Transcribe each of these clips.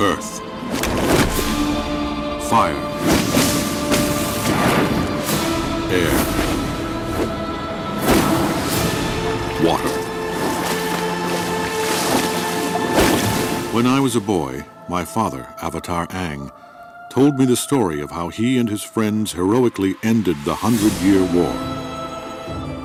Earth. Fire. Air. Water. When I was a boy, my father, Avatar Ang, told me the story of how he and his friends heroically ended the Hundred Year War.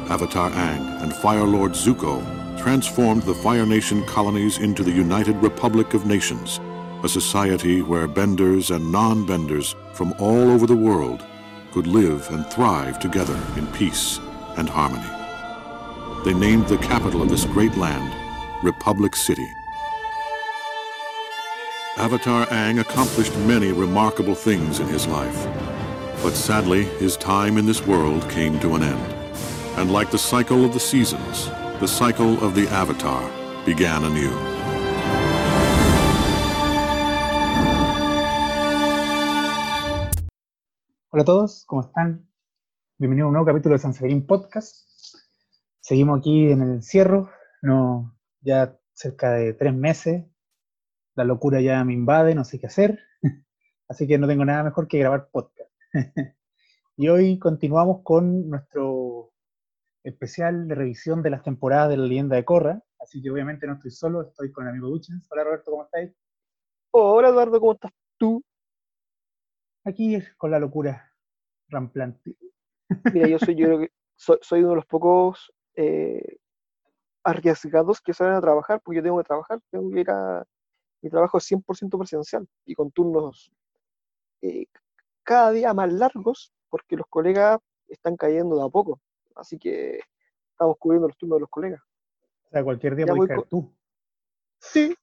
Avatar Ang and Fire Lord Zuko transformed the Fire Nation colonies into the United Republic of Nations, a society where benders and non benders from all over the world could live and thrive together in peace and harmony. They named the capital of this great land Republic City. Avatar Ang accomplished many remarkable things in his life. But sadly, his time in this world came to an end. And like the cycle of the seasons, the cycle of the Avatar began anew. Hola a todos, ¿cómo están? Bienvenidos a un nuevo capítulo de San Severín Podcast. Seguimos aquí en el encierro, no, ya cerca de tres meses. La locura ya me invade, no sé qué hacer. Así que no tengo nada mejor que grabar podcast. y hoy continuamos con nuestro especial de revisión de las temporadas de la leyenda de Korra. Así que obviamente no estoy solo, estoy con el amigo Duchens. Hola Roberto, ¿cómo estáis? Hola Eduardo, ¿cómo estás tú? Aquí con la locura ramplante. Mira, yo soy, yo creo que soy, soy uno de los pocos eh, arriesgados que salen a trabajar, porque yo tengo que trabajar, tengo que ir a. Mi trabajo es 100% presencial y con turnos eh, cada día más largos, porque los colegas están cayendo de a poco. Así que estamos cubriendo los turnos de los colegas. O sea, cualquier día Ya puedes voy caer tú. Sí.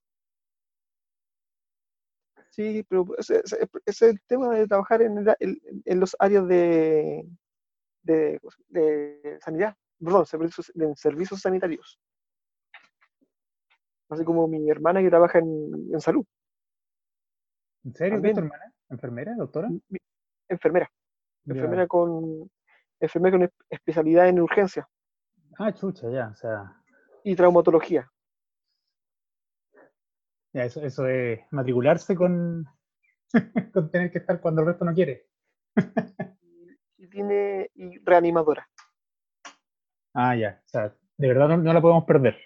Sí, pero ese, ese- ese es el tema de trabajar en, en- en los áreas de, de, de sanidad, perdón, servicios, de servicios sanitarios. Así como mi hermana que trabaja en, en salud, ¿En serio? ¿Qué es tu hermana? ¿Enfermera? ¿Doctora? mi- enfermera, enfermera con, enfermera con espe- especialidad en urgencia Ah, chucha, ya. O sea, y traumatología. Ya, eso, eso es matricularse con, con tener que estar cuando el resto no quiere. Y tiene y reanimadora. Ah, ya. O sea, de verdad no, no la podemos perder.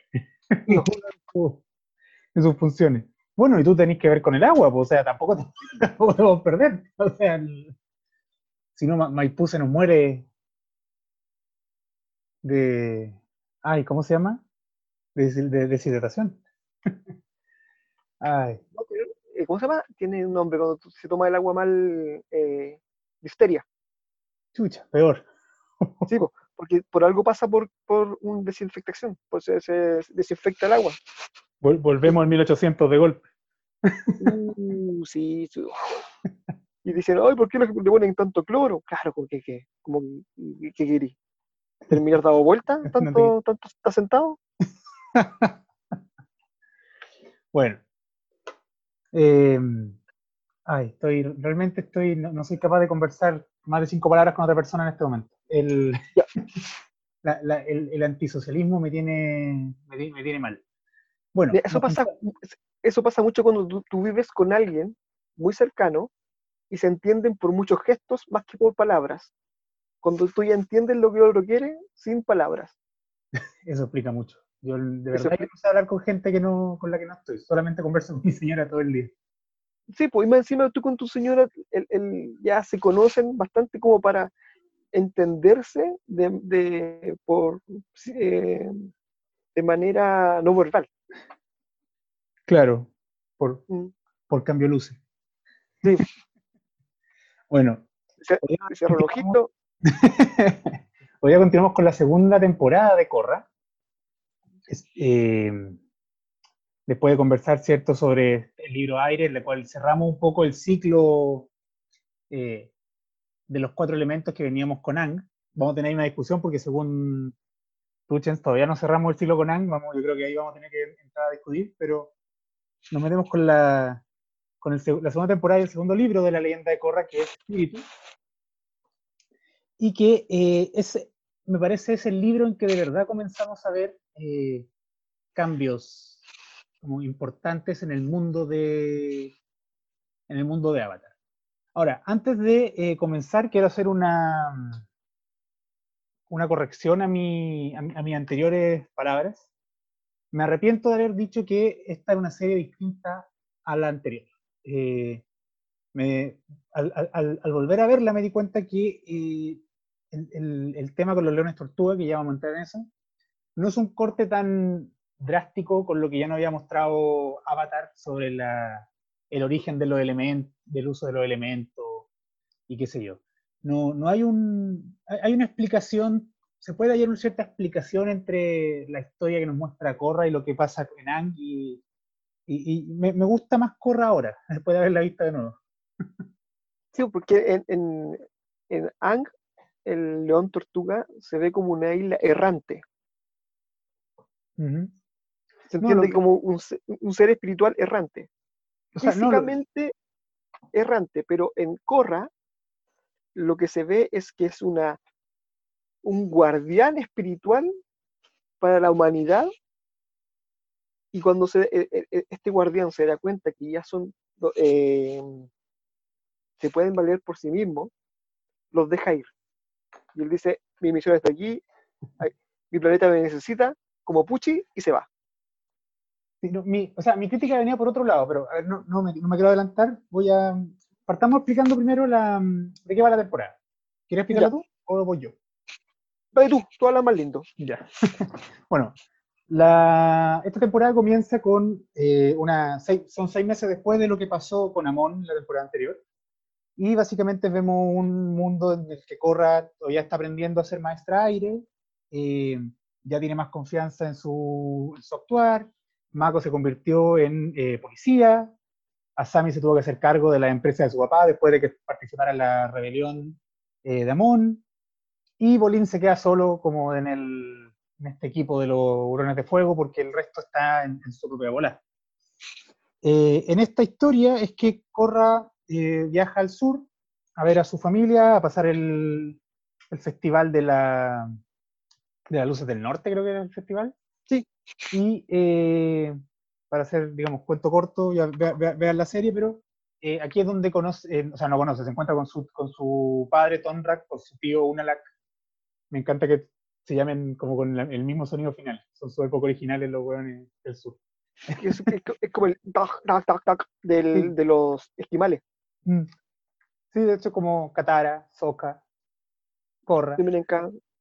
No. en sus funciones. Bueno, y tú tenés que ver con el agua, pues, o sea, tampoco te, tampoco te podemos perder. O sea, el- si no, Ma- Maipú se nos muere de. Ay, ¿cómo se llama? De, de deshidratación. Ay, eh, ¿Cómo se llama? Tiene un nombre cuando se toma el agua mal, eh, difteria. chucha, peor. Sí, po, porque por algo pasa por, por una desinfectación, pues se, se desinfecta el agua. Vol- volvemos al 1800 de golpe. Uh, sí, sí. Y dicen, ay, ¿por qué le ponen tanto cloro? Claro, porque que, como que, ¿qué querí? ¿Terminar dado vuelta? ¿Tanto, tanto está sentado? Bueno. Eh, ay, estoy, realmente estoy, no, no soy capaz de conversar más de cinco palabras con otra persona en este momento. El, la- la- el, el antisocialismo me tiene, me, me tiene mal. Bueno, Eso pasa, eso pasa mucho cuando tú, tú vives con alguien muy cercano y se entienden por muchos gestos más que por palabras. Cuando tú ya entiendes lo que el otro quiere sin palabras. eso explica mucho. Yo de Eso verdad que no sé hablar con gente que no, con la que no estoy, solamente converso con mi señora todo el día. Sí, pues y más encima tú con tu señora el, el- ya se conocen bastante como para entenderse de, de- por, eh, de manera no verbal. Claro, por, Mm. por cambio luce. Sí. Bueno, Se, hoy se cierra un ojito, Hoy ya continuamos con la segunda temporada de Corra. Eh, después de conversar, ¿cierto?, sobre el libro Aire, en el cual cerramos un poco el ciclo eh, de los cuatro elementos que veníamos con Ang. Vamos a tener una discusión porque según Tuchens todavía no cerramos el ciclo con Ang. Vamos, yo creo que ahí vamos a tener que entrar a discutir, pero nos metemos con la, con el la segunda temporada y el segundo libro de la leyenda de Korra, que es Espíritu. Y que eh, es, me parece es el libro en que de verdad comenzamos a ver eh, cambios como importantes en el mundo de, en el mundo de Avatar. Ahora, antes de eh, comenzar, quiero hacer una, una corrección a, mi, a, mis anteriores palabras. Me arrepiento de haber dicho que esta es una serie distinta a la anterior. Eh, al, volver a verla me di cuenta que el, el, el, tema con los leones tortuga, que ya vamos a entrar en eso, no es un corte tan drástico con lo que ya nos había mostrado Avatar sobre el origen de los elementos, del uso de los elementos y qué sé yo. No, no hay un, hay una explicación, se puede hallar una cierta explicación entre la historia que nos muestra Korra y lo que pasa en Ang y, y, y me, gusta más Korra ahora, después de haberla visto de nuevo. Sí, porque en, en, en Ang el león tortuga se ve como una isla errante. Uh -huh. Se entiende no, como un, un, ser espiritual errante. O sea, Físicamente no lo... errante, pero en Korra lo que se ve es que es una, un guardián espiritual para la humanidad y cuando se, este guardián se da cuenta que ya son, eh, se pueden valer por sí mismos, los deja ir. Y él dice, mi misión está aquí, mi planeta me necesita, como Puchi, y se va. Sí, no, mi, o sea, mi crítica venía por otro lado, pero a ver, no, no, me, no me quiero adelantar, voy a... Partamos explicando primero la, de qué va la temporada. ¿Quieres explicarla tú o voy yo? Ve tú, tú hablas más lindo. Ya. bueno, la, esta temporada comienza con eh, una. Seis, son seis meses después de lo que pasó con Amon la temporada anterior. Y básicamente vemos un mundo en el que Korra todavía está aprendiendo a ser maestra aire, eh, ya tiene más confianza en su, actuar. Mako se convirtió en eh, policía. Asami se tuvo que hacer cargo de la empresa de su papá después de que participara en la rebelión eh, de Amon. Y Bolín se queda solo como en, el, en este equipo de los hurones de fuego porque el resto está en, su propia bola. Eh, en esta historia es que Korra eh, viaja al sur a ver a su familia, a pasar el, el festival de la de las luces del norte, creo que era el festival. Sí. Y eh, para hacer, digamos, cuento corto, ya vean vea, vea la serie, pero eh, aquí es donde conoce, eh, o sea, no conoce, se encuentra con su, con su padre Tonrak, con su tío Unalak. Me encanta que se llamen como con la, el mismo sonido final. Son súper poco originales los hueones del sur. Es, es, es como el tac, tac, tac, tac del, sí. de los esquimales. Mm. Sí, de hecho, como Katara, Soka, Korra.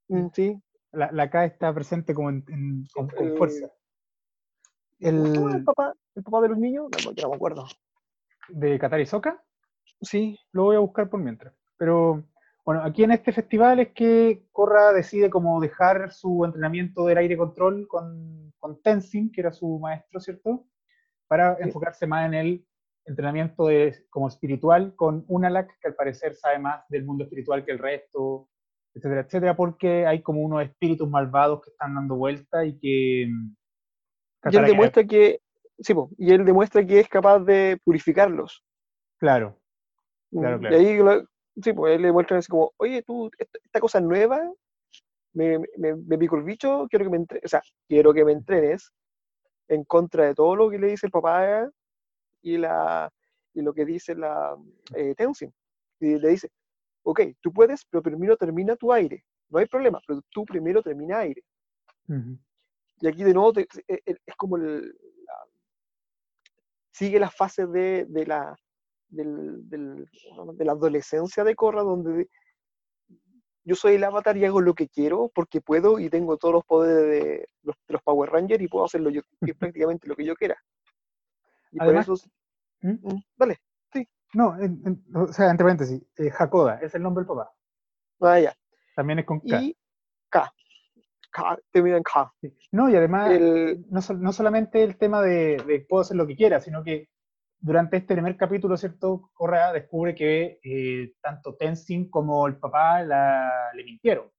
Mm, sí. La, la K está presente como en, en, con, con El- fuerza. ¿Cómo El, papá, el papá de los niños? No, no me acuerdo. de Soka, Sí, lo voy a buscar por mientras. Pero bueno, aquí en este festival es que Korra decide como dejar su entrenamiento del aire control con, con Tenzin, que era su maestro, ¿cierto? Para Sí. enfocarse más en el entrenamiento de, como espiritual con Unalak, que al parecer sabe más del mundo espiritual que el resto, etcétera, etcétera, porque hay como unos espíritus malvados que están dando vuelta y que... mm, y él demuestra que, sí, po, y él demuestra que es capaz de purificarlos. Claro, Claro, Mm, claro. Y ahí, sí, pues él le muestra así como, oye, tú, esta, esta cosa nueva, me, me, me picó el bicho, quiero que me entrenes, o sea, quiero que me entrenes en contra de todo lo que le dice el papá y, la, y lo que dice la eh, Tenzin. Y le dice, ok, tú puedes, pero primero termina tu aire. No hay problema, pero tú primero termina aire. Y aquí de nuevo te- es como el, la- sigue las fases de, de la, del- del- de la adolescencia de Korra, donde yo soy el avatar y hago lo que quiero porque puedo y tengo todos los poderes de los, de los Power Rangers y puedo y prácticamente lo que yo quiera. Y Además- por eso, ¿Mm? mm, dale, No, en- en- o sea, entre paréntesis, eh, Hakoda es el nombre del papá. ah, ya. También es con K. Y K, K, termina en K. Sí. No, y además, El- no, no solamente el tema de, de puedo hacer lo que quiera, sino que durante este primer capítulo, ¿cierto? Korra descubre que eh, tanto Tenzin como el papá la, le mintieron.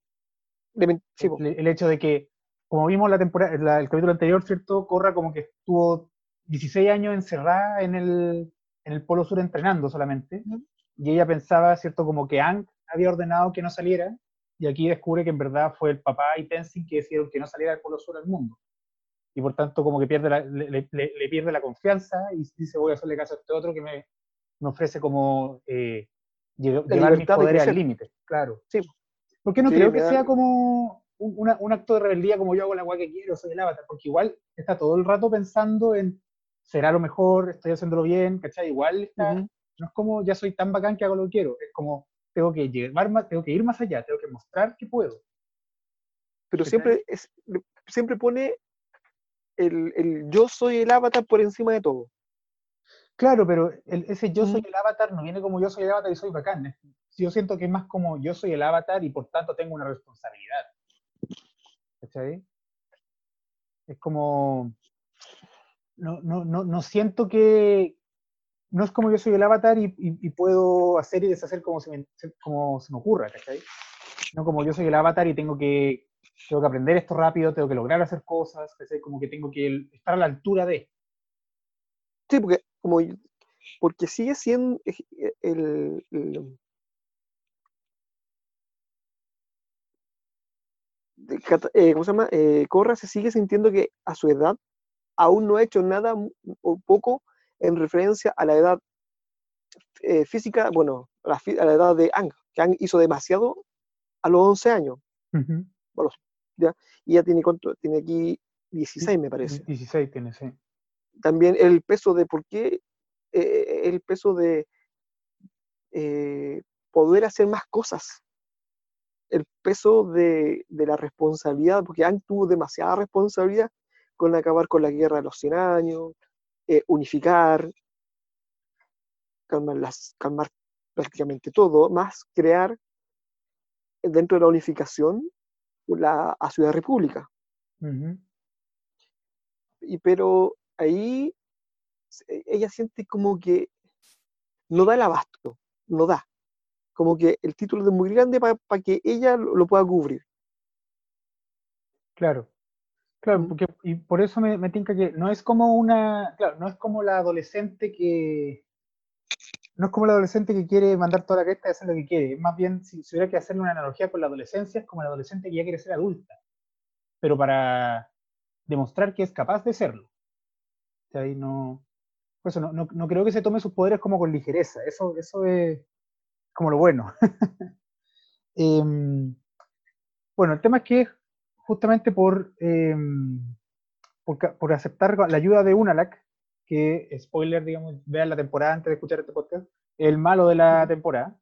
men- sí, el, el hecho de que, como vimos la temporada, la- el capítulo anterior, ¿cierto? Korra como que estuvo 16 años encerrada en el, en el Polo Sur entrenando solamente, y ella pensaba, ¿cierto? Como que Aang había ordenado que no saliera, y aquí descubre que en verdad fue el papá y Tenzin que decidieron que no saliera del Polo Sur al mundo. Y por tanto, como que pierde la, le, le- le pierde la confianza y dice, voy a hacerle caso a este otro que me, me ofrece como eh, llevar mis libertad de poderes al límite, claro. Sí. Porque no Sí, creo que sea como un, una- un acto de rebeldía como yo hago la agua que quiero, soy el avatar, porque igual está todo el rato pensando en, será lo mejor, estoy haciéndolo bien, ¿cachai? Igual está, Ujú. no es como ya soy tan bacán que hago lo que quiero, es como tengo que llevar más, tengo que ir más allá, tengo que mostrar que puedo. Pero ¿Cachai? siempre, es, siempre pone el, el yo soy el avatar por encima de todo. Claro, pero el- ese yo soy el avatar no viene como yo soy el avatar y soy bacán. Yo siento que es más como yo soy el avatar y por tanto tengo una responsabilidad. ¿Cachai? Es como. No, no, no, no siento que. No es como yo soy el avatar y, puedo hacer y deshacer como se, me, como se me ocurra. No como yo soy el avatar y tengo que, tengo que aprender esto rápido, tengo que lograr hacer cosas, ¿cachai? Como que tengo que estar a la altura de. Sí, porque, como, porque sigue siendo eh, el, el- eh, ¿cómo se llama? Eh, Korra se sigue sintiendo que a su edad aún no ha hecho nada o poco en referencia a la edad eh, física, bueno, a la, fi- a la edad de Ang, que Ang hizo demasiado a los 11 años, y ya tiene, ¿cuánto? Tiene aquí 16, me parece. 16 tiene, sí. también el peso de por qué, eh, el peso de eh, poder hacer más cosas, el peso de, de la responsabilidad, porque Ang tuvo demasiada responsabilidad con acabar con la guerra de los 100 años, eh, unificar, calmar, las, calmar prácticamente todo, más crear dentro de la unificación la, a Ciudad República. Y pero ahí ella siente como que no da el abasto, no da. Como que el título es muy grande para que ella lo, lo pueda cubrir. Claro, claro, porque, y por eso me, me tinca que no es como una, claro, no es como la adolescente que, no es como la adolescente que quiere mandar toda la cresta y hacer lo que quiere, más bien, si, si hubiera que hacerle una analogía con la adolescencia, es como la adolescente que ya quiere ser adulta, pero para demostrar que es capaz de serlo. O sea, ahí no, por eso no, no, no creo que se tome sus poderes como con ligereza, eso, eso es como lo bueno. Em, bueno, el tema es que justamente por, em, por, aceptar la ayuda de Unalak, que, spoiler, digamos, vean la temporada antes de escuchar este podcast, el malo de la temporada,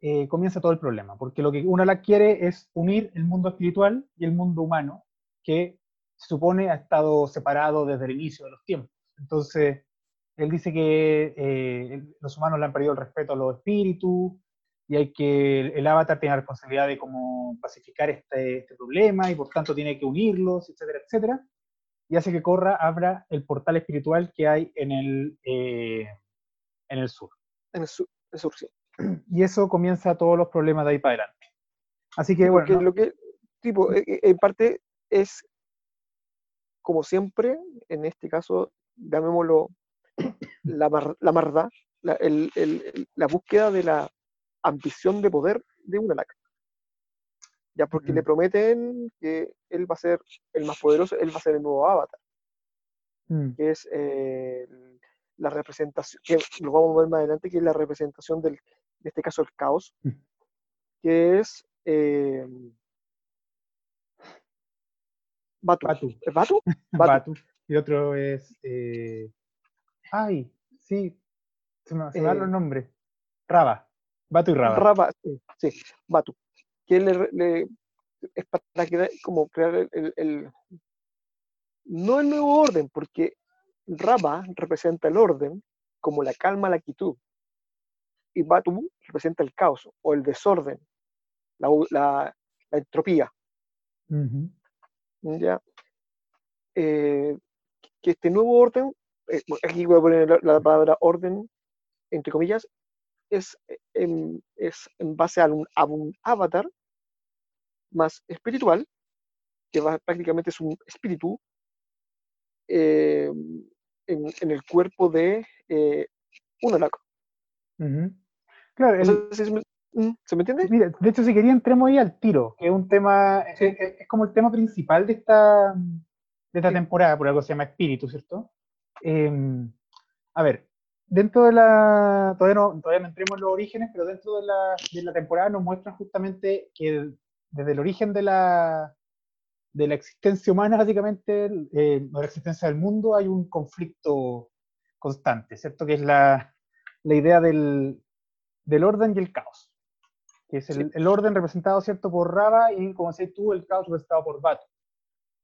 eh, comienza todo el problema, porque lo que Unalak quiere es unir el mundo espiritual y el mundo humano, que se supone ha estado separado desde el inicio de los tiempos. Entonces, él dice que eh, los humanos le han perdido el respeto a los espíritus, y hay que el avatar tiene la responsabilidad de cómo pacificar este, este problema y por tanto tiene que unirlos, etcétera, etcétera. Y hace que Corra abra el portal espiritual que hay en el, eh, en el sur. En el sur, en el sur, sí. Y eso comienza todos los problemas de ahí para adelante. Así que bueno, no- lo que, tipo, eh, eh, en parte es, como siempre, en este caso, llamémoslo la, mar- la mardá, la, el- el- el- la búsqueda de la ambición de poder de Unalak. Ya porque le prometen que él va a ser el más poderoso, él va a ser el nuevo avatar, mm, que es eh, la representación, que lo vamos a ver más adelante, que es la representación del, en este caso, el caos, Mm. que es eh, Batu. Batu. ¿Es Batu? Batu. Y otro es. eh, ay, sí. Se me, se me dan los nombres. Raba. Batu y Raba. Raba, sí, sí, Batu. Que le, le- es para crear, como crear el, el- el- no el nuevo orden, porque Raba representa el orden como la calma, la quietud. Y Batu representa el caos o el desorden, la, la- la entropía. Ujú. ¿ya? Eh, que este nuevo orden, eh, aquí voy a poner la, la palabra orden, entre comillas, es eh, en, es en base a un, a un avatar más espiritual, que va, prácticamente es un espíritu eh, en, en el cuerpo de eh, Unalak. Ujú. Claro, No el- sé si se me, mm, ¿se me entiende? Mira, de hecho, si quería entremos ahí al tiro, que es un tema, Sí. es, es- es como el tema principal de esta, de esta Sí. temporada, por algo se llama espíritu, ¿cierto? Em, a ver, dentro de la, todavía no, todavía no entremos en los orígenes, pero dentro de la, de la temporada nos muestran justamente que desde el origen de la, de la existencia humana, básicamente, eh, de la existencia del mundo, hay un conflicto constante, ¿cierto? Que es la, la idea del, del, orden y el caos. Que es el, el, orden representado, ¿cierto?, por Raba y, como decías tú, el caos representado por Batu.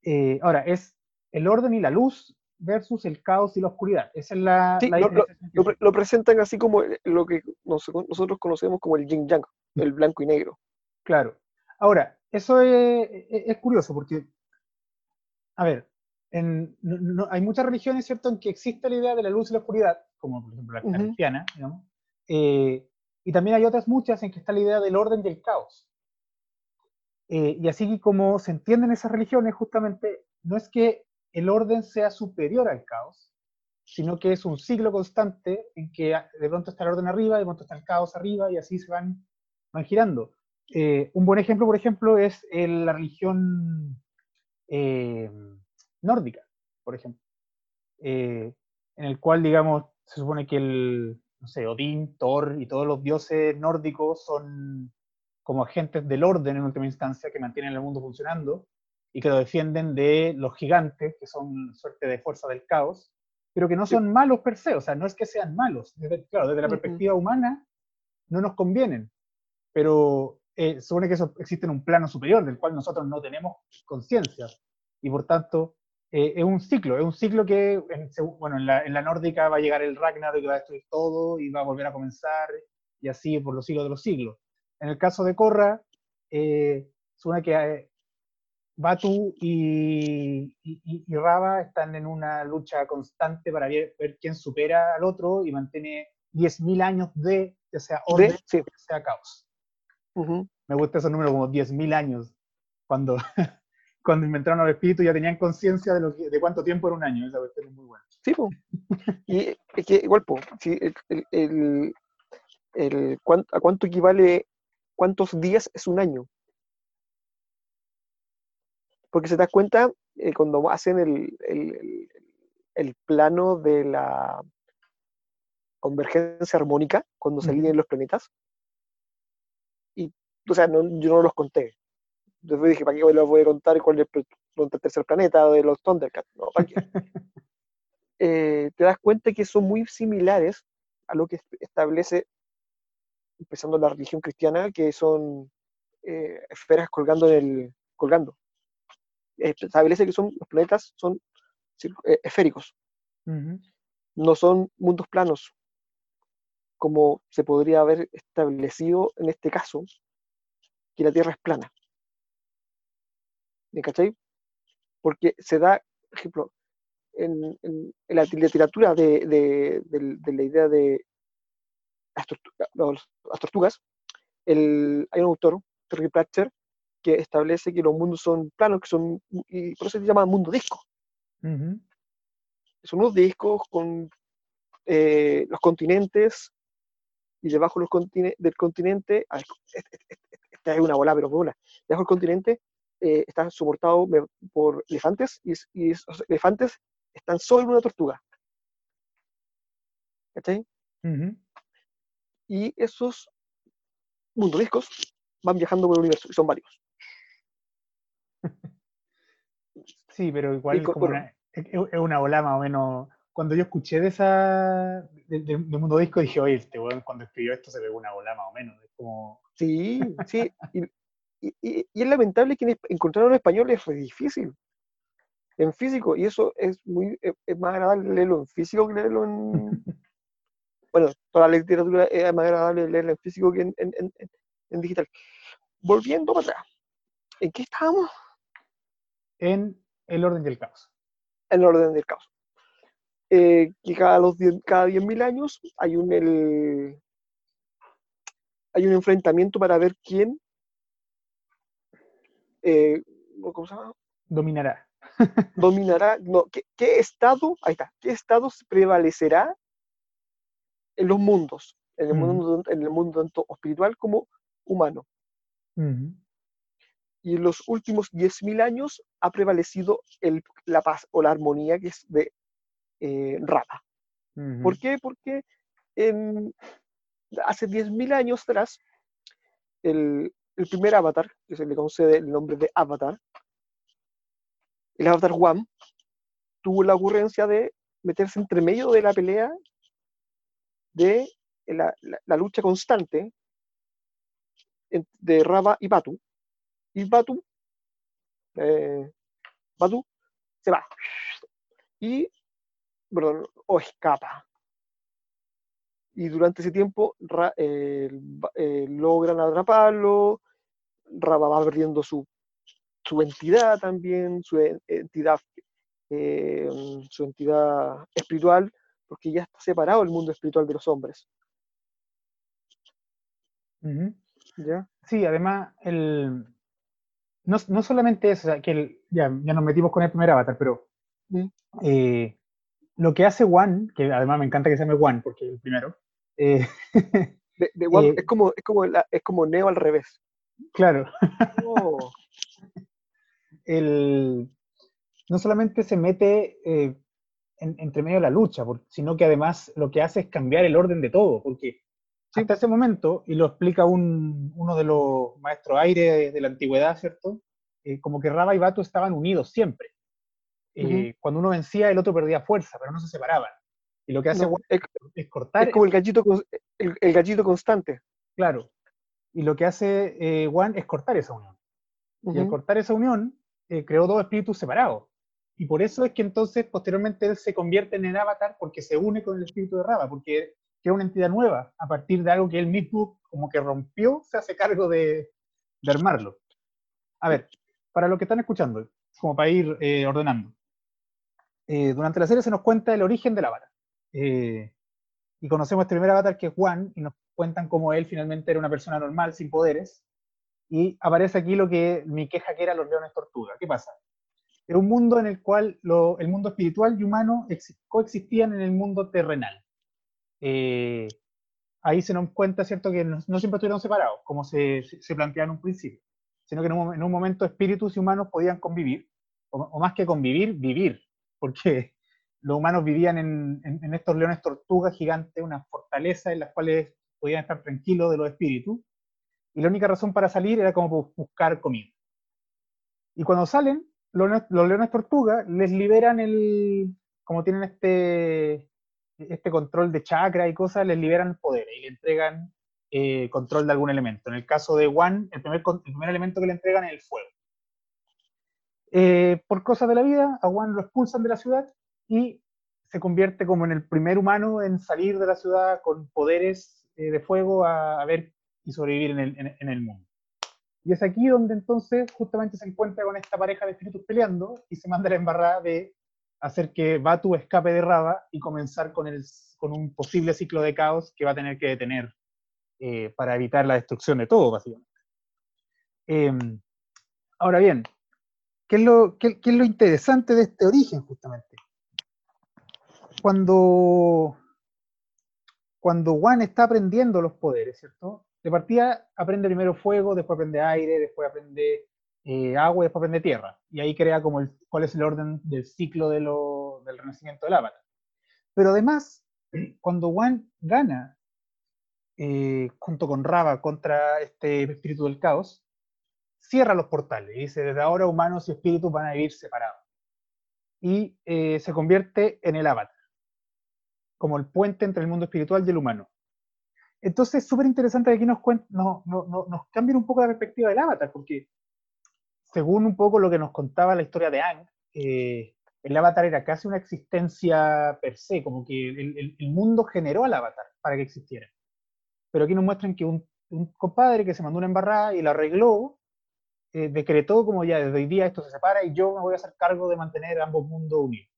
Eh, ahora, es el orden y la luz versus el caos y la oscuridad. Esa es la... Sí, la lo, lo, lo, presentan así como lo que nosotros conocemos como el yin yang, el blanco y negro. Claro. Ahora, eso es, es, curioso porque, a ver, en, no, hay muchas religiones, ¿cierto?, en que existe la idea de la luz y la oscuridad, como por ejemplo la uh -huh. cristiana, digamos, eh, y también hay otras muchas en que está la idea del orden y el caos. Eh, y así como se entienden esas religiones, justamente, no es que el orden sea superior al caos, sino que es un ciclo constante en que de pronto está el orden arriba, de pronto está el caos arriba, y así se van, van girando. Eh, un buen ejemplo, por ejemplo, es la religión eh, nórdica, por ejemplo, eh, en el cual, digamos, se supone que el, no sé, Odín, Thor y todos los dioses nórdicos son como agentes del orden en última instancia que mantienen el mundo funcionando y que lo defienden de los gigantes, que son suerte de fuerza del caos, pero que no son malos per se, o sea, no es que sean malos, desde, claro, desde la uh -huh. perspectiva humana no nos convienen, pero eh, supone que eso existe en un plano superior del cual nosotros no tenemos conciencia, y por tanto eh, es un ciclo, es un ciclo que, en, bueno, en la, en la, nórdica va a llegar el Ragnarok que va a destruir todo y va a volver a comenzar, y así por los siglos de los siglos. En el caso de Korra, eh, supone que eh, Batu y, y, y, Raba están en una lucha constante para ver, ver quién supera al otro y mantiene 10.000 años de, ya sea orden, de, sí. ya sea caos. Uh -huh. Me gusta ese número como 10.000 años, cuando, cuando inventaron al espíritu ya tenían conciencia de, de cuánto tiempo era un año, esa cuestión es muy buena. Sí, po. y es que igual, po, el, el, el, ¿a cuánto equivale, cuántos días es un año? Porque se da cuenta eh, cuando hacen el, el, el, plano de la convergencia armónica, cuando se alinean los planetas, y, o sea, no, yo no los conté. Después dije, ¿para qué les voy a contar cuál es el tercer planeta de los Thundercats? No, ¿para qué? eh, te das cuenta que son muy similares a lo que establece, empezando la religión cristiana, que son eh, esferas colgando en el, colgando establece que son, los planetas son eh, esféricos, uh -huh. no son mundos planos, como se podría haber establecido en este caso, que la Tierra es plana. ¿Me cachai? Porque se da, por ejemplo, en, en, en la literatura de, de, de, de, la idea de las, tortugas, las tortugas el, hay un autor, Terry Pratchett, que establece que los mundos son planos, que son, y por eso se llama mundo disco. Uh -huh. Son unos discos con eh, los continentes, y debajo los contine del continente, esta es una bola, pero buena, debajo del continente eh, está soportado por elefantes, y, y, esos elefantes están sobre una tortuga. ¿Cachai? Uh -huh. Y esos mundos discos van viajando por el universo, y son varios. Sí, pero igual es, una, es una bola más o menos. Cuando yo escuché de esa de, de, de Mundo Disco dije, oye, este weón cuando escribió esto se pegó una bola más o menos. Es como... Sí, sí. y, y, y, es lamentable que encontrarlo en español es difícil. En físico, y eso es muy es más agradable leerlo en físico que leerlo en. bueno, toda la literatura es más agradable leerlo en físico que en, en, en, en digital. Volviendo para atrás. ¿En qué estábamos? En el orden del caos. El orden del caos. Eh, que cada, los diez, cada 10.000 años hay un, el, hay un enfrentamiento para ver quién eh, ¿cómo se llama? Dominará. Dominará, no, ¿qué, ¿qué, estado, ahí está, qué estado prevalecerá en los mundos, en el, mm. mundo, en el mundo tanto espiritual como humano. Mm y en los últimos 10.000 años ha prevalecido el, la paz o la armonía que es de eh. ¿Por qué? Porque en- hace 10.000 años atrás, el, el primer avatar, que se le concede el nombre de avatar, el avatar One, tuvo la ocurrencia de meterse entre medio de la pelea de la, la- la lucha constante de Rava y Batu. Y Batu, eh, Batu se va. Y, perdón, o escapa. Y durante ese tiempo Ra- eh, eh, logran atraparlo, Rava va perdiendo su, su entidad también, su en- entidad, eh, su entidad espiritual, porque ya está separado el mundo espiritual de los hombres. ¿ya? Sí, además, el, no, no solamente eso, o sea, que el- ya, ya nos metimos con el primer avatar, pero eh, lo que hace One, que además me encanta que se llame One, porque es el primero, eh, De, de One- Eh, es, como, es, como la- es como Neo al revés. claro, Oh, el, no solamente se mete en- entre medio de la lucha, sino que además lo que hace es cambiar el orden de todo, porque Sí. hasta ese momento, y lo explica un- uno de los maestros aire de, la antigüedad, ¿cierto? Eh, como que Raba y Batu estaban unidos siempre. Eh, Cuando uno vencía, el otro perdía fuerza, pero no se separaban. Y lo que hace no, es, es cortar, es como el gallito, el, el gallito constante. claro. Y lo que hace eh, Juan es cortar esa unión. Y al cortar esa unión, eh, creó dos espíritus separados. Y por eso es que entonces, posteriormente, él se convierte en el avatar porque se une con el espíritu de Raba, porque crea una entidad nueva a partir de algo que él mismo, como que rompió, se hace cargo de, de armarlo. A ver, para los que están escuchando, como para ir eh, ordenando. Eh, durante la serie se nos cuenta el origen del avatar. Eh, y conocemos este primer avatar que es Juan, y nos cuentan cómo él finalmente era una persona normal, sin poderes, y aparece aquí lo que mi queja que era los leones tortuga. ¿Qué pasa? Es un mundo en el cual el mundo espiritual y humano exi- coexistían en el mundo terrenal. Eh, ahí se nos cuenta, ¿cierto?, que no, siempre estuvieron separados, como se, se, planteaba en un principio, sino que en un, mom- en un momento espíritus y humanos podían convivir, o, más que convivir, vivir, porque los humanos vivían en, estos leones tortugas gigantes, una fortaleza en las cuales podían estar tranquilos de los espíritus, y la única razón para salir era como bu- buscar comida. Y cuando salen, los, leones- los leones tortuga les liberan el, como tienen este, este control de chakra y cosas, les liberan poderes y le entregan eh, control de algún elemento. En el caso de One, el primer, elemento que le entregan es el fuego. Eh, por cosas de la vida, a One lo expulsan de la ciudad y se convierte como en el primer humano en salir de la ciudad con poderes eh, de fuego a, ver y sobrevivir en el, en el mundo. Y es aquí donde entonces justamente se encuentra con esta pareja de espíritus peleando y se manda la embarrada de hacer que Batu escape de Raba y comenzar con, el, con un posible ciclo de caos que va a tener que detener eh, para evitar la destrucción de todo, básicamente. Eh, ahora bien, ¿qué es, lo, qué es lo interesante de este origen, justamente? Cuando, cuando Juan está aprendiendo los poderes, ¿cierto? De partida aprende primero fuego, después aprende aire, después aprende eh, agua y después aprende tierra. Y ahí crea como el, cuál es el orden del ciclo de lo, del renacimiento del avatar. Pero además, cuando Juan gana eh, junto con Rava contra este espíritu del caos, cierra los portales y dice, desde ahora humanos y espíritus van a vivir separados. Y eh, se convierte en el avatar, como el puente entre el mundo espiritual y el humano. Entonces es súper interesante que aquí nos cambien un poco la perspectiva del avatar, porque según un poco lo que nos contaba la historia de Ang, eh, el avatar era casi una existencia per se, como que el, mundo generó al avatar para que existiera. Pero aquí nos muestran que un, un compadre que se mandó una embarrada y la arregló, eh, decretó como ya desde hoy día esto se separa y yo me voy a hacer cargo de mantener ambos mundos unidos.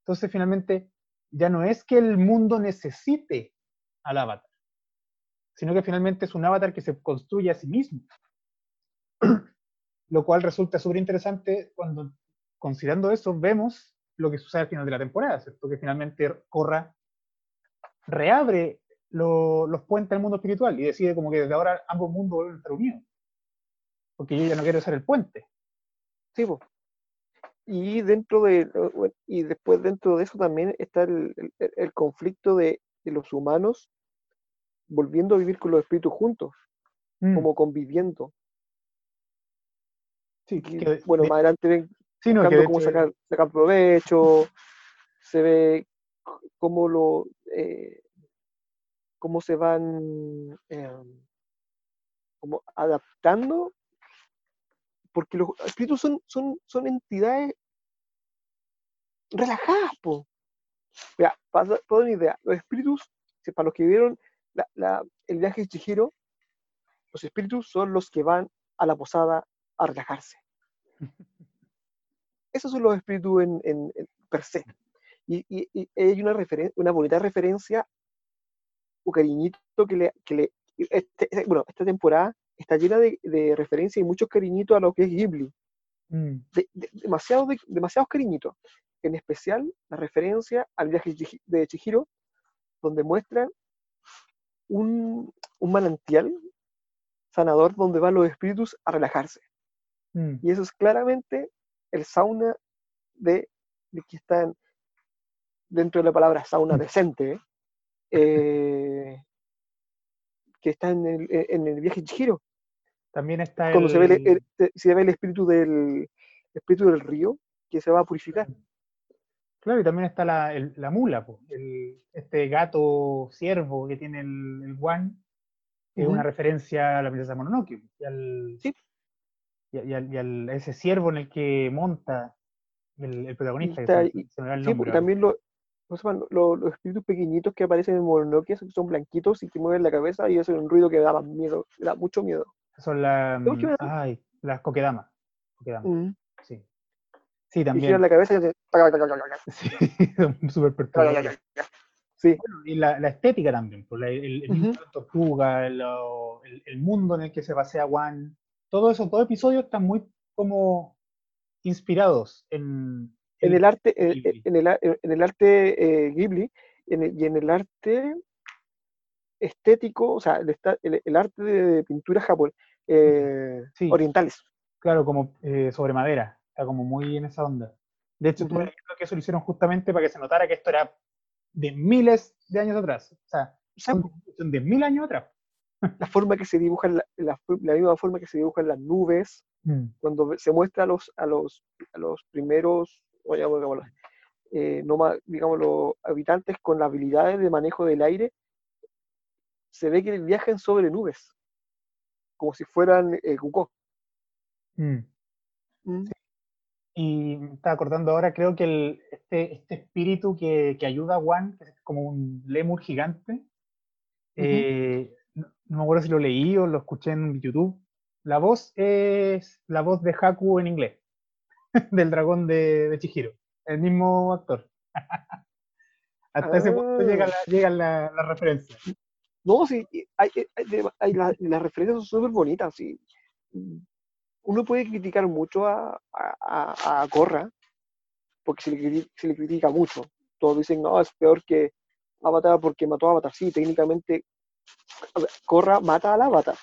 Entonces finalmente ya no es que el mundo necesite al avatar, sino que finalmente es un avatar que se construye a sí mismo. Lo cual resulta súper interesante cuando, considerando eso, vemos lo que sucede al final de la temporada, ¿cierto? Que finalmente Corra reabre lo- los puentes al mundo espiritual y decide como que desde ahora ambos mundos vuelven a estar unidos. Porque yo ya no quiero ser el puente. Sí, po. y dentro de y después dentro de eso también está el, el, conflicto de, de, los humanos volviendo a vivir con los espíritus juntos, mm. como conviviendo. Sí, bueno, más adelante ven sí, no, cómo sacar, sacar, provecho, se ve cómo lo eh, cómo se van em, como adaptando porque los espíritus son, son, son entidades relajadas, po. Mira, para, una idea, los espíritus, para los que vieron el viaje de Chihiro, los espíritus son los que van a la posada a relajarse. Esos son los espíritus en, per se. Y, hay una, una bonita referencia, un cariñito que le, que le este, bueno, esta temporada está llena de, de referencias y muchos cariñitos a lo que es Ghibli. Mm. demasiados, demasiados cariñitos. En especial la referencia al viaje de Chihiro, donde muestra un, un manantial sanador donde van los espíritus a relajarse. Mm. Y eso es claramente el sauna de, de que está dentro de la palabra sauna decente, eh, que está en el, en el viaje Chihiro. También está Cuando se, ve el, se ve el espíritu del, espíritu del río que se va a purificar. Claro, y también está la, la mula, este gato ciervo que tiene el, el guan, que es una referencia a la princesa Mononoke, y al, sí. Y, al, ese ciervo en el que monta el, protagonista. sí, porque también lo, los, espíritus pequeñitos que aparecen en Mononoke son blanquitos y que mueven la cabeza y hacen un ruido que da miedo, da mucho miedo. Son las. Ay, las coquedamas. Mm. Sí. Sí, también. Y la cabeza y Sí, son súper perturbadoras. Sí. y la, la, estética también, pues, el, el tortuga, el, el, mundo en el que se pasea Juan, todo eso, todo episodio están muy como inspirados en, en el arte, en, el, en el arte eh, Ghibli y en el arte estético, o sea, el, arte de pintura japonés, eh, orientales. Claro, como eh, sobre madera, está como muy en esa onda. De hecho, tú que eso lo hicieron justamente para que se notara que esto era de miles de años atrás. O sea, son de mil años atrás. La forma que se dibujan, la, la, misma forma que se dibujan las nubes, mm. cuando se muestra a los, a los, a los primeros, o digamos, eh, no digamos, los habitantes con las habilidades de manejo del aire, se ve que viajan sobre nubes, como si fueran eh, mm. Mm. Y me estaba acordando ahora, creo que el, este, este espíritu que, que, ayuda a Juan, que es como un lemur gigante, eh, no, me acuerdo si lo leí o lo escuché en YouTube. La voz es la voz de Haku en inglés, del dragón de, de Chihiro, el mismo actor. Hasta ese punto llega, la, llega la, la referencia. No, sí, hay, hay, las referencias son súper bonitas. Sí. Uno puede criticar mucho a, a, a Corra, porque se le, se le, critica mucho. Todos dicen, no, es peor que Avatar porque mató a Avatar. Sí, técnicamente, Corra mata al Avatar.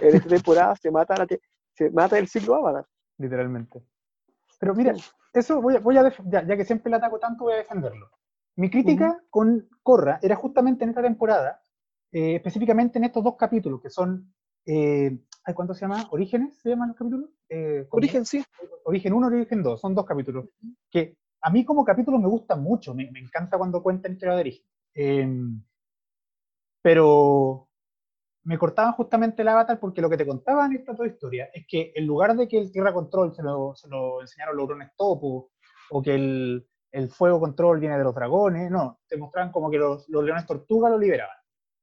En esta temporada se mata, la se mata el ciclo Avatar. Literalmente. Pero mira, eso voy a, voy a ya, ya, que siempre le ataco tanto, voy a defenderlo. Mi crítica con Corra era justamente en esta temporada eh, específicamente en estos dos capítulos, que son, eh, ¿cuánto se llama? ¿Orígenes se llaman los capítulos? Eh, origen, sí. Origen 1 y Origen 2, son dos capítulos, que a mí como capítulos me gustan mucho, me, encanta cuando cuentan historia de origen. Pero me cortaban justamente el avatar porque lo que te contaban esta toda historia es que en lugar de que el Tierra Control se lo, se lo enseñaron los drones topo, o que el, fuego control viene de los dragones, no, te mostraban como que los, los leones tortuga lo liberaban.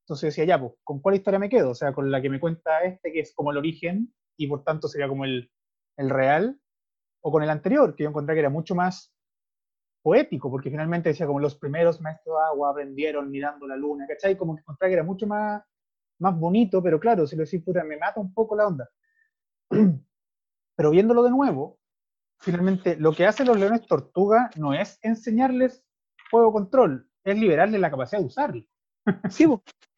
Entonces decía, ya, pues, ¿con cuál historia me quedo? O sea, con la que me cuenta este, que es como el origen, y por tanto sería como el real, o con el anterior, que yo encontré que era mucho más poético, porque finalmente decía como los primeros maestros de agua aprendieron mirando la luna, ¿cachai? Como que encontré que era mucho más, más bonito, pero claro, si lo decís, puta, me mata un poco la onda. Pero viéndolo de nuevo, finalmente lo que hacen los leones tortuga no es enseñarles fuego control, es liberarles la capacidad de usarlo. Sí,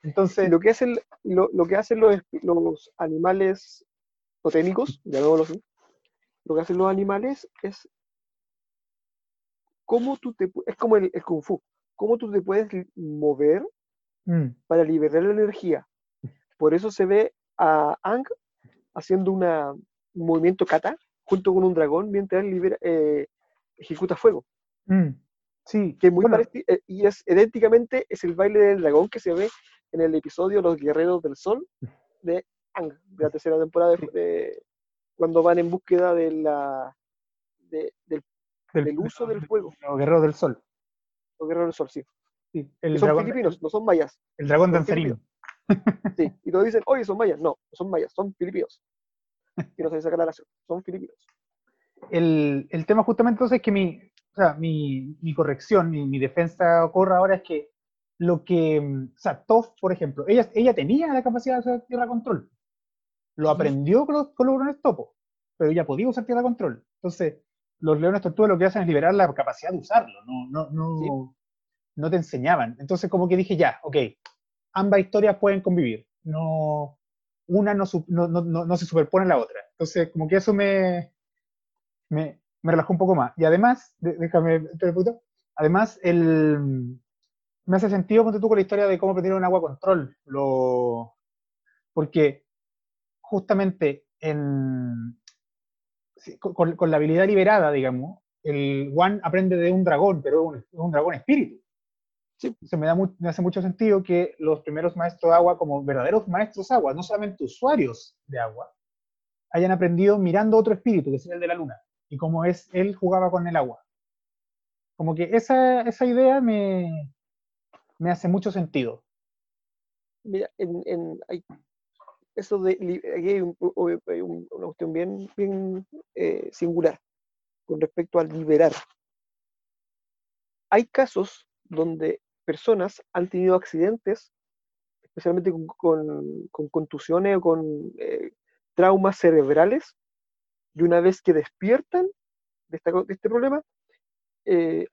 entonces lo que hacen, lo, lo que hacen los, los animales totémicos, llamémoslo así, lo que hacen los animales es cómo tú te, es como el, el Kung Fu, cómo tú te puedes mover Mm, para liberar la energía. Por eso se ve a Ang haciendo una, un movimiento kata junto con un dragón mientras libera, eh, ejecuta fuego. mm, Sí, Que muy bueno, pareci- eh, y es idénticamente es el baile del dragón que se ve en el episodio Los Guerreros del Sol de Ang, de la tercera temporada de, de- cuando van en búsqueda de la de- del, del, del uso del de- fuego. Los guerreros del sol. Los Guerreros del Sol, sí. Sí, el son dragón, filipinos, no son mayas. el dragón son danzarín. Sí. Y todos dicen, oye, son mayas. No, no son mayas, son filipinos. Y no se saca la nación, son filipinos. el, el tema justamente entonces es que mi, o sea, mi, mi corrección, mi, mi defensa ocurre ahora es que lo que, mm, o sea, Toph, por ejemplo, ella, ella tenía la capacidad de hacer tierra control. Lo aprendió con los, con los pero ella podía usar tierra control. Entonces, los leones tortuga lo que hacen es liberar la capacidad de usarlo, no, no, no, Sí. no te enseñaban. Entonces, como que dije, ya, ok, ambas historias pueden convivir. No, una no, su- no, no, no- no se superpone a la otra. Entonces, como que eso me, me, me relajó un poco más. Y además, de- déjame, poquito. además, el, me hace sentido, ponte tú con la historia de cómo aprendieron agua control. Lo, porque justamente en, con, con- la habilidad liberada, digamos, el One aprende de un dragón, pero es un, es un dragón espíritu. Sí. Entonces me, da mu- me hace mucho sentido que los primeros maestros de agua, como verdaderos maestros de agua, no solamente usuarios de agua, hayan aprendido mirando otro espíritu, que es el de la luna, y cómo es, él jugaba con el agua. Como que esa, esa idea me, me hace mucho sentido. Mira, en, en- hay- eso de aquí hay, un- un- una cuestión bien, bien eh, singular con respecto al liberar. Hay casos donde personas han tenido accidentes, especialmente con, con- con contusiones o con eh, traumas cerebrales, y una vez que despiertan de, esta de este problema, eh,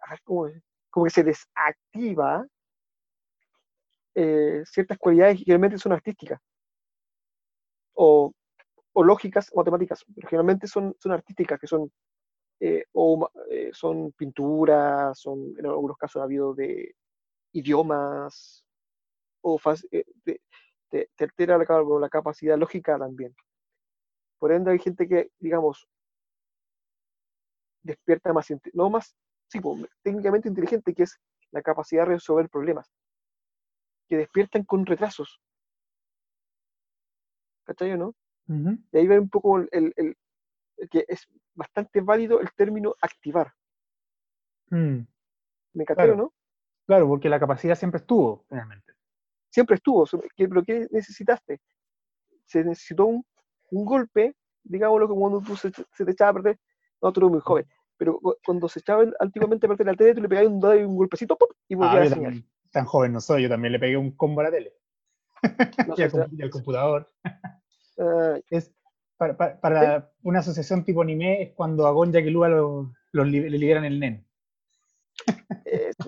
ah, como que se desactiva eh, ciertas cualidades que generalmente son artísticas o, o lógicas o matemáticas, pero generalmente son, son artísticas, que son, eh, o, eh, son pinturas, son, en algunos casos ha habido de idiomas, o fas- eh, te, te- te altera la, la capacidad lógica también. Por ende, hay gente que, digamos, despierta más, no más, sí, po, técnicamente inteligente, que es la capacidad de resolver problemas que despiertan con retrasos. ¿Cachai o no? Ujú. Y ahí va un poco el, el- el- el que es bastante válido el término activar. Mm, ¿Me cachai o Claro. no? Claro, porque la capacidad siempre estuvo, finalmente. Siempre estuvo. so- ¿qué- ¿Pero qué necesitaste? Se necesitó un, un golpe, digámoslo como cuando tú se, se te echaba a perder, no, tú eres muy joven, pero cu- cuando se echaba antiguamente a perder la tele, tú le pegabas un dado y un golpecito ¡pum! y Ah, volvía yo a señal. Tan joven no soy, yo también le pegué un combo a la tele. No y, al, y computador. ah, Es, para, para- para una asociación tipo anime es cuando a Gonja y Lua lo, le liberan el nen.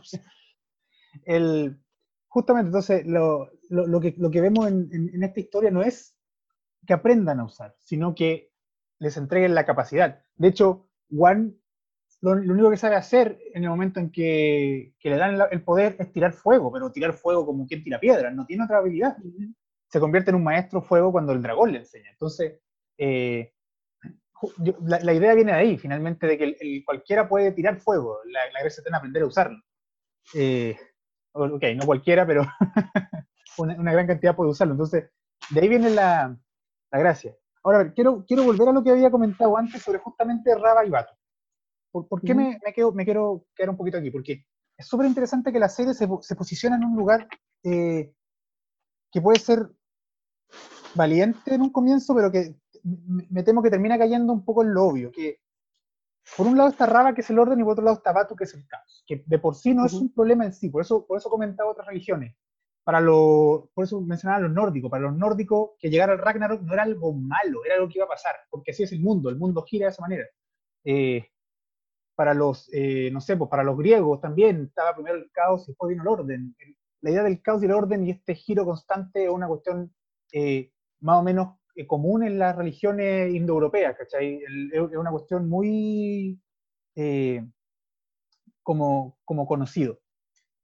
sí. El, justamente, entonces, lo, lo- lo que, lo que vemos en, en- en esta historia no es que aprendan a usar, sino que les entreguen la capacidad. De hecho, One lo, lo único que sabe hacer en el momento en que, que le dan el poder es tirar fuego, pero tirar fuego como quien tira piedras, no tiene otra habilidad. Se convierte en un maestro fuego cuando el dragón le enseña. Entonces, eh, yo- la, la idea viene de ahí, finalmente, de que el- el- cualquiera puede tirar fuego. La, la gracia está en aprender a usarlo. Eh, ok, no cualquiera, pero una, una gran cantidad puede usarlo. Entonces, de ahí viene la, la gracia. Ahora, a ver, quiero, quiero volver a lo que había comentado antes sobre justamente Raba y Bato. ¿Por, por qué me, me quedo, me quiero quedar un poquito aquí? Porque es súper interesante que la serie se, se posiciona en un lugar eh, que puede ser valiente en un comienzo, pero que me, temo que termina cayendo un poco en lo obvio. Que por un lado está Raba, que es el orden, y por otro lado está Batu, que es el caos. Que de por sí no es Ujú. un problema en sí. Por eso, por eso comentaba otras religiones. Para lo, por eso mencionaba a los nórdicos. Para los nórdicos, que llegar al Ragnarok no era algo malo, era algo que iba a pasar. Porque así es el mundo. El mundo gira de esa manera. Eh, para los, eh, no sé, pues para los griegos también estaba primero el caos y después vino el orden. La idea del caos y el orden y este giro constante es una cuestión eh, más o menos eh, común en las religiones indoeuropeas, ¿cachai? Es una cuestión muy eh, como, como conocido.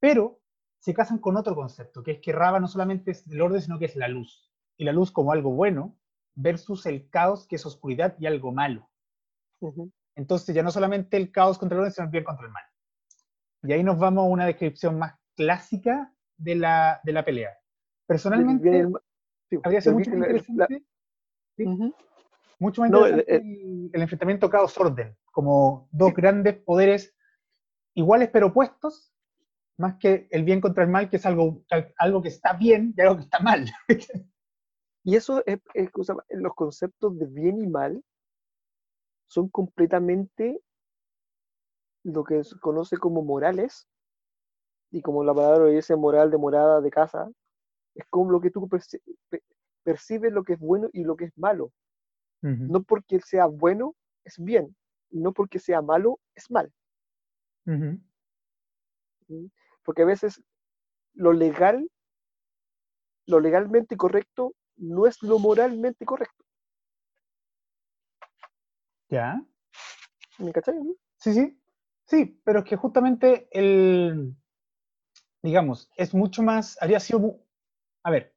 Pero se casan con otro concepto, que es que Raba no solamente es el orden, sino que es la luz. Y la luz como algo bueno versus el caos, que es oscuridad y algo malo. Entonces ya no solamente el caos contra el orden, sino el bien contra el mal. Y ahí nos vamos a una descripción más clásica de la, de la pelea. Personalmente, habría sido mucho más interesante, mucho más interesante el, el, enfrentamiento caos-orden, como dos grandes poderes iguales pero opuestos, más que el bien contra el mal, que es algo, algo que está bien y algo que está mal. y eso es, los conceptos de bien y mal son completamente lo que se conoce como morales, y como la palabra dice moral de morada de casa, es como lo que tú percibes lo que es bueno y lo que es malo. No porque sea bueno es bien, no porque sea malo es mal. Porque a veces lo legal, lo legalmente correcto, no es lo moralmente correcto. ¿Ya? ¿Me cachai? Sí, sí. Sí, pero es que justamente el, digamos, es mucho más, habría sido, a ver,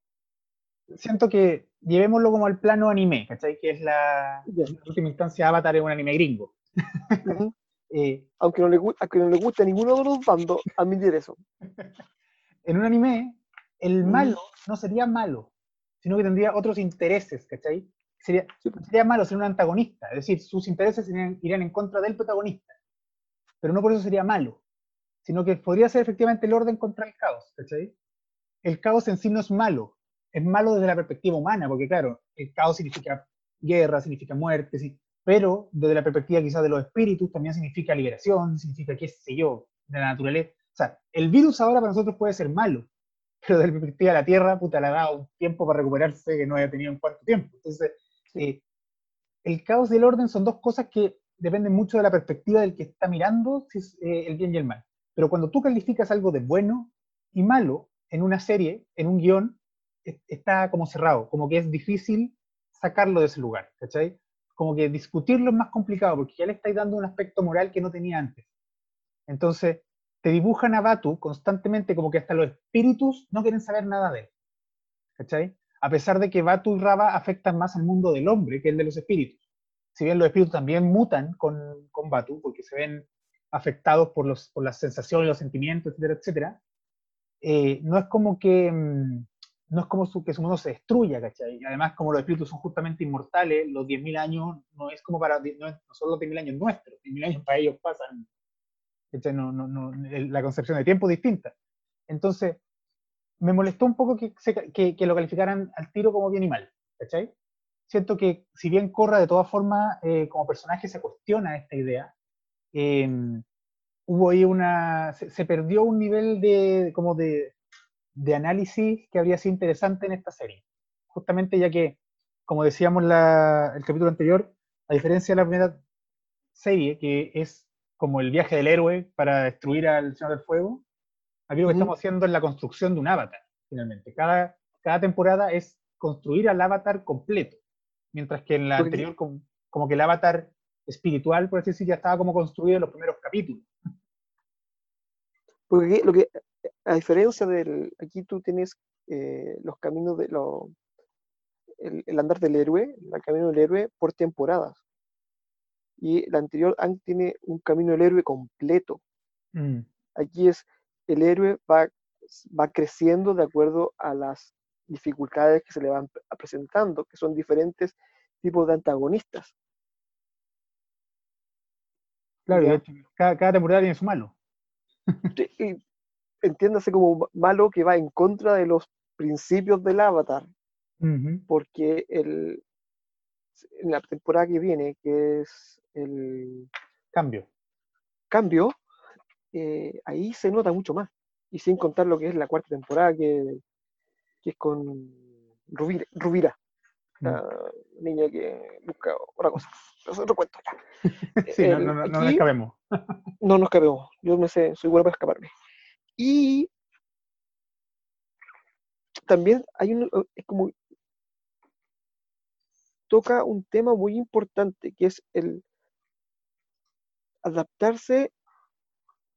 siento que llevémoslo como al plano anime, ¿cachai? Que es la, en última instancia Avatar es un anime gringo. Eh, aunque, no le, aunque no le guste a ninguno de los bandos admitir eso. en un anime, el malo no sería malo, sino que tendría otros intereses, ¿cachai? Sería, sería malo ser un antagonista, es decir, sus intereses irían, en contra del protagonista, pero no por eso sería malo, sino que podría ser efectivamente el orden contra el caos, ¿cachai? El caos en sí no es malo, es malo desde la perspectiva humana, porque claro, el caos significa guerra, significa muerte, sí, pero desde la perspectiva quizás de los espíritus también significa liberación, significa qué sé yo, de la naturaleza. O sea, el virus ahora para nosotros puede ser malo, pero desde la perspectiva de la Tierra, puta, le ha dado un tiempo para recuperarse que no haya tenido en cuánto tiempo. Entonces, eh, el caos y el orden son dos cosas que dependen mucho de la perspectiva del que está mirando si es, eh, el bien y el mal. Pero cuando tú calificas algo de bueno y malo en una serie, en un guion, está como cerrado, como que es difícil sacarlo de ese lugar, ¿cachai? como que discutirlo es más complicado porque ya le estáis dando un aspecto moral que no tenía antes. Entonces, te dibujan a Batu constantemente como que hasta los espíritus no quieren saber nada de él. ¿Cachai? A pesar de que Batu y Raba afectan más al mundo del hombre que el de los espíritus. Si bien los espíritus también mutan con, con Batu, porque se ven afectados por, los, por las sensaciones, los sentimientos, etcétera, etcétera, eh, no es como que, mm, no es como su, que su mundo se destruya, ¿cachai? Además, como los espíritus son justamente inmortales, los 10.000 años no es como para, no, son los 10.000 años nuestros, 10.000 años para ellos pasan. No, no, no, la concepción de tiempo es distinta. Entonces, me molestó un poco que, que, lo calificaran al tiro como bien y mal, ¿cachai? Siento que si bien Corra de todas formas eh, como personaje se cuestiona esta idea, eh, hubo una, se, se, perdió un nivel de, como de, de análisis que habría sido interesante en esta serie. Justamente ya que, como decíamos en el capítulo anterior, a diferencia de la primera serie, que es como el viaje del héroe para destruir al Señor del Fuego, aquí lo que estamos haciendo es la construcción de un avatar, finalmente. Cada, cada temporada es construir al avatar completo, mientras que en la anterior, como, como, que el avatar espiritual, por así decirlo, ya estaba como construido en los primeros capítulos. Porque lo que a diferencia del, aquí tú tienes eh, los caminos de lo, el, andar del héroe, el camino del héroe por temporadas. Y la anterior tiene un camino del héroe completo. Mm. Aquí es el héroe va, va creciendo de acuerdo a las dificultades que se le van presentando, que son diferentes tipos de antagonistas. Claro, cada, cada, temporada tiene su malo. y entiéndase como malo que va en contra de los principios del avatar. Porque el, en la temporada que viene, que es el cambio, cambio eh, ahí se nota mucho más. Y sin contar lo que es la cuarta temporada, que, que es con Rubira, Rubira la niña que busca otra cosa. Es otro cuento sí, no, no, no, no, nos cabemos. no nos cabemos. Yo me sé, soy bueno para escaparme. Y también hay un, es como, toca un tema muy importante, que es el, adaptarse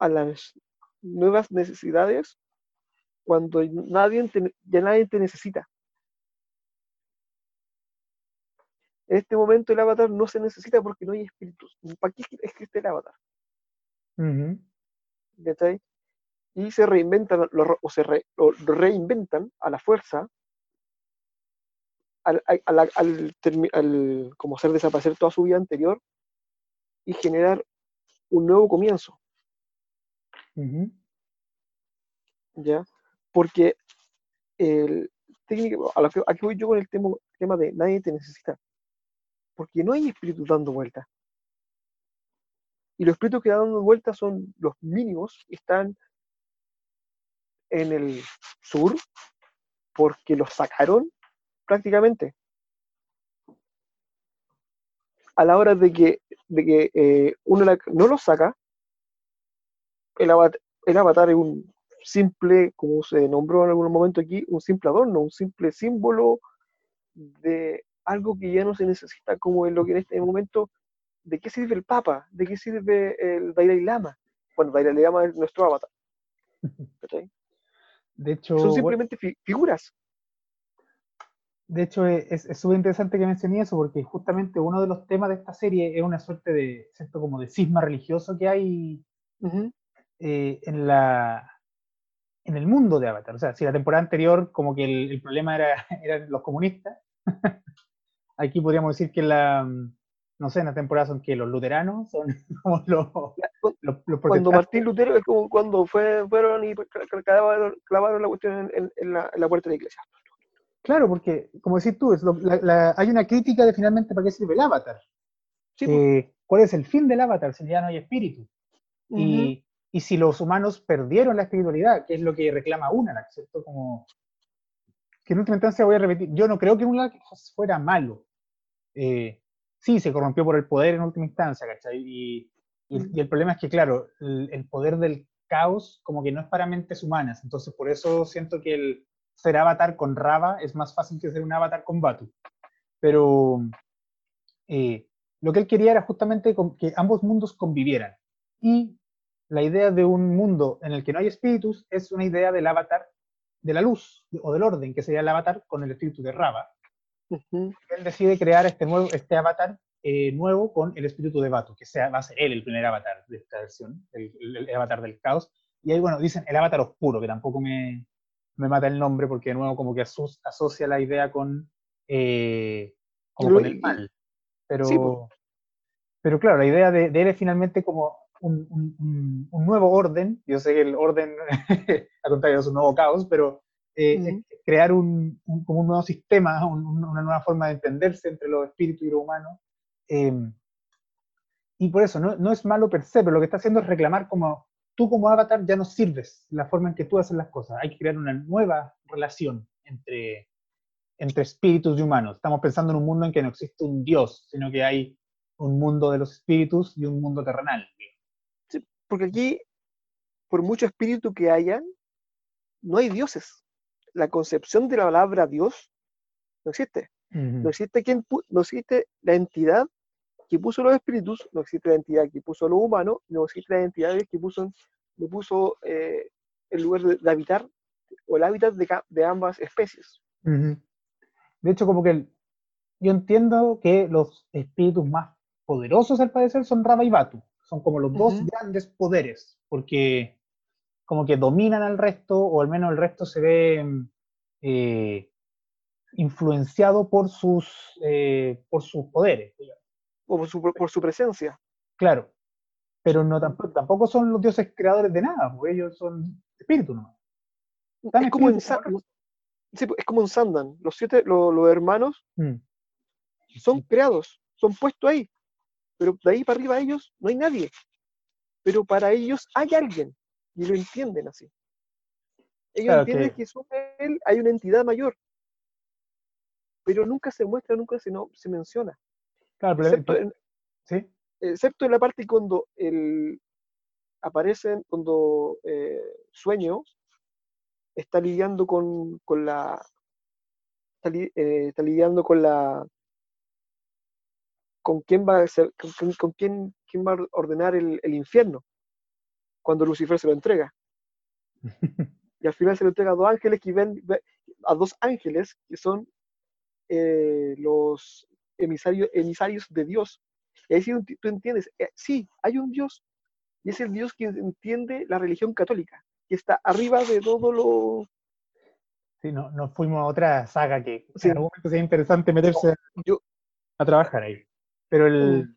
a las nuevas necesidades cuando nadie ya nadie te necesita. En este momento el avatar no se necesita porque no hay espíritus. ¿Para qué existe el avatar? Y se reinventan, o se reinventan a la fuerza al, como hacer desaparecer toda su vida anterior y generar un nuevo comienzo. ¿Ya? Porque el técnico, voy yo con el tema, de nadie te necesita porque no hay espíritus dando vuelta. Y los espíritus que dan dando vuelta son los mínimos, están en el sur, porque los sacaron prácticamente. A la hora de que, de que eh, uno no los saca, el avatar, es un simple, como se nombró en algún momento aquí, un simple adorno, un simple símbolo de algo que ya no se necesita, como en lo que en este momento, ¿de qué sirve el Papa? ¿De qué sirve el Dalai Lama? Bueno, Dalai Lama es nuestro avatar. De hecho, son simplemente figuras. De hecho, es súper interesante que mencioné eso, porque justamente uno de los temas de esta serie es una suerte de, ¿cierto? Como de cisma religioso que hay eh, en, la, en el mundo de Avatar. O sea, si la temporada anterior como que el, problema era, eran los comunistas, aquí podríamos decir que la, no sé, en la temporada son que los luteranos son como los, Cuando Martín Lutero es como cuando fue, fueron y clavaron, la cuestión en, la, puerta de la iglesia. Claro, porque, como decís tú, es hay una crítica de finalmente para qué sirve el avatar. Pues. ¿Cuál es el fin del avatar si ya no hay espíritu? y, y, si los humanos perdieron la espiritualidad, que es lo que reclama una, ¿cierto? Como, que en última instancia voy a repetir, yo no creo que un fuera malo. Eh, sí, se corrompió por el poder en última instancia, ¿cachai? Y, el problema es que, claro, el, poder del caos como que no es para mentes humanas, entonces por eso siento que el ser avatar con Rava es más fácil que ser un avatar con Batu. Pero eh, lo que él quería era justamente que ambos mundos convivieran. Y la idea de un mundo en el que no hay espíritus es una idea del avatar de la luz o del orden, que sería el avatar con el espíritu de Rava. Él decide crear este, nuevo, este avatar eh, nuevo con el espíritu de Batu, que sea, va a ser él el primer avatar de esta versión, el, avatar del caos. Y ahí, bueno, dicen el avatar oscuro, que tampoco me, me mata el nombre, porque de nuevo como que asocia la idea con, eh, con el mal. Pero, pero claro, la idea de, de él es finalmente como un, nuevo orden, yo sé que el orden, al contrario, es un nuevo caos, pero eh, crear un, como un nuevo sistema, una nueva forma de entenderse entre los espíritus y lo humano. Em, y por eso, no, no, es malo per se, pero lo que está haciendo es reclamar como tú como avatar ya no sirves la forma en que tú haces las cosas. Hay que crear una nueva relación entre, entre espíritus y humanos. Estamos pensando en un mundo en que no existe un dios, sino que hay un mundo de los espíritus y un mundo terrenal porque aquí, por mucho espíritu que hayan, no hay dioses. La concepción de la palabra Dios no existe. No existe quien no existe la entidad que puso los espíritus, no existe la entidad que puso lo humano, no existe la entidad que puso, puso eh, el lugar de, habitar o el hábitat de, ambas especies. De hecho, como que yo entiendo que los espíritus más poderosos al parecer son Rama y Batu son como los dos grandes poderes, porque como que dominan al resto, o al menos el resto se ve eh, influenciado por sus, eh, por sus poderes. O por su, por su presencia. Claro, pero no tampoco, son los dioses creadores de nada, porque ellos son espíritus ¿no? Es como, en, sí, es como en Sandan, los siete, los, hermanos mm. son creados, son puestos ahí pero de ahí para arriba ellos no hay nadie. Pero para ellos hay alguien, y lo entienden así. Ellos entienden que, sobre él hay una entidad mayor, pero nunca se muestra, nunca se, no, se menciona. Claro, excepto, en, ¿sí? excepto en la parte cuando el, aparecen, cuando eh, Sueño está lidiando con, con la está, eh, está lidiando con la con quién va a ser, con, quién quién va a ordenar el, el infierno cuando Lucifer se lo entrega. Y al final se lo entrega a dos ángeles que ven, ve- a dos ángeles que son eh, los emisarios, emisarios de Dios. Y ahí sí tú entiendes, eh, sí, hay un Dios, y es el Dios que entiende la religión católica, que está arriba de todo lo... Sí, no, nos fuimos a otra saga que Sí. en algún momento sería interesante meterse Yo, a trabajar ahí. Pero el. Mm.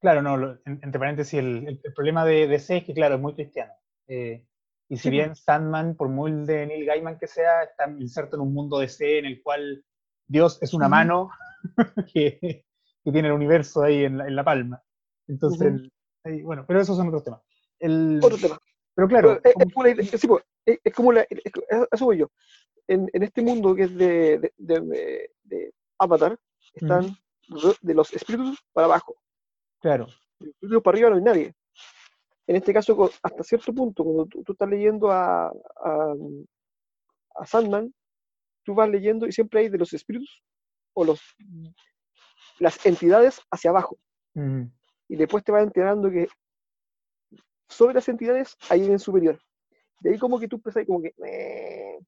Claro, no, lo- en- entre paréntesis, el, el- el problema de DC es que, claro, es muy cristiano. Eh, y si Sí, bien Sandman, por muy de Neil Gaiman que sea, está inserto en un mundo DC en el cual Dios es una mano que, que tiene el universo ahí en la, en la palma. Entonces, ahí, bueno, pero esos son otros temas. El, otro tema. pero claro, Pero es, como- es como la pues, es- es como la, yo. En, en este mundo que es de, de, de- de Avatar, están de los espíritus para abajo. claro, De los espíritus para arriba no hay nadie. En este caso, hasta cierto punto, cuando tú, tú estás leyendo a, a, a Sandman, tú vas leyendo y siempre hay de los espíritus o los, las entidades hacia abajo. y después te vas enterando que sobre las entidades hay alguien superior. De ahí como que tú empezás como que... "Eh".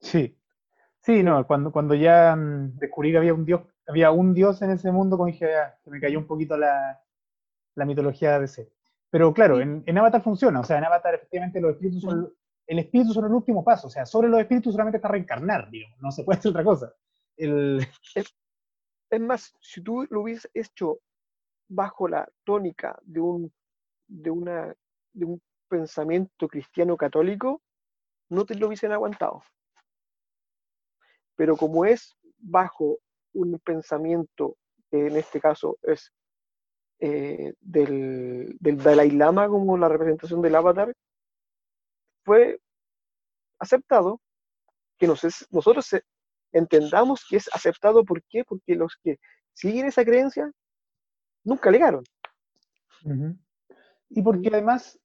Sí. Sí, no, cuando, cuando ya mm, descubrí que había un dios, había un dios en ese mundo, como dije, "Ah, se me cayó un poquito la, la mitología de DC. Pero claro, en, en Avatar funciona, o sea, en Avatar efectivamente los espíritus son, el espíritu son el último paso, o sea, sobre los espíritus solamente está reencarnar, digamos, no se puede hacer otra cosa. El, Es más, si tú lo hubieses hecho bajo la tónica de un, de una, de un pensamiento cristiano católico, no te lo hubiesen aguantado. Pero como es bajo un pensamiento, que en este caso es eh, del, del Dalai Lama como la representación del avatar, fue aceptado, que nos es- nosotros eh, entendamos que es aceptado, ¿por qué? Porque los que siguen esa creencia nunca alegaron. Ujú. Y porque además,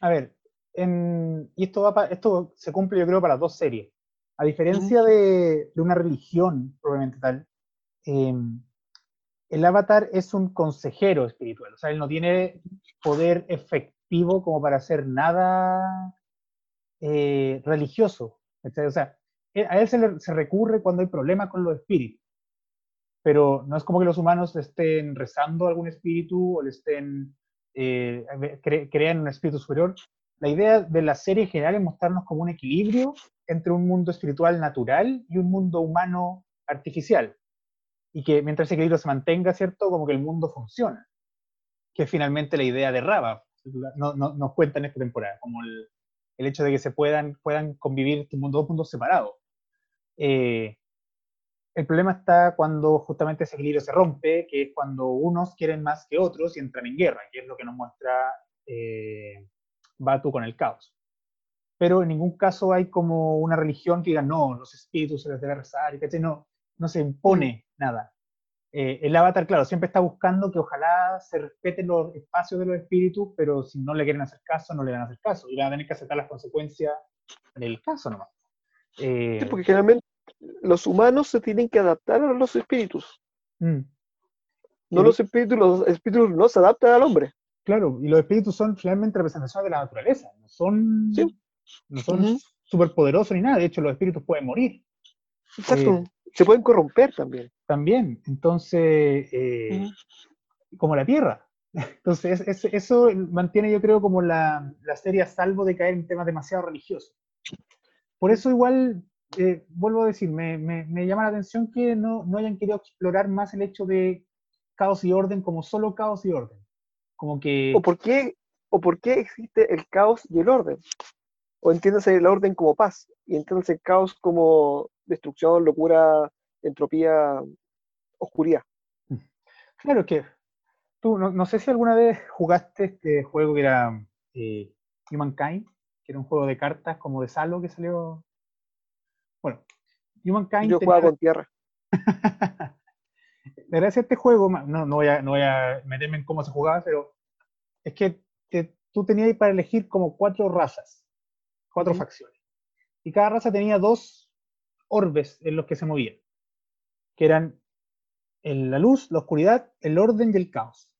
a ver, en- y esto, va pa- esto se cumple yo creo para dos series. A diferencia de, de una religión probablemente tal, em, el avatar es un consejero espiritual, o sea, él no tiene poder efectivo como para hacer nada eh, religioso. ¿cachai? O sea, eh, a él se, le- se recurre cuando hay problemas con los espíritus, pero no es como que los humanos le estén rezando a algún espíritu o le estén eh, cre- crean un espíritu superior. La idea de la serie en general es mostrarnos como un equilibrio entre un mundo espiritual natural y un mundo humano artificial. Y que mientras ese equilibrio se mantenga, ¿cierto? Como que el mundo funciona. Que finalmente la idea de Raba, no, no- nos cuenta en esta temporada, como el, el hecho de que se puedan, puedan convivir mundos, dos mundos separados. Eh, el problema está cuando justamente ese equilibrio se rompe, que es cuando unos quieren más que otros y entran en guerra, que es lo que nos muestra eh, Batu con el caos. Pero en ningún caso hay como una religión que diga, no, los espíritus se les debe rezar, y ¿cachai? No, no se impone nada. Eh, el avatar, claro, siempre está buscando que ojalá se respeten los espacios de los espíritus, pero si no le quieren hacer caso, no le van a hacer caso, y van a tener que aceptar las consecuencias del caso nomás. Eh, Sí, porque generalmente los humanos se tienen que adaptar a los espíritus. mm. No los espíritus, los espíritus no se adaptan al hombre. Claro, y los espíritus son finalmente representaciones de la naturaleza, no son, Sí. no son superpoderosos ni nada, de hecho los espíritus pueden morir Exacto. Eh, se pueden corromper también. también, entonces, eh, como la Tierra. Entonces, es- es- eso mantiene yo creo como la, la serie a salvo de caer en temas demasiado religiosos. Por eso igual, eh, vuelvo a decir, me, me- me llama la atención que no, no hayan querido explorar más el hecho de caos y orden como solo caos y orden. Como que... ¿O por qué, o por qué existe el caos y el orden? O entiéndase el orden como paz, y entiéndase el caos como destrucción, locura, entropía, oscuridad. Claro que tú, no, no sé si alguna vez jugaste este juego que era eh, Humankind, que era un juego de cartas como de Salo que salió. Bueno, Humankind. Yo tenía- jugaba con tierra. La gracia de este juego, no, no, voy a, no voy a meterme en cómo se jugaba, pero es que, tú tenías para elegir como cuatro razas, cuatro facciones. Y cada raza tenía dos orbes en los que se movían, que eran el- la luz, la oscuridad, el orden y el caos.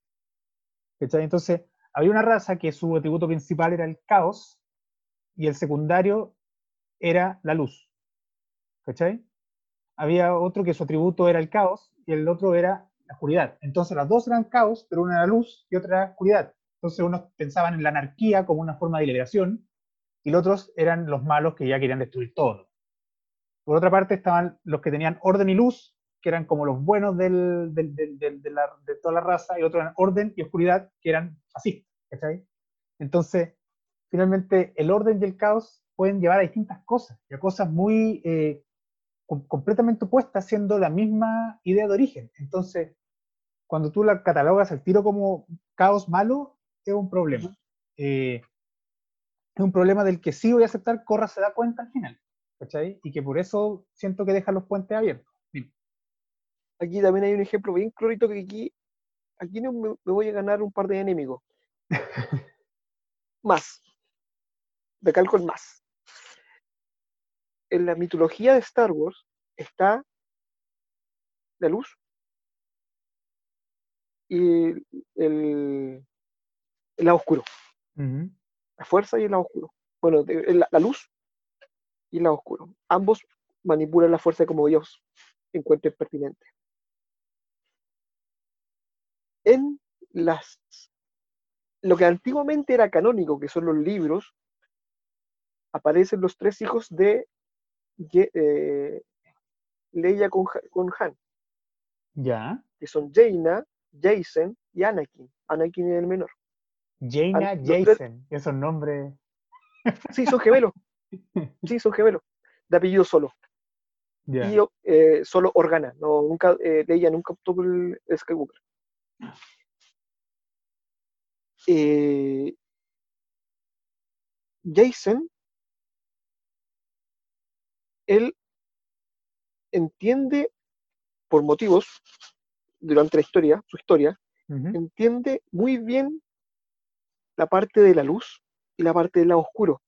¿cachai? Entonces, había una raza que su atributo principal era el caos y el secundario era la luz. ¿Cachai? Había otro que su atributo era el caos y el otro era la oscuridad. Entonces las dos eran caos, pero una era luz y otra era oscuridad. Entonces unos pensaban en la anarquía como una forma de liberación y los otros eran los malos que ya querían destruir todo. Por otra parte estaban los que tenían orden y luz, que eran como los buenos del, del, del, de, de, toda la raza, y otros eran orden y oscuridad, que eran fascistas. ¿cachai? Entonces, finalmente, el orden y el caos pueden llevar a distintas cosas, y a cosas muy eh, completamente opuestas, siendo la misma idea de origen. Entonces, cuando tú la catalogas al tiro como caos malo, es un problema. Eh, es un problema del que sí voy a aceptar, Corra se da cuenta al final. ¿cachai? Y que por eso siento que deja los puentes abiertos. Aquí también hay un ejemplo bien clarito que aquí, aquí no me, me voy a ganar un par de enemigos. más. Recalco el más. En la mitología de Star Wars está la luz y el, lado oscuro. La fuerza y el lado oscuro. Bueno, de- la, la luz y el lado oscuro. Ambos manipulan la fuerza como ellos encuentren pertinente. En las lo que antiguamente era canónico, que son los libros, aparecen los tres hijos de eh, Leia con, con Han, Ya. que son Jaina, Jason y Anakin. Anakin es el menor. Jaina tres- Jason. Esos nombres. Sí, son gemelos. Sí, son gemelos. De apellido solo. Ya. Y eh, solo Organa. No, nunca, eh, Leia nunca por el Skywalker. Eh, Jason, él entiende por motivos durante la historia, su historia, entiende muy bien la parte de la luz y la parte del lado oscuro.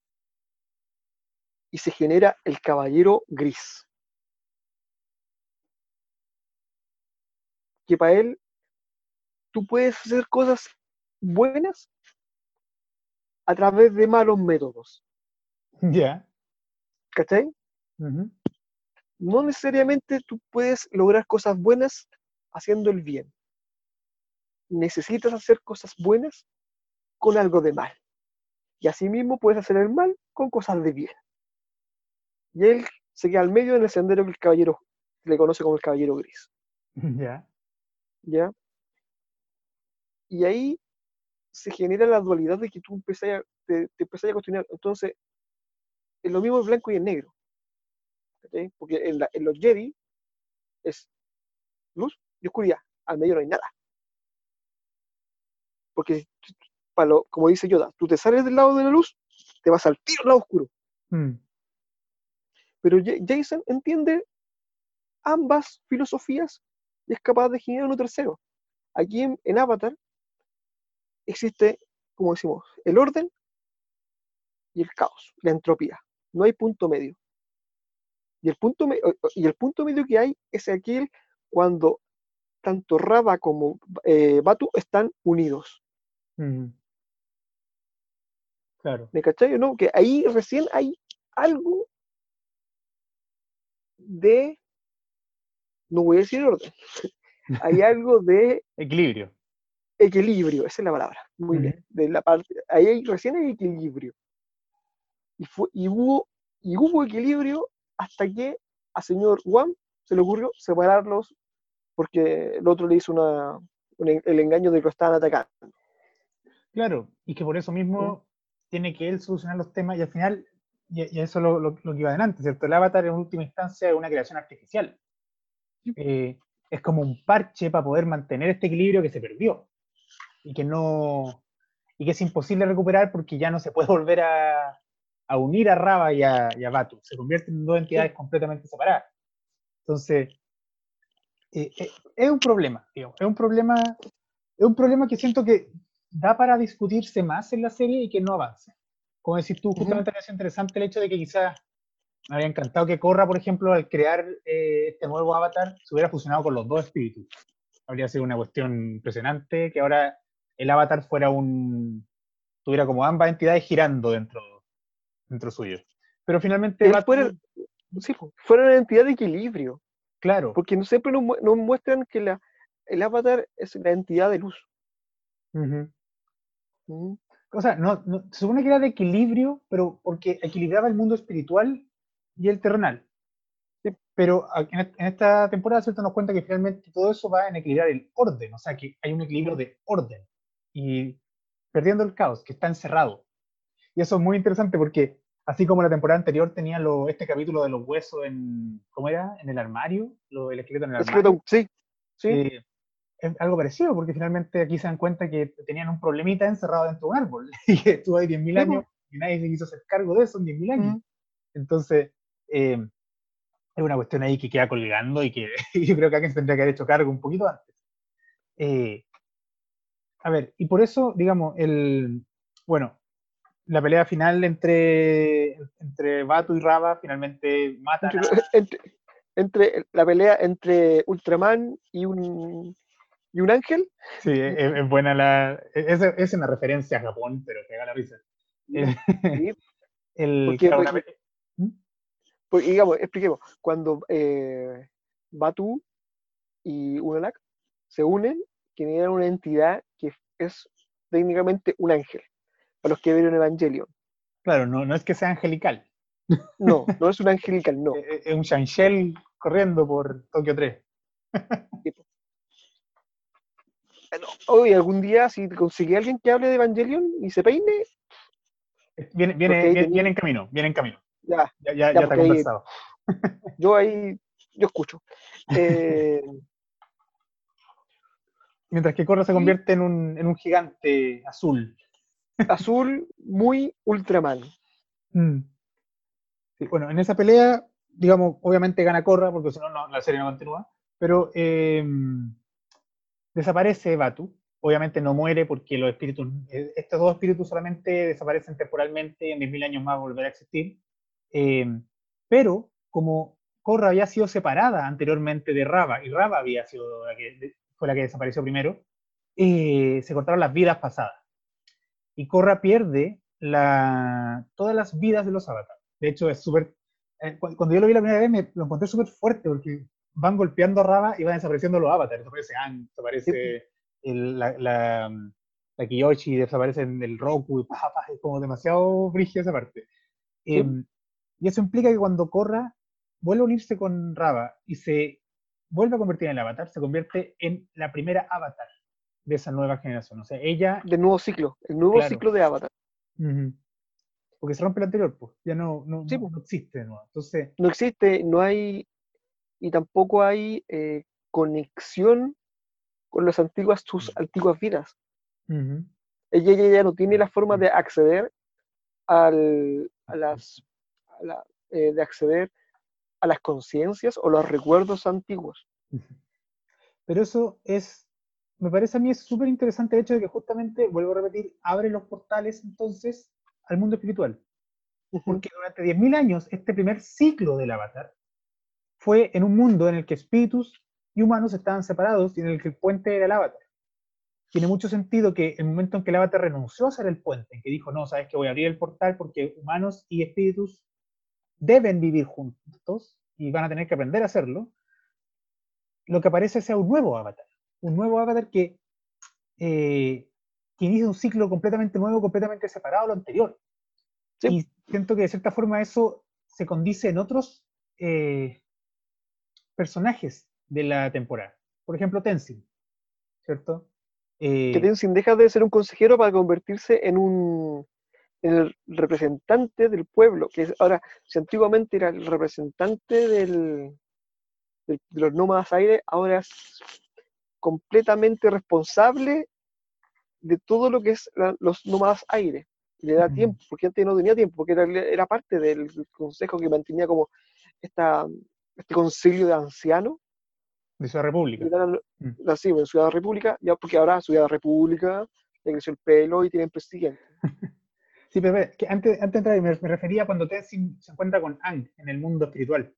Y se genera el caballero gris. Que para él tú puedes hacer cosas buenas a través de malos métodos. Ya. ¿Cachai? Ujú. No necesariamente tú puedes lograr cosas buenas haciendo el bien. Necesitas hacer cosas buenas con algo de mal. Y asimismo puedes hacer el mal con cosas de bien. Y él se queda al medio en el sendero que el caballero se le conoce como el caballero gris. Ya. ¿Ya? Y ahí se genera la dualidad de que tú empezás a, te, te empezás a cuestionar. Entonces, es lo mismo el blanco y el negro. ¿Cachai? Porque en, la- en los Jedi es luz y oscuridad. Al medio no hay nada. Porque, para lo- como dice Yoda, tú te sales del lado de la luz, te vas al tiro al lado oscuro. Mm. Pero Ja- Jason entiende ambas filosofías y es capaz de generar uno tercero. Aquí en, en Avatar existe, como decimos, el orden y el caos, la entropía. No hay punto medio. Y el punto, me- o- o- y el punto medio que hay es aquel cuando tanto Rava como eh, Batu están unidos. Claro. ¿Me cachai no? Que ahí recién hay algo de, no voy a decir orden, hay algo de Equilibrio. equilibrio, esa es la palabra, muy bien, de la parte, ahí hay- recién hay equilibrio. Y, fue, y, hubo, y hubo equilibrio hasta que a señor Wam se le ocurrió separarlos porque el otro le hizo una, el engaño de que lo estaban atacando. Claro. Y que por eso mismo tiene que él solucionar los temas y al final, y, y eso es lo, lo- lo que iba adelante, ¿cierto? El avatar en última instancia es una creación artificial. Eh, es como un parche para poder mantener este equilibrio que se perdió y que no y que es imposible recuperar porque ya no se puede volver a, a unir a Raba y a, y a Batu. Se convierten en dos entidades completamente separadas. Entonces, eh, eh, es un problema, digamos, es un problema, es un problema que siento que da para discutirse más en la serie y que no avanza. Como decís tú, justamente me parece interesante el hecho de que quizás me había encantado que Corra, por ejemplo, al crear eh, este nuevo avatar, se hubiera fusionado con los dos espíritus. Habría sido una cuestión impresionante que ahora el avatar fuera un, tuviera como ambas entidades girando dentro, dentro suyo. Pero finalmente... Él fuera, sí, fuera una entidad de equilibrio, claro, porque no siempre nos, mu- nos muestran que la, el avatar es la entidad de luz. ujú. Mm, o sea, no, no- se supone que era de equilibrio, pero porque equilibraba el mundo espiritual y el terrenal. Sí. Pero en, en esta temporada, ¿cierto? Nos cuenta que finalmente todo eso va en equilibrar el orden, o sea, que hay un equilibrio de orden y perdiendo el caos, que está encerrado. Y eso es muy interesante porque, así como la temporada anterior tenía lo- este capítulo de los huesos en, ¿cómo era? En el armario, lo, el esqueleto en el armario. no- sí, sí, Eh, es algo parecido, porque finalmente aquí se dan cuenta que tenían un problemita encerrado dentro de un árbol y que estuvo ahí 10.000 Sí, años y nadie se quiso hacer cargo de eso en 10.000 años. Mm. Entonces, eh, es una cuestión ahí que queda colgando y que yo creo que alguien se tendría que haber hecho cargo un poquito antes. Eh, a ver, y por eso, digamos, el, bueno, la pelea final entre, entre Batu y Raba finalmente matan entre, a, entre, entre la pelea entre Ultraman y un, y un ángel, Sí, es, es buena la. Es, es una referencia a Japón, pero pega la risa. El, sí, el- Porque- claro, una porque- ¿Mm? pues, digamos, expliquemos, cuando eh, Batu y Unalak se unen, generan una entidad que es técnicamente un ángel, para los que vieron Evangelion. claro, no, no es que sea angelical. No, no es un angelical, no. Es, es un Shanshell corriendo por Tokio 3. Hoy algún día, si conseguí a alguien que hable de Evangelion y se peine, Viene, viene, viene, tenía- viene en camino, viene en camino. ya, Ya, ya, Ya, ahí- conversado. yo ahí, yo escucho. Eh, Mientras que Korra se convierte en un, en un gigante azul. Azul, muy Ultraman. Mm. Sí, bueno, en esa pelea, digamos, obviamente gana Korra, porque si no, no, la serie no continúa, pero eh, desaparece Batu. Obviamente no muere porque los espíritus, eh, estos dos espíritus solamente desaparecen temporalmente y en 10.000 años más volverá a existir. Eh, pero como Korra había sido separada anteriormente de Raba, y Raba había sido la que, fue la que desapareció primero, eh, se cortaron las vidas pasadas. Y Korra pierde la, todas las vidas de los avatares. De hecho, es súper. eh, cu- cuando yo lo vi la primera vez, me lo encontré súper fuerte porque van golpeando a Raba y van desapareciendo los avatares. Desaparece Ang, desaparece el- la, la, la Kiyoshi, desaparece el Roku, pa, pa, es como demasiado brígida esa parte. Sí. Em, y eso implica que cuando Korra vuelve a unirse con Raba y se vuelve a convertir en el avatar, se convierte en la primera avatar de esa nueva generación. O sea, ella Del nuevo ciclo, el nuevo Claro. ciclo de Avatar. Ujú. Porque se rompe el anterior, pues. Ya no, no, Sí, no- pues. no existe de nuevo. Entonces, No existe, no hay, y tampoco hay eh, conexión con las antiguas, sus antiguas vidas. ujú, Ella, ella ya no tiene la forma de acceder al, a las, a la- eh, de acceder a las conciencias o los recuerdos antiguos. pero eso es, me parece a mí es súper interesante el hecho de que justamente, vuelvo a repetir, abre los portales entonces al mundo espiritual. Porque durante 10.000 años, este primer ciclo del avatar fue en un mundo en el que espíritus y humanos estaban separados y en el que el puente era el avatar. Tiene mucho sentido que el momento en que el avatar renunció a ser el puente, en que dijo, no, sabes que voy a abrir el portal porque humanos y espíritus deben vivir juntos y van a tener que aprender a hacerlo, lo que aparece sea un nuevo avatar. Un nuevo avatar que, eh, que inicia un ciclo completamente nuevo, completamente separado de lo anterior. Sí. Y siento que de cierta forma eso se condice en otros eh, personajes de la temporada. Por ejemplo, Tenzin, ¿cierto? Eh, Que Tenzin deja de ser un consejero para convertirse en un en el representante del pueblo, que es, ahora, si antiguamente era el representante del, del- de los nómadas aire, ahora es completamente responsable de todo lo que es la- los nómadas aire. Le da Ujú. tiempo, porque antes no tenía tiempo, porque era, era parte del consejo que mantenía como esta, este concilio de ancianos de Ciudad República. Mm. las sí, en Ciudad República, ya porque ahora Ciudad República le creció el pelo y tienen presidente. Sí, pero que antes, antes de entrar, me, me refería a cuando Tenzin se encuentra con Ang en el mundo espiritual.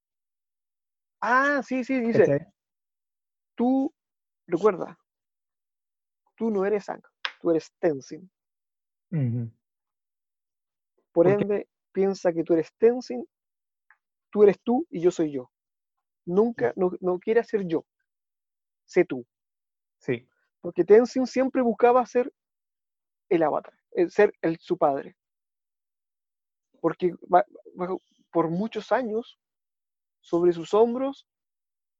Ah, sí, sí, dice, ¿cachai? tú, recuerda, tú no eres Ang, tú eres Tenzin. Por ende, piensa que tú eres Tenzin, tú eres tú y yo soy yo. Nunca, no, no quieras ser yo, sé tú. Sí. Porque Tenzin siempre buscaba ser el avatar, el ser el, su padre. Porque bajo- por muchos años, sobre sus hombros,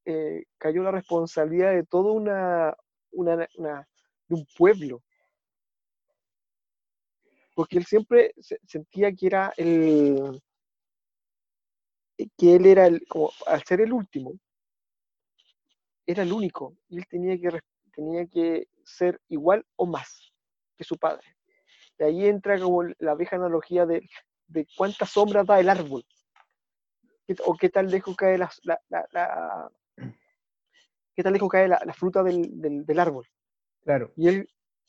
eh, cayó la responsabilidad de toda una, una, de un pueblo. Porque él siempre se- sentía que era el, que él era el, como al ser el último, era el único, y él tenía que, tenía que ser igual o más que su padre. Y ahí entra como la vieja analogía de, de cuántas sombras da el árbol, ¿Qué t- o qué tal lejos cae la, la- la- la- qué tal lejos cae la, la fruta del, del- del árbol. Claro. Y él,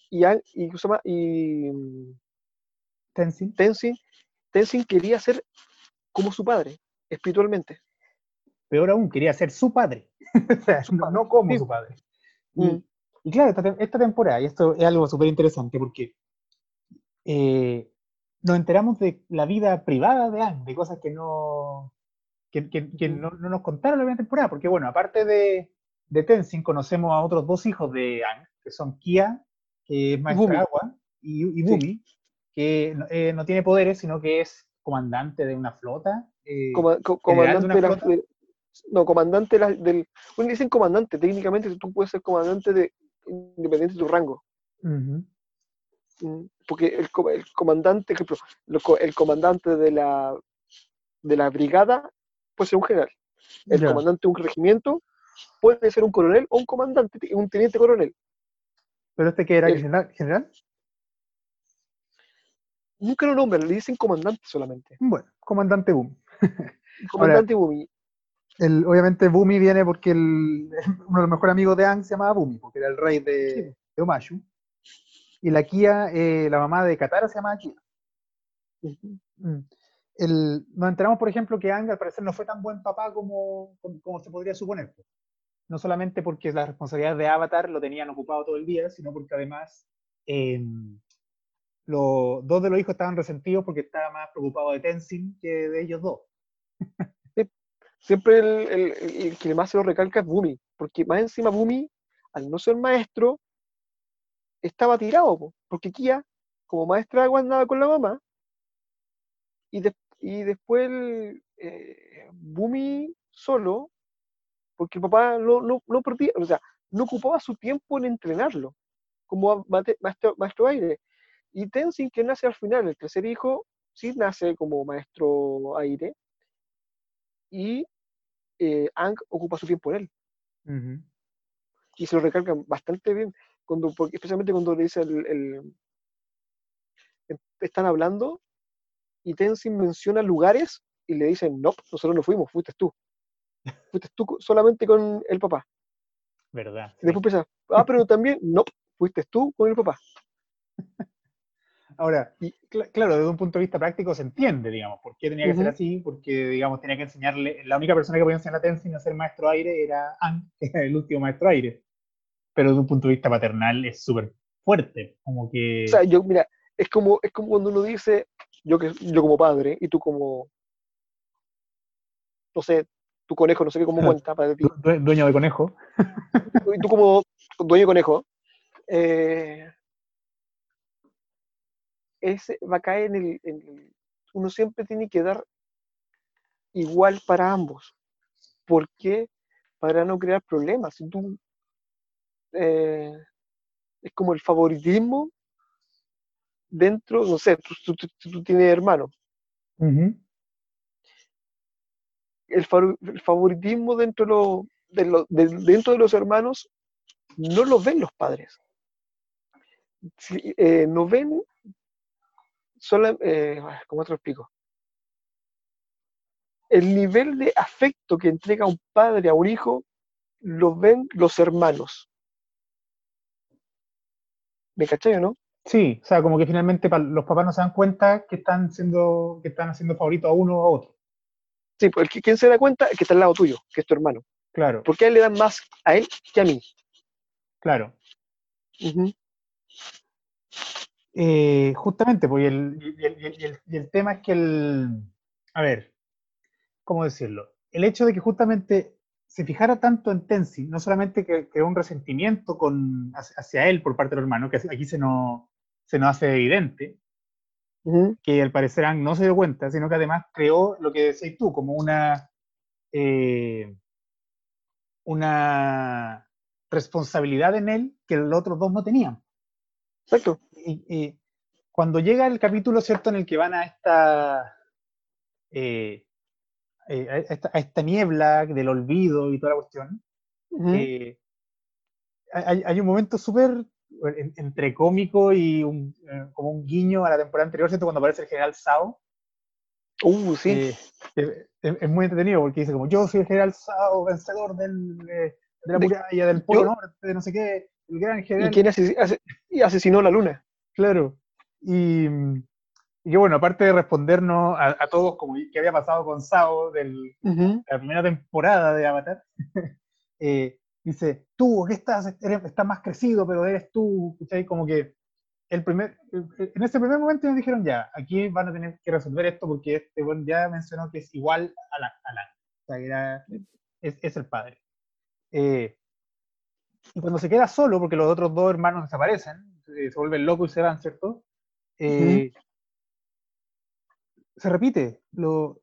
y, y, y mm, Tenzin. Tenzin, Tenzin quería ser como su padre, espiritualmente. Peor aún, quería ser su padre. O sea, Su no, padre, no como sí. su padre. Y, Mm. y claro, esta, te- esta temporada, y esto es algo súper interesante porque eh, nos enteramos de la vida privada de Anne, de cosas que no, que, que- que Ujú. no, no nos contaron la primera temporada, porque bueno, aparte de, de Tenzin, conocemos a otros dos hijos de Anne, que son Kia, que es maestra Bumi. agua, y, y Bumi, que no, eh, no tiene poderes, sino que es comandante de una flota. eh, Coma- co- general de comandante una de la- flota. de- no, comandante la- del. Bueno, dicen comandante, técnicamente tú puedes ser comandante de independiente de tu rango. Mm, Porque el, el comandante, por ejemplo, el comandante de la, de la brigada puede ser un general. El comandante de un regimiento puede ser un coronel o un comandante, un teniente coronel. Pero este que era el- general, general, Nunca lo nombran, le dicen comandante solamente. bueno, comandante Bumi. Comandante Bumi. El, obviamente Bumi viene porque el- uno de los mejores amigos de Aang se llamaba Bumi, porque era el rey de, Sí. de Omashu. Y la Kia, eh, la mamá de Katara se llamaba Kia. Mm. El- nos enteramos, por ejemplo, que Aang al parecer no fue tan buen papá como, como, como se podría suponer. No solamente porque las responsabilidades de Avatar lo tenían ocupado todo el día, sino porque además eh, los dos de los hijos estaban resentidos porque estaba más preocupado de Tenzin que de ellos dos. Siempre el, el- el- que más se lo recalca es Bumi, porque más encima Bumi, al no ser maestro, estaba tirado, po, porque Kia, como maestra andaba con la mamá, y, y después el, eh, Bumi solo, porque el papá no, no, no perdía, o sea, no ocupaba su tiempo en entrenarlo, como mate- maestro, maestro aire. Y Tenzin, que nace al final, el tercer hijo, sí nace como maestro aire, y eh, Aang ocupa su tiempo en él y se lo recalcan bastante bien, cuando, porque, especialmente cuando le dice el, el- están hablando y Tenzin menciona lugares y le dicen, no, nosotros no fuimos, fuiste tú. Fuiste tú solamente con el papá. ¿Verdad? Y después ah, pero también, no, fuiste tú con el papá. Ahora, Y- cl- claro, desde un punto de vista práctico se entiende, digamos, por qué tenía que ser así, porque, digamos, tenía que enseñarle, la única persona que podía enseñar a Tenzin a ser maestro aire era que era el último maestro aire. Pero desde un punto de vista paternal es súper fuerte, como que... O sea, yo, mira, es como, es como cuando uno dice, yo, que, yo como padre y tú como, no sé, tu conejo, no sé qué cómo cuenta para ti. du- due- dueño de conejo. y tú como dueño de conejo, eh, ese va a caer en el, en el- Uno siempre tiene que dar igual para ambos. ¿Por qué? Para no crear problemas. Si tú, eh, es como el favoritismo dentro, no sé, tú, tú- tú- tú tienes. El, fa- el favoritismo dentro de, lo- de lo- de- dentro de los hermanos no lo ven los padres. Eh, no ven sola- eh, ¿cómo te lo explico? El nivel de afecto que entrega un padre a un hijo lo ven los hermanos. ¿Me cachai o no? Sí, o sea, como que finalmente los papás no se dan cuenta que están siendo, que están haciendo favorito a uno o a otro. Sí, pues el que, quien se da cuenta es que está al lado tuyo, que es tu hermano. Claro, Porque a él le dan más a él que a mí. claro. Eh, justamente, pues, y el, y el- y el- y el tema es que el, a ver, ¿cómo decirlo? El hecho de que justamente se fijara tanto en Tenzin, no solamente que creó un resentimiento con, hacia hacia él por parte del hermano, que aquí se nos, se nos hace evidente, Que al parecer Aang no se dio cuenta, sino que además creó lo que decís tú, como una, eh, una responsabilidad en él que los otros dos no tenían. Exacto. Y, y cuando llega el capítulo, ¿cierto?, en el que van a esta, eh, eh, a esta, a esta niebla del olvido y toda la cuestión, eh, hay, hay un momento súper entre cómico y un, eh, como un guiño a la temporada anterior, ¿cierto? Cuando aparece el general Sao, Uh, sí. eh, que es, es muy entretenido porque dice como yo soy el general Sao, vencedor del, eh, de la De- muralla, del polo yo- norte, de no sé qué, el gran ¿Y general. quién ase- ase- y asesinó la luna? Claro. Y, y que bueno, aparte de respondernos a, a todos como qué había pasado con Sao del, Ujú, la primera temporada de Avatar, eh, dice, tú, ¿qué estás? Eres- estás más crecido, pero eres tú, ¿cachai? Como que el primer, en ese primer momento nos dijeron ya, aquí van a tener que resolver esto porque este bueno ya mencionó que es igual a la, a la o sea, que era- es, es el padre. Eh, y cuando se queda solo, porque los otros dos hermanos desaparecen, eh, se vuelven locos y se van, ¿cierto? Eh, Se repite, lo,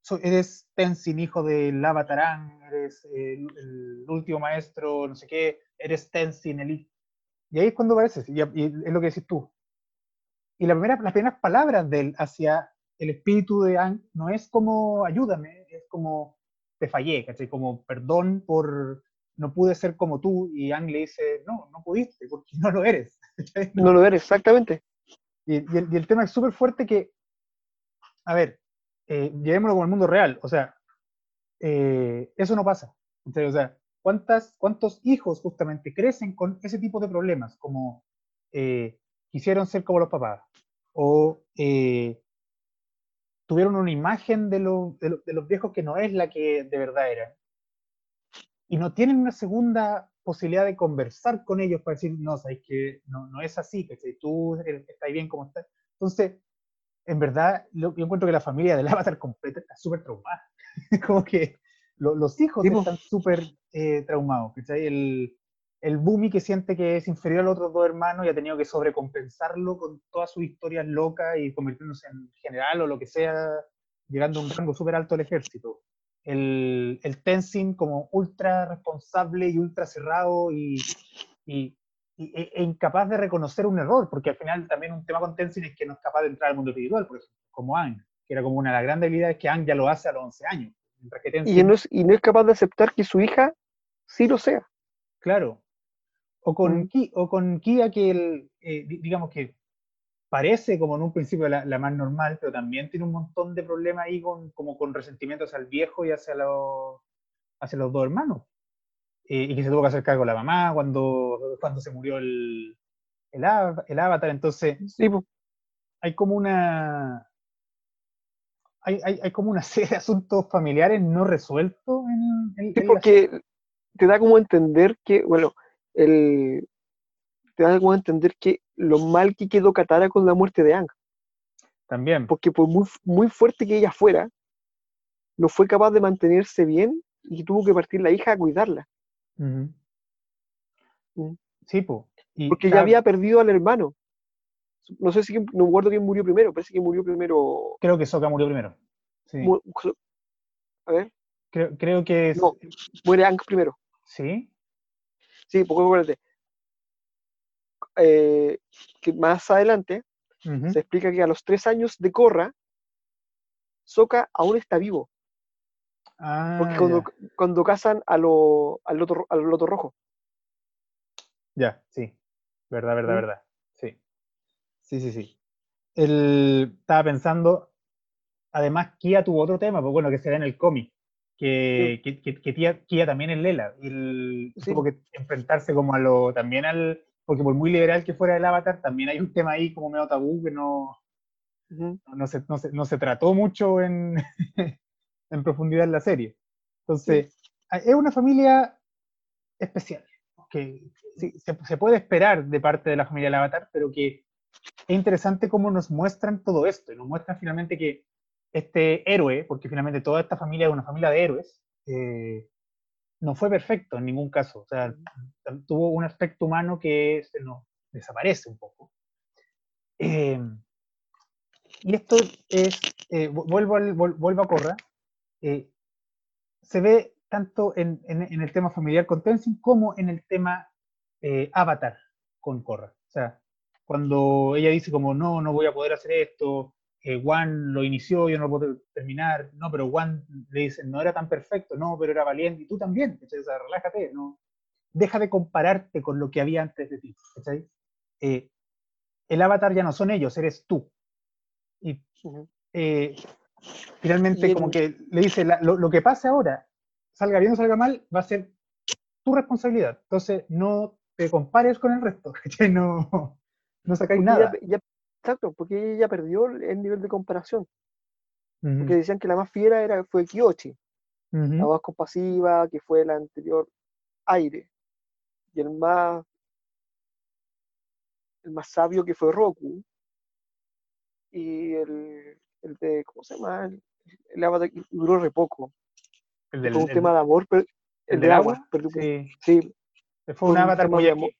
so- eres Tenzin, hijo del Avatarán, eres el, el último maestro, no sé qué, eres Tenzin, el. Y ahí es cuando apareces, y, y es lo que decís tú. Y la primera, las primeras palabras de él hacia el espíritu de Aang no es como ayúdame, es como te fallé, ¿cachai? Como perdón por no pude ser como tú, y Aang le dice, no, no pudiste, porque no lo eres. ¿cachai? No lo eres, exactamente. Y, y el, y el tema es súper fuerte que, a ver, eh, llevémoslo con el mundo real, o sea, eh, eso no pasa. O sea, ¿cuántas, ¿cuántos hijos justamente crecen con ese tipo de problemas? Como eh, quisieron ser como los papás, o eh, tuvieron una imagen de, lo- de lo- de los viejos que no es la que de verdad eran, y no tienen una segunda posibilidad de conversar con ellos para decir, no, sabes que no, no es así, que tú eres- estás bien como estás. Entonces, en verdad, lo- yo encuentro que la familia del avatar completa está súper traumada. como que lo- los hijos Sí, po. están súper eh, traumados. ¿cachai? El, el Bumi que siente que es inferior a los otros dos hermanos y ha tenido que sobrecompensarlo con todas sus historias locas y convirtiéndose en general o lo que sea, llegando a un rango súper alto del ejército. El, el Tenzin como ultra responsable y ultra cerrado y- y- e, e incapaz de reconocer un error, porque al final también un tema con Tenzin es que no es capaz de entrar al mundo espiritual, por ejemplo, como Aang, que era como una de las grandes habilidades que Aang ya lo hace a los 11 años. Mientras que Tenzin, Y no, es, y no es capaz de aceptar que su hija sí lo sea. claro, o con, Mm. Ki- o con Kia que el, eh, di- digamos que parece como en un principio la, la más normal, pero también tiene un montón de problemas ahí con, como con resentimiento hacia el viejo y hacia los, hacia los dos hermanos. Eh, y que se tuvo que hacer cargo la mamá cuando, cuando se murió el, el, av- el avatar. Entonces, Sí, po. hay como una. Hay, hay, hay como una serie de asuntos familiares no resueltos en, en- Sí, en la porque te da como a entender que, bueno, el, te da como a entender que lo mal que quedó Katara con la muerte de Aang, También. porque por muy, muy fuerte que ella fuera, no fue capaz de mantenerse bien y tuvo que partir la hija a cuidarla, Mm. Sí, po. Y porque ya había perdido al hermano. No sé si, no me acuerdo quién murió primero, parece que murió primero. Creo que Sokka murió primero. Sí. mu- A ver, Creo, creo que es. No. muere Aang primero. Sí. Sí, porque acuérdate. eh, que más adelante se explica que a los tres años de Korra, Sokka aún está vivo. Ah, Porque cuando, cuando cazan a lo, al, loto, al loto rojo. ya. sí. Verdad, verdad, ¿Mm? verdad. Sí. Sí, sí, sí. El, estaba pensando, además, Kia tuvo otro tema, pues bueno, que se da en el cómic, que, que, que- que Kia, Kia también es Lela, y el, Sí. tuvo que enfrentarse como a lo, también al, porque por muy liberal que fuera el avatar, también hay un tema ahí como medio tabú que no, Ujú. no, se, no, se, no se trató mucho en, en profundidad en la serie. Entonces, a- es una familia especial, que sí, se, se puede esperar de parte de la familia del Avatar, pero que es interesante cómo nos muestran todo esto, y nos muestran finalmente que este héroe, porque finalmente toda esta familia es una familia de héroes, eh, no fue perfecto en ningún caso. O sea, tuvo un aspecto humano que se nos desaparece un poco. Eh, y esto es, eh, vuelvo, al, vuelvo a Corra, se ve tanto en, en, el tema familiar con Tenzin como en el tema Avatar con Corra. O sea, cuando ella dice como, no, no voy a poder hacer esto, eh, Juan lo inició, yo no lo puedo terminar, no, pero Juan le dice, no era tan perfecto, no, pero era valiente, y tú también, o sea, relájate, no, deja de compararte con lo que había antes de ti, eh, el avatar ya no son ellos, eres tú. Y eh, finalmente como que le dice, lo, lo, que pase ahora, salga bien o salga mal, va a ser tu responsabilidad. Entonces, no te compares con el resto, no, no sacáis nada. exacto, porque ella perdió el nivel de comparación. Porque decían que la más fiera era, fue Kyochi, la más compasiva, que fue la anterior aire. Y el más el más sabio que fue Roku. Y el, el de, ¿cómo se llama? El, el duró re poco. El del, fue un tema de amor, pero, el, del agua. sí. sí. Fue un avatar muy amor.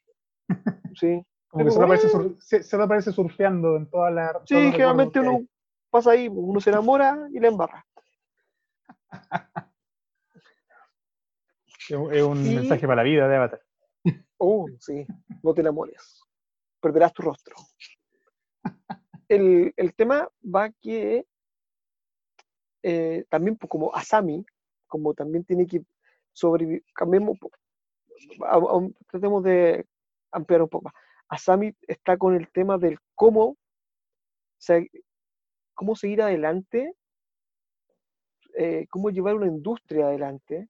Sí. Como que solo aparece, solo aparece, surfeando en toda la. Sí, generalmente uno pasa ahí, uno se enamora y le embarra. es un mensaje para la vida de Avatar. Oh, sí, no te enamores. Perderás tu rostro. El, el tema va que eh, también pues, como Asami, como también tiene que sobrevivir, cambiemos, tratemos de ampliar un poco más. Asami está con el tema del cómo, cómo seguir adelante, eh, cómo llevar una industria adelante,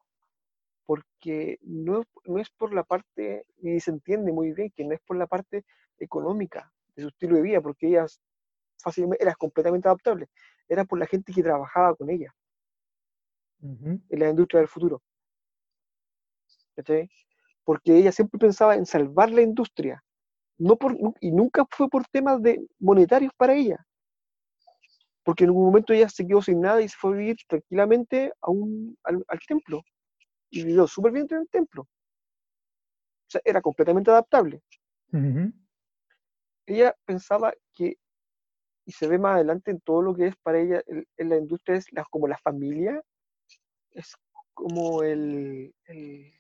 porque no, no, es por la parte, y se entiende muy bien que no es por la parte económica de su estilo de vida, porque ella fácilmente era completamente adaptable, era por la gente que trabajaba con ella en la industria del futuro. Porque ella siempre pensaba en salvar la industria, no por, y nunca fue por temas de monetarios para ella. Porque en algún momento ella se quedó sin nada y se fue a vivir tranquilamente a un, al, templo. Y vivió súper bien en el templo. O sea, era completamente adaptable. Ella pensaba que, y se ve más adelante en todo lo que es para ella en la industria, es como la familia, es como el, el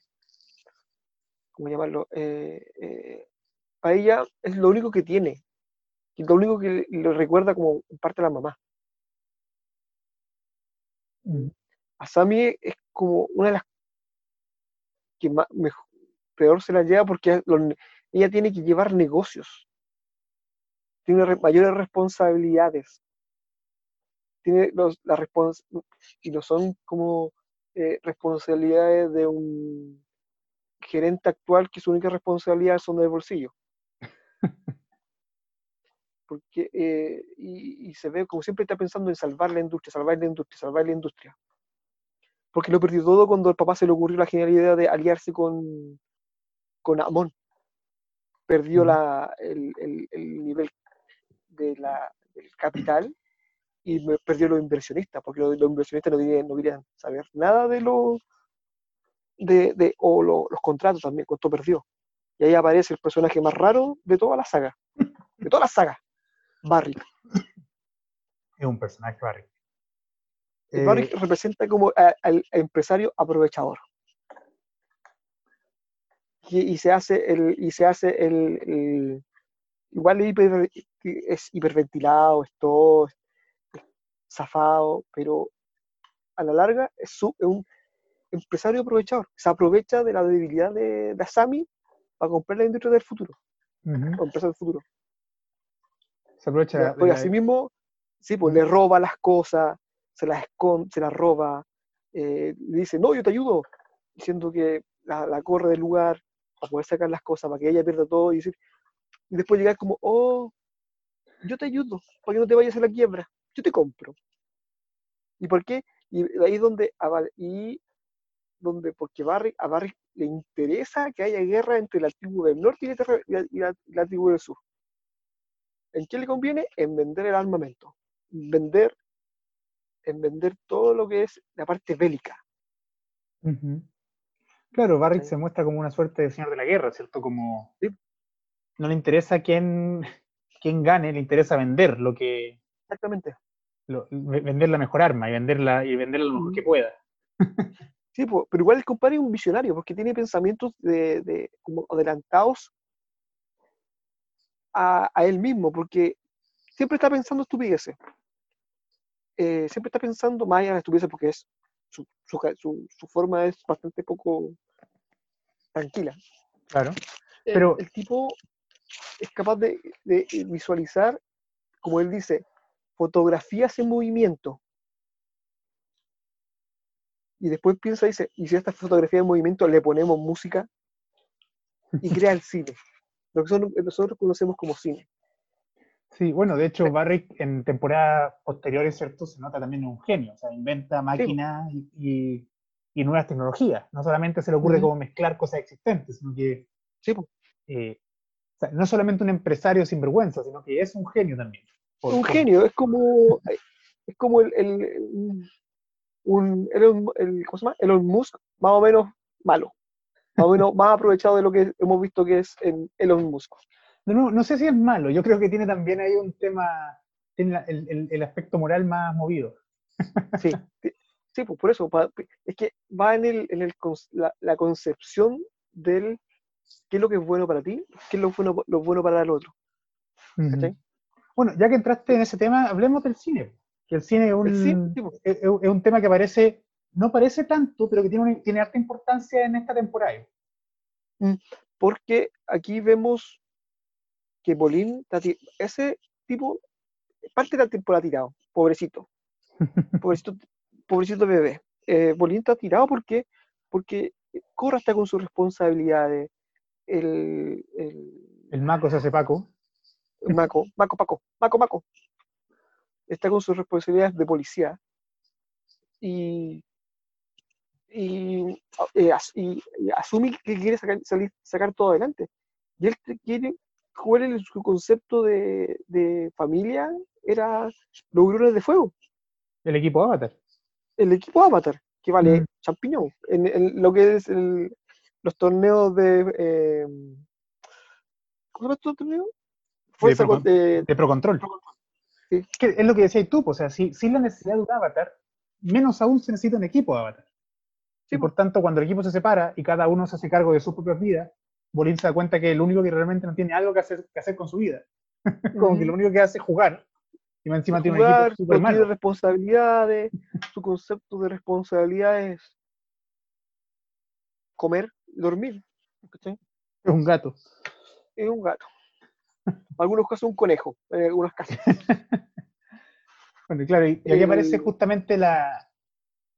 ¿cómo llamarlo? Eh, eh, a ella es lo único que tiene, y lo único que le recuerda como parte de la mamá. Mm. A Sami es como una de las que más, peor se la lleva porque ella tiene que llevar negocios, tiene mayores responsabilidades, tiene los, la respons y no son como eh, responsabilidades de un gerente actual que su única responsabilidad son del bolsillo. Porque, eh, y, se ve como siempre está pensando en salvar la industria, salvar la industria, salvar la industria. Porque lo perdió todo cuando al papá se le ocurrió la genial idea de aliarse con, con Amon. Perdió la, el, nivel de la, del capital y perdió los inversionistas, porque los, inversionistas no querían, no querían, saber nada de los de, de, o los contratos también, cuánto perdió. Y ahí aparece el personaje más raro de toda la saga. De toda la saga. Barry. Es un personaje Barry. Barry eh, representa como al empresario aprovechador. Y, se hace el, y se hace el, igual es hiperventilado, es todo zafado, pero a la larga es, un empresario aprovechador. Se aprovecha de la debilidad de, de Asami para comprar la industria del futuro, o empresa del futuro. Se aprovecha. Porque así mismo, sí, pues le roba las cosas, se las esconde, se las roba, eh, le dice, no, yo te ayudo, diciendo que la, corre del lugar para poder sacar las cosas, para que ella pierda todo, y, decir, y después llegar como, oh, yo te ayudo, para que no te vayas a la quiebra, yo te compro. ¿Y por qué? Y ahí es donde, y donde porque Barry, a Barry le interesa que haya guerra entre la tribu del norte y la, tribu del sur. ¿En qué le conviene? En vender el armamento. Vender, en vender todo lo que es la parte bélica. Claro, Barrick Sí. se muestra como una suerte de señor de la guerra, ¿cierto? Como Sí. No le interesa quién, quién gane, le interesa vender lo que Exactamente. lo- vender la mejor arma y venderla y venderla lo mejor que pueda. Sí, pero igual el compadre es un visionario porque tiene pensamientos de, de- como adelantados a, a él mismo, porque siempre está pensando estupideces. Eh, siempre está pensando más allá de estupideces porque es su, su ca- su- su forma es bastante poco tranquila. Claro. El- Pero- el, tipo es capaz de, de visualizar, como él dice, fotografías en movimiento. Y después piensa, dice, y si a esta fotografía en movimiento le ponemos música y crea el cine. Lo que nosotros, nosotros conocemos como cine. Sí, bueno, de hecho, Barrick en temporadas posteriores, ¿cierto? Se nota también un genio, o sea, inventa máquinas y, y- y nuevas tecnologías. No solamente se le ocurre Ujú. como mezclar cosas existentes, sino que Sí, eh, o sea, no solamente un empresario sin vergüenza, sino que es un genio también. Por- un por- genio, es como, es como el, el- un, el- ¿cómo se llama? Elon Musk, más o menos malo. Más o menos más aprovechado de lo que hemos visto que es en Elon Musk. No, no, no sé si es malo, yo creo que tiene también ahí un tema, tiene el, el- el aspecto moral más movido. Sí, sí, pues por eso, es que va en, el, en el, la, la concepción del qué es lo que es bueno para ti, qué es lo bueno, lo bueno para el otro. ¿cachai? Bueno, ya que entraste en ese tema, hablemos del cine. Que el cine es un, cine, es, es- un tema que parece, no parece tanto, pero que tiene, una- tiene harta importancia en esta temporada. Porque aquí vemos que Bolín, ese tipo, parte de la temporada tirado, pobrecito, pobrecito, pobrecito bebé. Eh, Bolín está tirado porque, porque Corra está con sus responsabilidades. El, el, El Maco se hace Paco. Maco, Maco, Paco, Maco, Maco. Está con sus responsabilidades de policía. Y, y, eh, y- y asume que quiere sacar, salir- sacar todo adelante. Y él quiere, ¿cuál es su concepto de, de familia? Era los hurones de fuego. El equipo Avatar. El equipo Avatar, que vale Mm. champiñón. En, en lo que es el- los torneos de. eh, ¿Cómo se llama estos torneos? Fuerza Pro- con- de- De Pro Control. Sí. Es, que es lo que decías tú, pues, o sea, si- sin la necesidad de un Avatar, menos aún se necesita un equipo de Avatar. Sí, y por tanto, cuando el equipo se separa y cada uno se hace cargo de sus propias vidas, Bolín se da cuenta que el único que realmente no tiene algo que hacer, que hacer con su vida. Como que lo único que hace es jugar. Y encima tiene un equipo tiene malo. responsabilidades, su concepto de responsabilidad es comer, dormir. ¿cachai? Es un gato. Es un gato. En algunos casos un conejo, en algunos casos. Bueno, claro, y, y aquí aparece El- justamente la,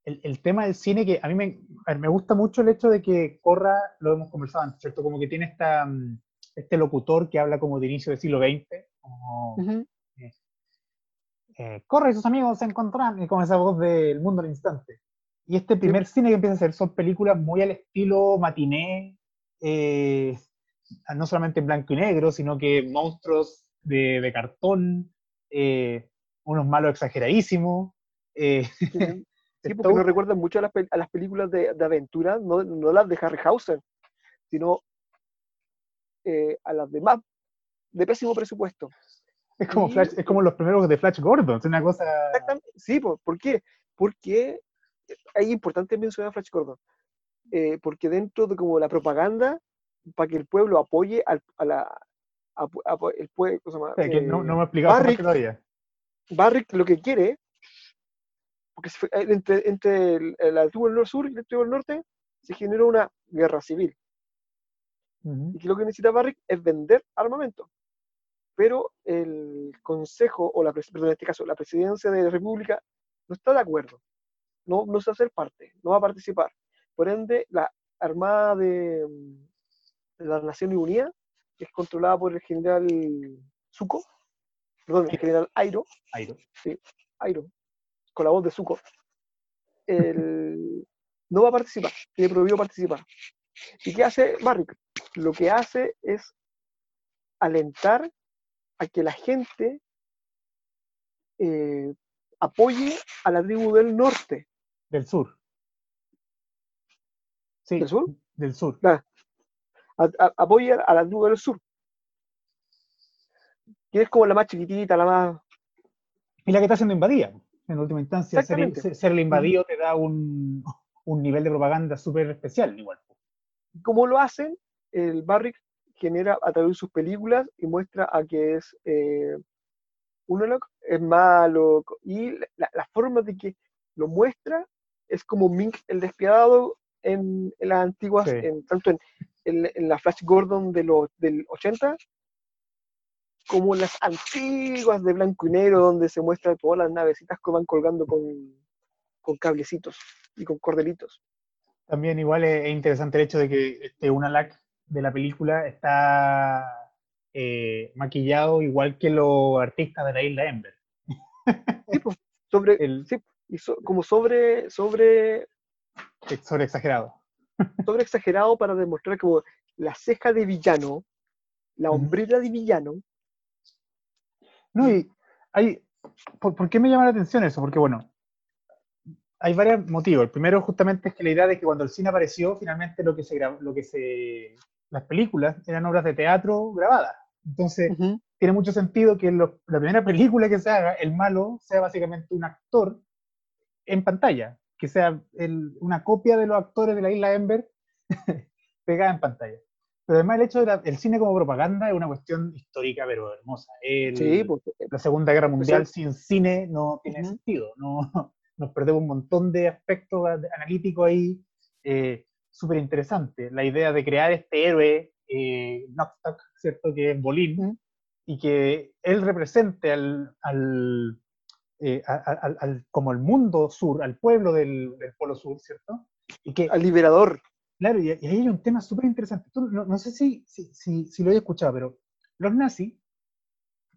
el, el tema del cine que a mí me, a ver, me gusta mucho el hecho de que Corra, lo hemos conversado antes, ¿cierto? Como que tiene esta, mm, este locutor que habla como de inicio del siglo XX, como Ujú. eh, Corra y sus amigos se encontrarán, y con esa voz del mundo al instante. Y este primer cine que empieza a hacer son películas muy al estilo matiné, eh, no solamente en blanco y negro, sino que monstruos de, de cartón, eh, unos malos exageradísimos. eh, Sí, el porque nos recuerdan mucho a las, a las películas de, de aventura, no, no las de Harryhausen, sino eh, a las demás de pésimo presupuesto. es, como Flash- es como los primeros de Flash Gordon, es una cosa... Exactamente. Sí, po, ¿por qué? Porque es importante mencionar a Flash Gordon. eh, porque dentro de como la propaganda, para que el pueblo apoye al, a la, apo- apo- el pueblo, o sea, que no, Eh, no me he explicado Barrick- todavía. Barrick lo que quiere, porque fue- eh, entre, entre el, antiguo del sur y el antiguo del norte, se generó una guerra civil. Ujú. Y que lo que necesita Barrick es vender armamento. Pero el Consejo, o la, perdón, en este caso, la Presidencia de la República, no está de acuerdo. No, no se va a hacer parte, no va a participar. Por ende, la Armada de, mm, de las Naciones Unidas, es controlada por el general Zuko, perdón, el general Airo, Airo. Airo, con la voz de Zuko, el- no va a participar, tiene prohibido participar. ¿Y qué hace Barrick? Lo que hace es alentar a que la gente eh, apoye a la tribu del norte. Del sur. Sí, ¿Del sur? Del sur. a- a- apoye a la tribu del sur. Que es como la más chiquitita, la más. Y la que está siendo invadida. En última instancia, ser, Exactamente. ser- ser el invadido te da un, un nivel de propaganda súper especial, igual. ¿Cómo lo hacen? El Barrick genera a través de sus películas y muestra a que es eh, uno es malo y la, la forma de que lo muestra es como Mink el despiadado en, en las antiguas, Sí. en, tanto en, la Flash Gordon de los, del 80 como en las antiguas de blanco y negro donde se muestran todas las navecitas que van colgando con, con cablecitos y con cordelitos. También igual es, es interesante el hecho de que este Unalak de la película está eh, maquillado igual que los artistas de la isla Ember. Sobre, El- sí, y so- como sobre, sobre sobre exagerado. sobre exagerado para demostrar como la ceja de villano, la hombrera de villano. No, y hay. ¿por, por qué me llama la atención eso? Porque, bueno, hay varios motivos. El primero, justamente, es que la idea de que cuando el cine apareció, finalmente lo que se lo que se. Las películas eran obras de teatro grabadas. Entonces, tiene mucho sentido que lo- la primera película que se haga, el malo, sea básicamente un actor en pantalla, que sea el- una copia de los actores de la isla Ember pegada en pantalla. Pero además el hecho del cine como propaganda es una cuestión histórica, pero hermosa. El- Sí, pues, la Segunda Guerra Mundial Eso- sin cine no tiene Ujú. sentido. No, nos perdemos un montón de aspectos analíticos ahí eh, súper interesantes. La idea de crear este héroe, eh, Knockstock, ¿cierto? Que es Bolín, Ujú. y que él represente al, al, eh, a- a- al- al- como el mundo sur, al pueblo del, del Polo Sur, ¿cierto? Y que, al liberador. claro, y, y ahí hay un tema súper interesante. No, no sé si, si, si, si lo he escuchado, pero los nazis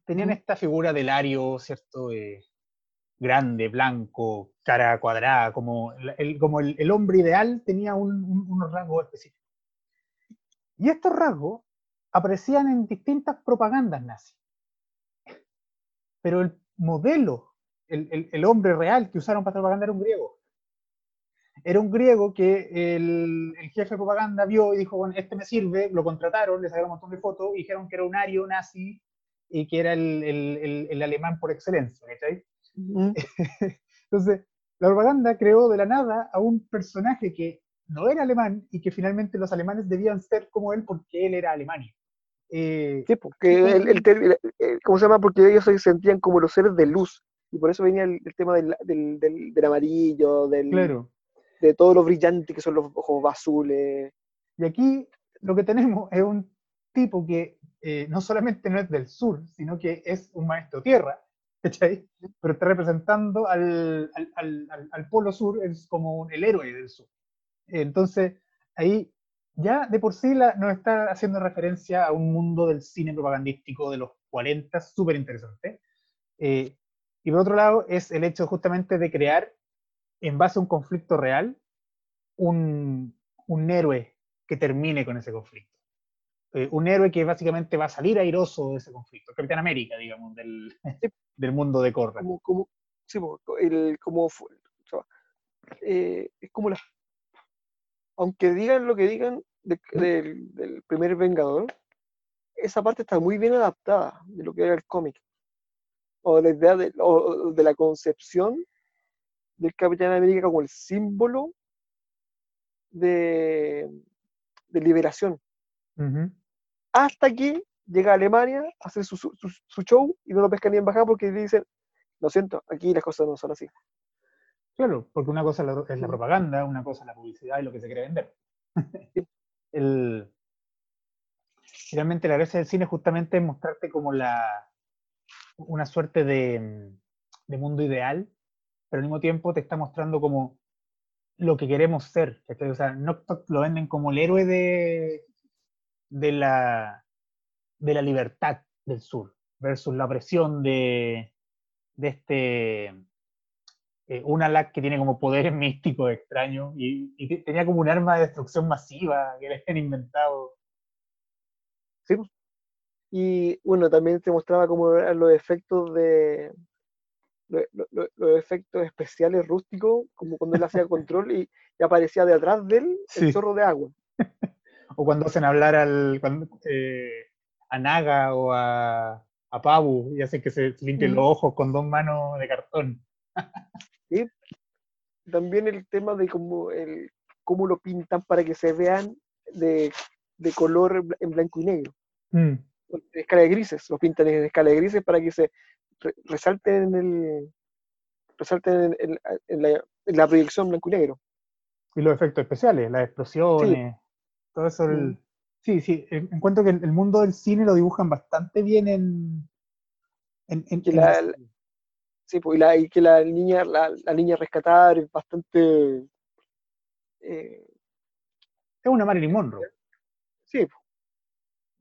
tenían esta figura del ario, ¿cierto? Eh, grande, blanco, cara cuadrada, como el, el- como el, el hombre ideal tenía un- un- unos rasgos específicos. Y estos rasgos aparecían en distintas propagandas nazis. Pero el modelo, el, el- el hombre real que usaron para hacer propaganda era un griego. Era un griego que el, el jefe de propaganda vio y dijo, bueno, este me sirve, lo contrataron, le sacaron un montón de fotos y dijeron que era un ario nazi y que era el, el- el- el alemán por excelencia. Entonces, la propaganda creó de la nada a un personaje que no era alemán y que finalmente los alemanes debían ser como él porque él era Alemania. Eh, Sí, porque el, el el- el- ¿cómo se llama? Porque ellos se sentían como los seres de luz. Y por eso venía el, el tema del, del, del- del amarillo, del, claro. de todo lo brillante que son los ojos azules. Y aquí lo que tenemos es un tipo que eh, no solamente no es del sur, sino que es un maestro tierra, ¿cachai? Pero está representando al, al, al- al- polo sur, es como el héroe del sur. Entonces, ahí ya de por sí la, nos está haciendo referencia a un mundo del cine propagandístico de los 40, súper interesante. Eh, y por otro lado, es el hecho justamente de crear, en base a un conflicto real, un, un héroe que termine con ese conflicto. Eh, un héroe que básicamente va a salir airoso de ese conflicto. Capitán América, digamos, del, del mundo de Corra. Como, como, sí, el, como, eh, es como la... Aunque digan lo que digan de- del, del primer Vengador, esa parte está muy bien adaptada de lo que era el cómic. O la idea de, o- o de la concepción del Capitán América como el símbolo de, de liberación. Hasta que llega a Alemania a hacer su, su, show y no lo pescan ni en bajada porque dicen, lo siento, aquí las cosas no son así. Claro, porque una cosa es la, propaganda, una cosa es la publicidad y lo que se quiere vender. El, finalmente la gracia del cine justamente es mostrarte como la una suerte de, de mundo ideal, pero al mismo tiempo te está mostrando como lo que queremos ser. O sea, Knockstock lo venden como el héroe de, la, libertad del sur, versus la opresión de, este eh, una que tiene como poderes místicos extraños y, y te- tenía como un arma de destrucción masiva que le habían inventado. ¿sí? Y bueno, también te mostraba cómo eran los efectos de lo- lo- lo- los efectos especiales rústicos, como cuando él hacía control y, y aparecía de atrás de él el Sí. chorro de agua. O cuando hacen hablar al, cuando, eh, a Naga o a, a Pabu y hacen que se limpien Mm. los ojos con dos manos de cartón. También el tema de cómo, el, cómo lo pintan para que se vean de, de color en blanco y negro. Mm, En escala de grises, los pintan en escala de grises para que se re- resalten en el resalten en, en- en la, en la proyección blanco y negro. Y los efectos especiales, las explosiones, todo eso. el- sí, sí, en- encuentro que el, el mundo del cine lo dibujan bastante bien en. Que la- la- Sí, pues, y, la, y que la niña, la, la niña rescatar es bastante eh, es una Marilyn Monroe, sí,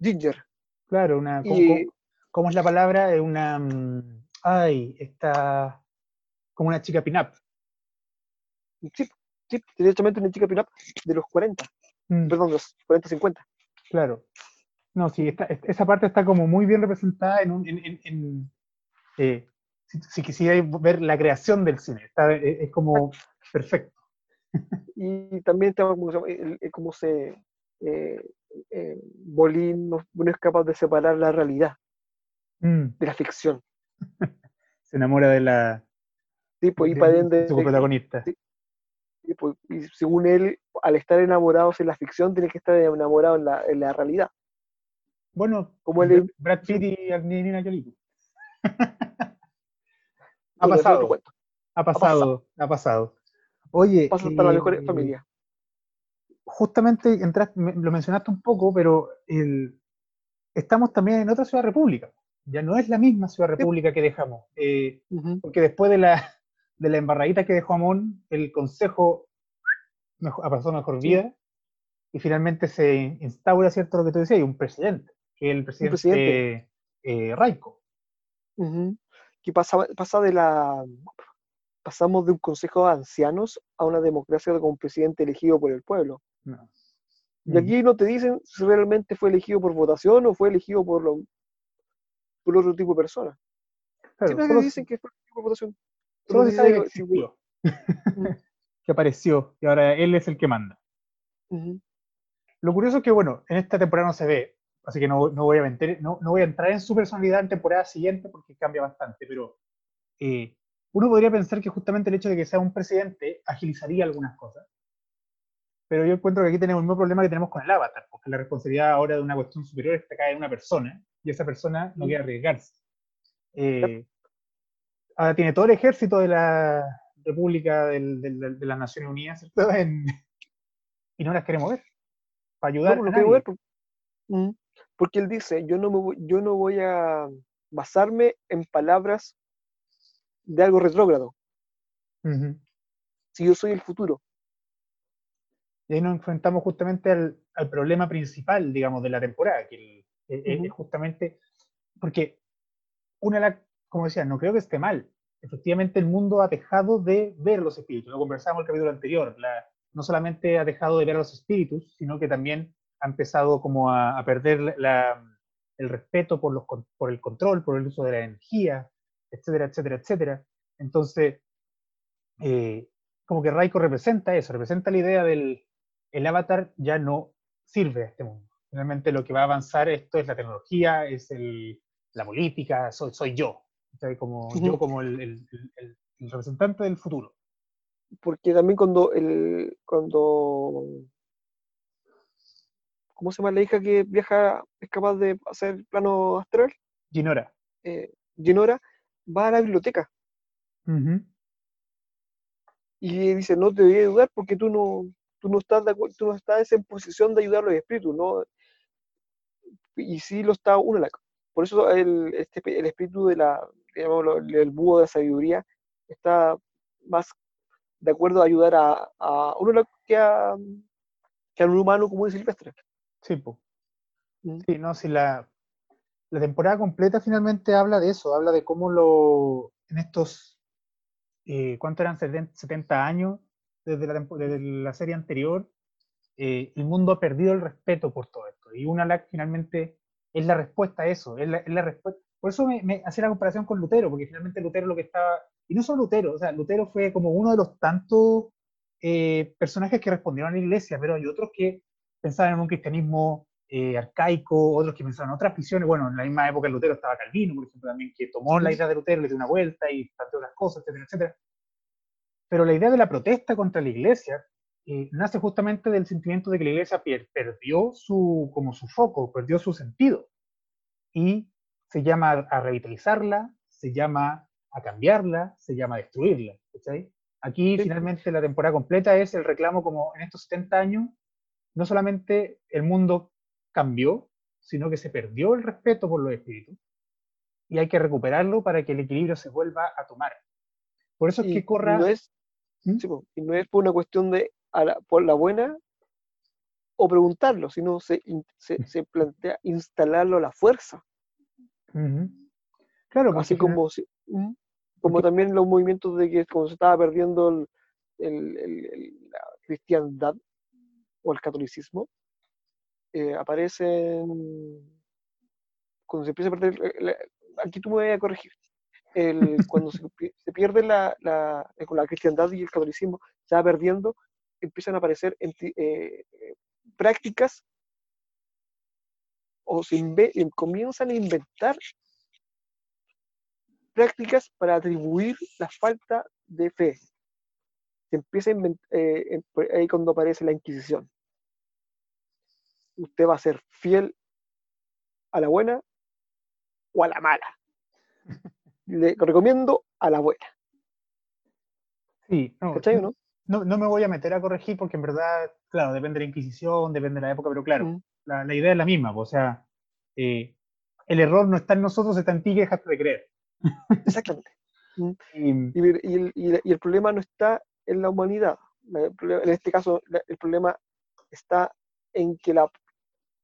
ginger. Claro, una. ¿cómo, Y- cómo- cómo es la palabra? Es una. mm, Ay, está. Como una chica pin-up. Sí, sí, directamente una chica pin-up de los 40, Mm. perdón, los 40, 50. Claro. No, sí, esa parte está como muy bien representada en un. En, en- en, eh, si, si quisierais ver la creación del cine, está, es, es como perfecto. Y también estaba como, cómo se. Eh, eh, Bolín no, no es capaz de separar la realidad Mm, de la ficción. Se enamora de la Sí, pues, y de- para de su protagonista. sí, pues, y según él, al estar enamorados en la ficción, tiene que estar enamorado en la, en la realidad. Bueno, Como Brad- el- Brad Pitt y Angelina Jolie. ha es otro pasado, cuento. ha pasado, ha pasado. Oye, Pasa hasta eh, mejores familias. Justamente entraste, me- lo mencionaste un poco, pero el- estamos también en otra ciudad república. Ya no es la misma ciudad república que dejamos. eh, porque después de la, de la embarradita que dejó Amón, el consejo mejor, pasó mejor Sí. vida y finalmente se instaura, ¿cierto? Lo que tú decías, un presidente, que es el presidente, presidente. eh, Raico. Que pasa, pasa de la. Pasamos de un consejo de ancianos a una democracia con un presidente elegido por el pueblo. No. Y aquí no te dicen si realmente fue elegido por votación o fue elegido por, lo- por otro tipo de personas. Claro, Siempre solo, dicen que fue elegido por votación. solo Solo se sabe que si que apareció y ahora él es el que manda. Ujú. Lo curioso es que, bueno, en esta temporada no se ve, así que no, no voy, a meter, no, no voy a entrar en su personalidad en temporada siguiente porque cambia bastante, pero eh, uno podría pensar que justamente el hecho de que sea un presidente agilizaría algunas cosas. Pero yo encuentro que aquí tenemos el mismo problema que tenemos con el avatar, porque la responsabilidad ahora de una cuestión superior está acá en una persona, y esa persona no quiere arriesgarse. Eh, ahora tiene todo el ejército de la República del- del- de las Naciones Unidas, ¿cierto? En- y no las quiere mover para ayudar No, a lo nadie. quiero ver, por- Ujú. Porque él dice, yo no, me voy, yo no voy a basarme en palabras de algo retrógrado, Ujú. si yo soy el futuro. Y ahí nos enfrentamos justamente al, al problema principal, digamos, de la temporada, que el- eh, eh, Ujú. es justamente porque una, las- como decía, no creo que esté mal. Efectivamente, el mundo ha dejado de ver los espíritus. Lo conversábamos en el capítulo anterior. La- no solamente ha dejado de ver a los espíritus, sino que también ha empezado como a, a perder la- la- el respeto por, los, por el control, por el uso de la energía, etcétera, etcétera, etcétera. Entonces, eh, como que Raiko representa eso, representa la idea del el avatar ya no sirve a este mundo. Finalmente lo que va a avanzar esto es la tecnología, es el, la política, soy, soy yo. Como. Yo como el, el- el- el representante del futuro. Porque también cuando el, cuando ¿cómo se llama la hija que viaja, es capaz de hacer plano astral? Ginora. Eh, Genora va a la biblioteca y dice, no te voy a ayudar porque tú no, tú no estás de tú no estás en posición de ayudar a los espíritus, ¿no? Y sí lo está Unalak. Por eso el, este, el espíritu de la, el búho de la sabiduría está más de acuerdo a ayudar a, a Unalak que a, que a un humano común y silvestre. Sí, po. Mm. Sí, no, si la, la temporada completa finalmente habla de eso, habla de cómo lo, en estos, eh, ¿cuánto eran? 70 70 años desde la, desde la serie anterior, eh, el mundo ha perdido el respeto por todo esto. Y Unalak finalmente es la respuesta a eso, es la, es la respuesta. Por eso me, me hacía la comparación con Lutero, porque finalmente Lutero lo que estaba, y no solo Lutero, o sea, Lutero fue como uno de los tantos eh, personajes que respondieron a la iglesia, pero hay otros que pensaban en un cristianismo eh, arcaico, otros que pensaban en otras visiones. Bueno, en la misma época Lutero estaba Calvino, por ejemplo, también, que tomó la idea de Lutero, le dio una vuelta y tantas otras cosas, etcétera, etcétera. Pero la idea de la protesta contra la iglesia eh, nace justamente del sentimiento de que la iglesia perdió su, como su foco, perdió su sentido. Y se llama a revitalizarla, se llama a cambiarla, se llama a destruirla. ¿cachai? Aquí finalmente la temporada completa es el reclamo como en estos 70 años, no solamente el mundo cambió, sino que se perdió el respeto por los espíritus y hay que recuperarlo para que el equilibrio se vuelva a tomar. Por eso es que corra... No es, ¿Mm? y no es por una cuestión de por la buena o preguntarlo, sino se, se, se, plantea instalarlo a la fuerza. Claro, así como, como también los movimientos de que como se estaba perdiendo la cristiandad o el catolicismo, eh, aparecen cuando se empieza a perder, aquí tú me voy a corregir, el, cuando se, pierde la, la, eh, la, cristiandad y el catolicismo, se va perdiendo, empiezan a aparecer eh, prácticas o se comienzan a inventar prácticas para atribuir la falta de fe. Se empieza a inventar, eh, ahí cuando aparece la Inquisición. Usted va a ser fiel a la buena o a la mala. Le recomiendo a la buena. Sí, no, no? no? No, me voy a meter a corregir porque en verdad, claro, depende de la Inquisición, depende de la época, pero claro, mm. la, la, idea es la misma. O sea, eh, el error no está en nosotros, está en ti que dejaste de creer. Exactamente. Y, y, el, problema no está en la humanidad. En este caso, el problema está en que la,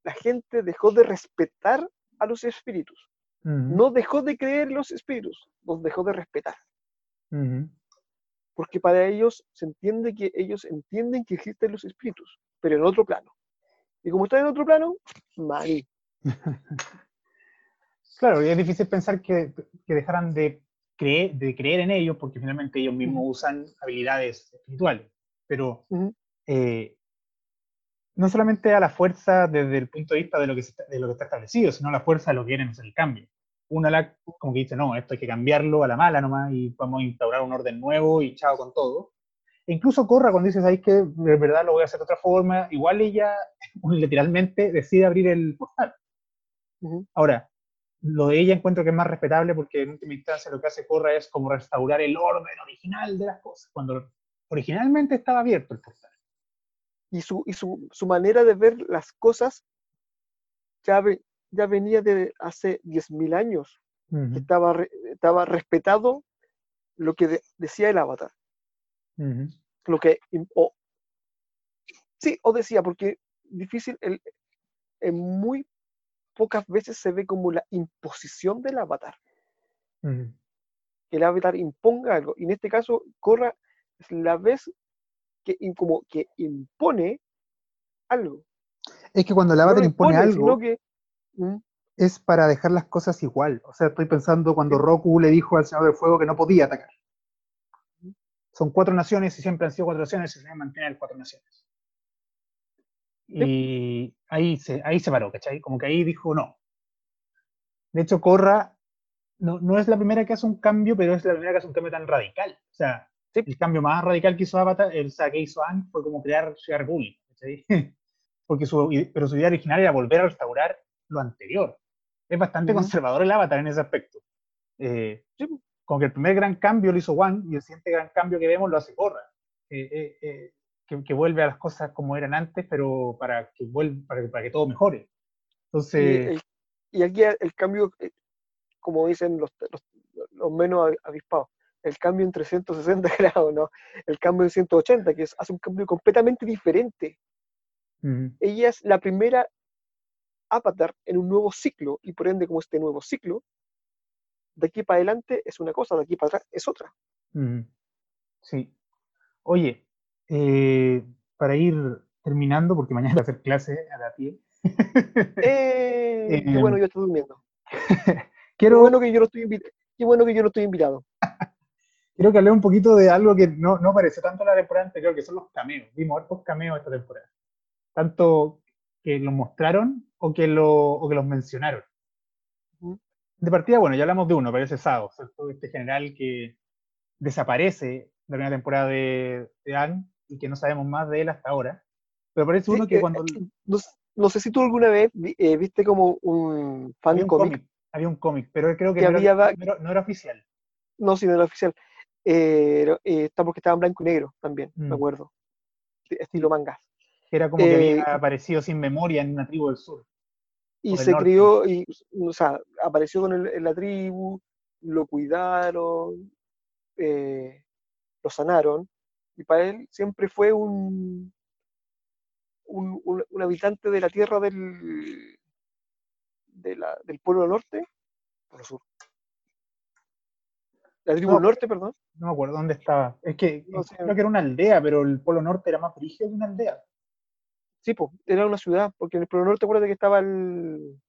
la gente dejó de respetar a los espíritus. No dejó de creer en los espíritus, los dejó de respetar. Porque para ellos se entiende que ellos entienden que existen los espíritus, pero en otro plano. Y como están en otro plano, maní. Claro, y es difícil pensar que, que dejaran de creer, de creer en ellos porque finalmente ellos mismos usan habilidades espirituales. Pero eh, no solamente a la fuerza desde el punto de vista de lo que, de lo que está establecido, sino a la fuerza de lo que quieren hacer el cambio. Una la, como que dice, no, esto hay que cambiarlo a la mala nomás y vamos a instaurar un orden nuevo y chao con todo. E incluso Corra, cuando dices, ahí que de verdad lo voy a hacer de otra forma, igual ella literalmente decide abrir el portal. Ahora, lo de ella encuentro que es más respetable porque en última instancia lo que hace Corra es como restaurar el orden original de las cosas, cuando originalmente estaba abierto el portal. Y su, y su, su manera de ver las cosas ya, ya venía de hace 10.000 años. estaba, estaba respetado lo que decía el avatar. Lo que, o, sí, o decía, porque difícil, el, en muy pocas veces se ve como la imposición del avatar. Que el avatar imponga algo. Y en este caso, Corra es la vez que como que impone algo. Es que cuando el avatar impone, algo, ¿Mm? es para dejar las cosas igual. O sea, estoy pensando cuando Roku le dijo al Señor del Fuego que no podía atacar. Son cuatro naciones y siempre han sido cuatro naciones y se mantener cuatro naciones. Y ahí se, ahí se paró, ¿cachai? Como que ahí dijo no. De hecho, Corra no, no es la primera que hace un cambio, pero es la primera que hace un cambio tan radical. O sea, el cambio más radical que hizo Avatar, el, o sea, que hizo Ang fue como crear Ciudad República, ¿cachai? Porque su, pero su idea original era volver a restaurar lo anterior. Es bastante conservador el Avatar en ese aspecto. Eh, como que el primer gran cambio lo hizo Wang y el siguiente gran cambio que vemos lo hace Corra. Eh, eh, eh que, vuelve a las cosas como eran antes, pero para que, vuelva, para, para que todo mejore. Entonces... Y, aquí el cambio, eh, como dicen los, los, menos avispados, el cambio en 360 grados, ¿no? El cambio en 180, que es, hace un cambio completamente diferente. Ella es la primera avatar en un nuevo ciclo, y por ende, como este nuevo ciclo, de aquí para adelante es una cosa, de aquí para atrás es otra. Sí. Oye, eh, para ir terminando, porque mañana voy a hacer clase a la pie, Eh, qué bueno, yo estoy durmiendo. Qué Quiero, bueno que yo no estoy invitado. Qué bueno que yo no estoy invitado. Quiero que hable un poquito de algo que no, no apareció tanto en la temporada anterior, que son los cameos. Vimos hartos cameos esta temporada. Tanto que los mostraron o que, lo, o que los mencionaron. De partida, bueno, ya hablamos de uno, parece Sao, ¿cierto? Este general que desaparece de la primera temporada de, de Anne y que no sabemos más de él hasta ahora. Pero parece Sí, uno que eh, cuando no, no sé si tú alguna vez eh, viste como un fan había un cómic, cómic, había un cómic, pero creo que que no, había era, va- no era- no era oficial. no, si no era oficial, eh, eh, porque estaba en blanco y negro también, Mm. me acuerdo, estilo mangas. Era como que Eh, había aparecido sin memoria en una tribu del sur. Y se norte. crió, y, o sea, apareció con el- en la tribu, lo cuidaron, eh, lo sanaron, y para él siempre fue un, un, un- un habitante de la tierra del, de la- del Polo Norte, Polo Sur. La tribu No, Norte, perdón. No me acuerdo dónde estaba. Es que No creo que era una aldea, pero el Polo Norte era más brígido que una aldea. Sí, pues, era una ciudad, porque en el Polo Norte acuérdate que estaba el,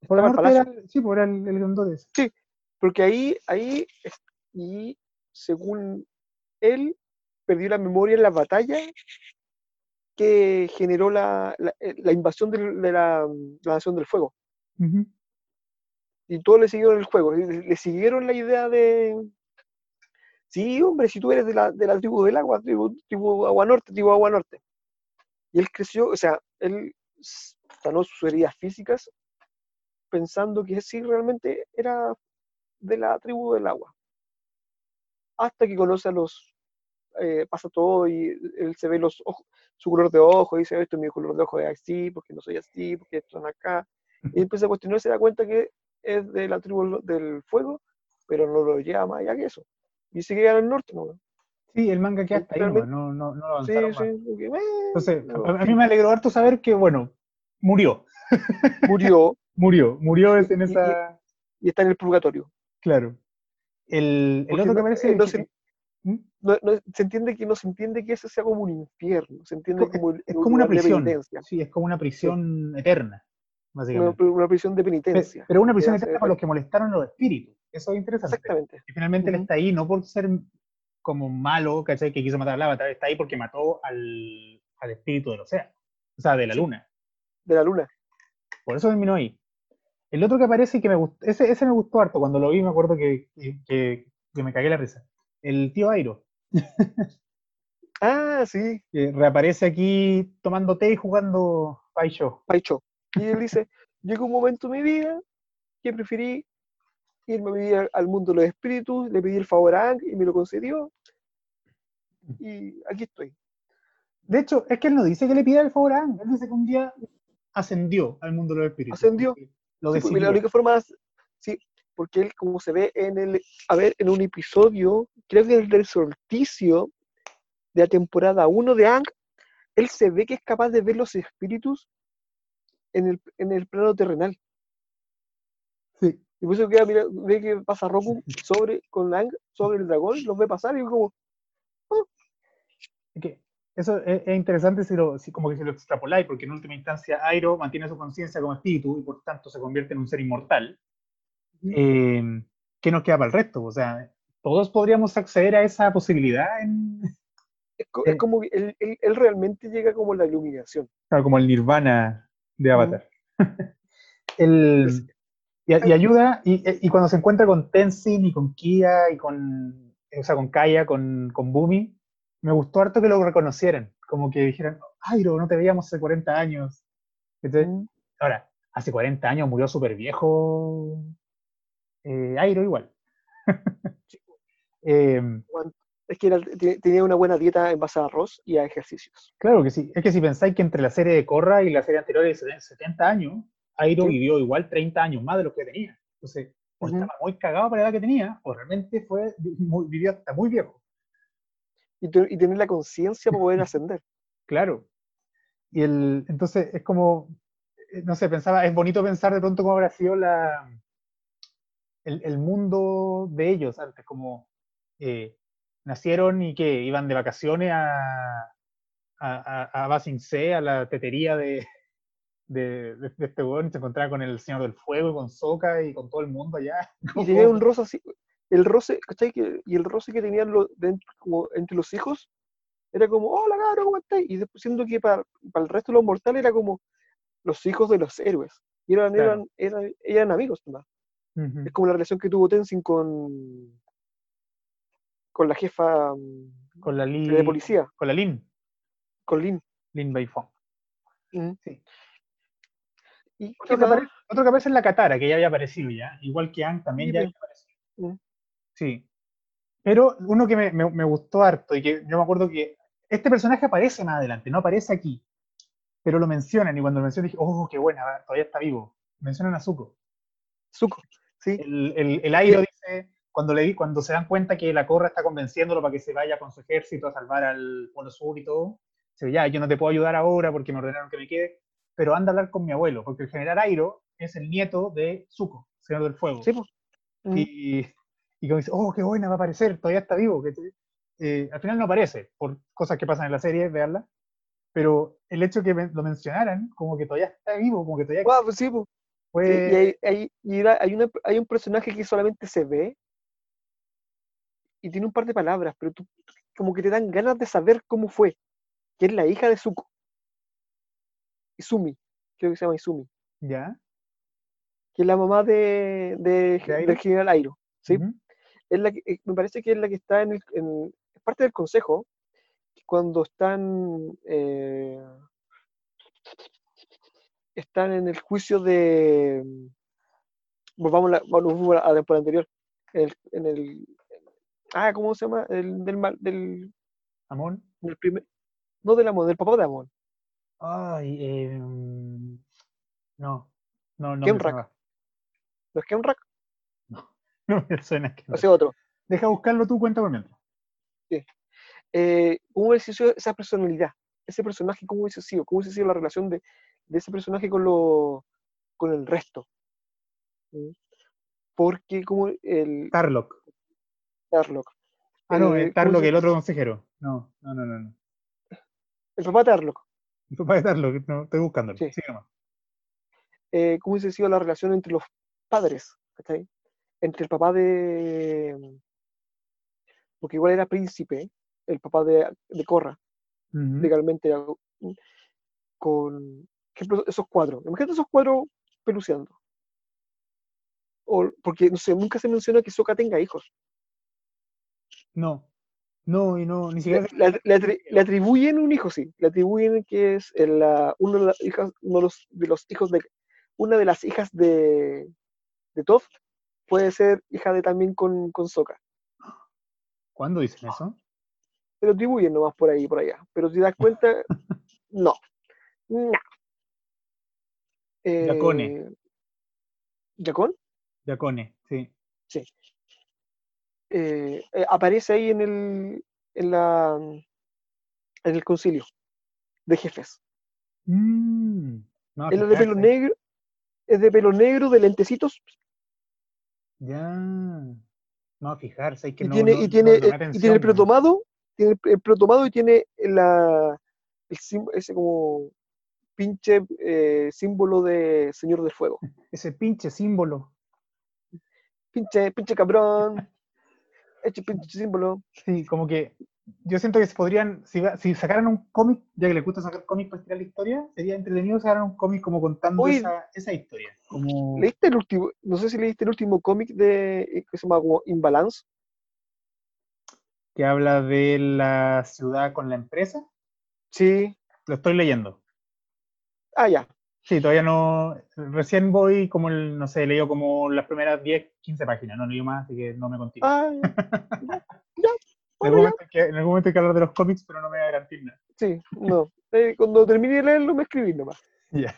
El estaba era, sí, pues era el, el grandote ese. Porque ahí, ahí, y según él, perdió la memoria en la batalla que generó la, la- eh, la invasión de la, la Nación del Fuego. Ujú. Y todos le siguieron el juego, le, le siguieron la idea de, sí, hombre, si tú eres de la, de la tribu del agua, tribu, tribu Agua Norte, tribu Agua Norte. Y él creció, o sea, él sanó sus heridas físicas pensando que sí realmente era de la tribu del agua. Hasta que conoce a los, eh, pasa todo y él se ve los ojos, su color de ojo, y dice, esto es mi color de ojo es así, porque no soy así, porque estos son acá. Y empieza a cuestionarse, se da cuenta que es de la tribu del fuego, pero no lo lleva más allá que eso. Y se queda en el norte, ¿no? Sí, el manga queda hasta ahí, no, no, no Sí, avanzaron sí, más. Entonces, no, a, a mí me alegró harto saber que, bueno, murió, murió murió, murió en Y- y- esa, y está en el purgatorio. claro. El, el otro que no- parece eh, no que- se- ¿Mm? Se entiende que no se entiende que ese sea como un infierno, se entiende Es- como, el- es como una prisión, sí, es como una prisión eterna, básicamente. una prisión de Pe- penitencia. Pero una prisión eterna para los que molestaron los espíritus, eso es interesante. Exactamente. Y finalmente él está ahí no por ser como malo, ¿cachai? Que quiso matar al avatar, está ahí porque mató al, al espíritu del océano, o sea, de la luna. De la luna. Por eso terminó ahí. El otro que aparece y que me gustó, ese, ese me gustó harto, cuando lo vi me acuerdo que, que, que- que me cagué la risa. El tío Airo, Ah, sí, que reaparece aquí tomando té y jugando Pai Show. Paicho. Y él dice, llegó un momento en mi vida que preferí irme a vivir al mundo de los espíritus, le pedí el favor a Ang y me lo concedió. Y aquí estoy. De hecho, es que él no dice que le pida el favor a Aang, él dice que un día ascendió al mundo de los espíritus. Ascendió. Lo Sí, la única forma, es- sí, porque él, como se ve en el, a ver, en un episodio, creo que es del solsticio de la temporada 1 de Ang, él se ve que es capaz de ver los espíritus en el, en el plano terrenal. Sí. Y por eso queda, mira, ve que pasa Roku sobre, con Ang sobre el dragón, los ve pasar y como, Es que eso es, es interesante si, lo, si como que si lo extrapoláis, porque en última instancia Airo mantiene su conciencia como espíritu y por tanto se convierte en un ser inmortal. Eh, ¿Qué nos queda para el resto? O sea, todos podríamos acceder a esa posibilidad en, es como que él, él- él realmente llega como la iluminación. claro, como el nirvana de. Avatar. El- Es- y, y ayuda, y, y cuando se encuentra con Tenzin y con Kia y con, o sea, con Kaya, con, con Bumi, me gustó harto que lo reconocieran, como que dijeran, Airo, no te veíamos hace 40 años. Mm. Ahora, hace 40 años murió súper viejo eh, Airo igual. Eh, Es que era- tenía una buena dieta en base a arroz y a ejercicios. claro que sí. Es que si pensáis que entre la serie de Korra y la serie anterior de 70 años, Airo Sí. vivió igual 30 años más de lo que tenía. Entonces, o estaba muy cagado para la edad que tenía, o realmente fue, muy- vivió hasta muy viejo. Y, te- y tener la conciencia para poder ascender. Claro. Y el, entonces es como, eh, no sé, pensaba, es bonito pensar de pronto cómo habrá sido la, el, el mundo de ellos antes, como eh, nacieron y que iban de vacaciones a, a, a, a Basing C, a la tetería de, de, de, de este weón, y se encontraba con el Señor del Fuego, y con Soca y con todo el mundo allá. Y tenía un roce así, el roce, ¿cachai? Que- y el roce que tenían dentro- como entre los hijos era como, hola cabrón, ¿cómo estás? Y después siendo que para, para el resto de los mortales era como los hijos de los héroes. Y eran, Claro. eran, eran, eran amigos, ¿no? Es como la relación que tuvo Tenzin con, con la jefa mm, Con la de policía, Con la Lin. con Lin. Lin Beifong. Sí. ¿Y Otro que, más? apare- otro que aparece es la Katara, que ya había aparecido ya. Igual que Ang también Sí, ya había aparecido. Mm. Sí. Pero uno que me, me- me gustó harto y que yo me acuerdo que este personaje aparece más adelante, no aparece aquí. Pero lo mencionan y cuando lo mencionan dije, oh, qué buena, todavía está vivo. Mencionan a Zuko. Zuko, sí. El, el, el Airo dice, cuando, le, cuando se dan cuenta que la Corra está convenciéndolo para que se vaya con su ejército a salvar al Polo Sur y todo, dice, ya, yo no te puedo ayudar ahora porque me ordenaron que me quede, pero anda a hablar con mi abuelo, porque el general Airo es el nieto de Zuko, Señor del Fuego. Sí, pues. Mm. Y, y como dice, oh, qué buena, va a aparecer, todavía está vivo. que eh, al final no aparece, por cosas que pasan en la serie, veanla. Pero el hecho que lo mencionaran, como que todavía está vivo, como que todavía Guau, pues sí, pues. fue... Sí, y hay, hay- y hay, una- hay un personaje que solamente se ve y tiene un par de palabras, pero tú como que te dan ganas de saber cómo fue, que es la hija de Zuko. Izumi, creo que se llama Izumi, ¿Ya? que es la mamá de, de- ¿De Airo? del general Airo. ¿sí? Es la que- eh, me parece que es la que está en, el, en- es parte del consejo, cuando están eh, están en el juicio de volvamos a la, volvamos a la temporada anterior en el, en el- ah cómo se llama el, del mal- del, Amón. del primer no del Amon del papá de Amon Ay, eh, no, no, no me Kenrak. no es Kenrak No me suena. o sea otro Deja buscarlo tú, cuenta por mientras. eh, cómo hubiese sido esa personalidad ese personaje cómo hubiese sido cómo hubiese sido la relación de, de ese personaje con lo con el resto ¿Mm? porque como el Tarlock. Tarlock Ah, no, eh, eh, ¿cómo Tarlock, el otro consejero. No, no, no, no. no. el papá de Tarlock Mi papá es Tarlock, no, estoy buscándolo. Sí. Sí, nomás. eh, cómo hubiese sido la relación entre los padres, ¿cachai? Entre el papá de. Porque igual era príncipe, el papá de, de Corra, legalmente con. por ejemplo, esos cuatro. Imagínate esos cuatro peluceando. O, porque, no sé, nunca se menciona que Sokka tenga hijos. No, no, y no, ni siquiera. le- le atri- le atribuyen un hijo, sí. Le atribuyen que es el, uno, de las hijas, uno de los, de los hijos de. Una de las hijas de. de Toph puede ser hija de también con, con Sokka. ¿Cuándo dicen eso? te lo atribuyen nomás por ahí, por allá. Pero si te das cuenta, no. No. Yacone. Eh, ¿Yacón? Yacone, sí. Eh, eh, aparece ahí en el, en la, en el concilio de jefes. Mm, no, Él es de pelo negro, es de pelo negro, de lentecitos, Ya. No, fijarse, hay que y no, tiene, no- y tiene, eh, y tiene el pelo tomado, tiene el, el pelo tomado y tiene la, el ese como pinche eh, símbolo de Señor del Fuego. Ese pinche símbolo. Pinche, pinche cabrón. Ese pinche símbolo. Sí, como que yo siento que se podrían, si, si sacaran un cómic, ya que les gusta sacar cómics para estirar la historia, sería entretenido sacar un cómic como contando Oye, esa, esa historia. Como, ¿Leíste el último? No sé si leíste el último cómic de eh, que se llama Imbalance. que habla de la ciudad con la empresa. Sí. Lo estoy leyendo. Ah, ya. Sí, todavía no. Recién voy como el, no sé, leído como las primeras 10, 15 páginas, no leí más, así que no me contigo. Ah, ya. en, algún momento hay que, en algún momento hay que hablar de los cómics, pero no me voy a garantir nada. Sí, no. Eh, cuando termine de leerlo me escribí nomás. Ya.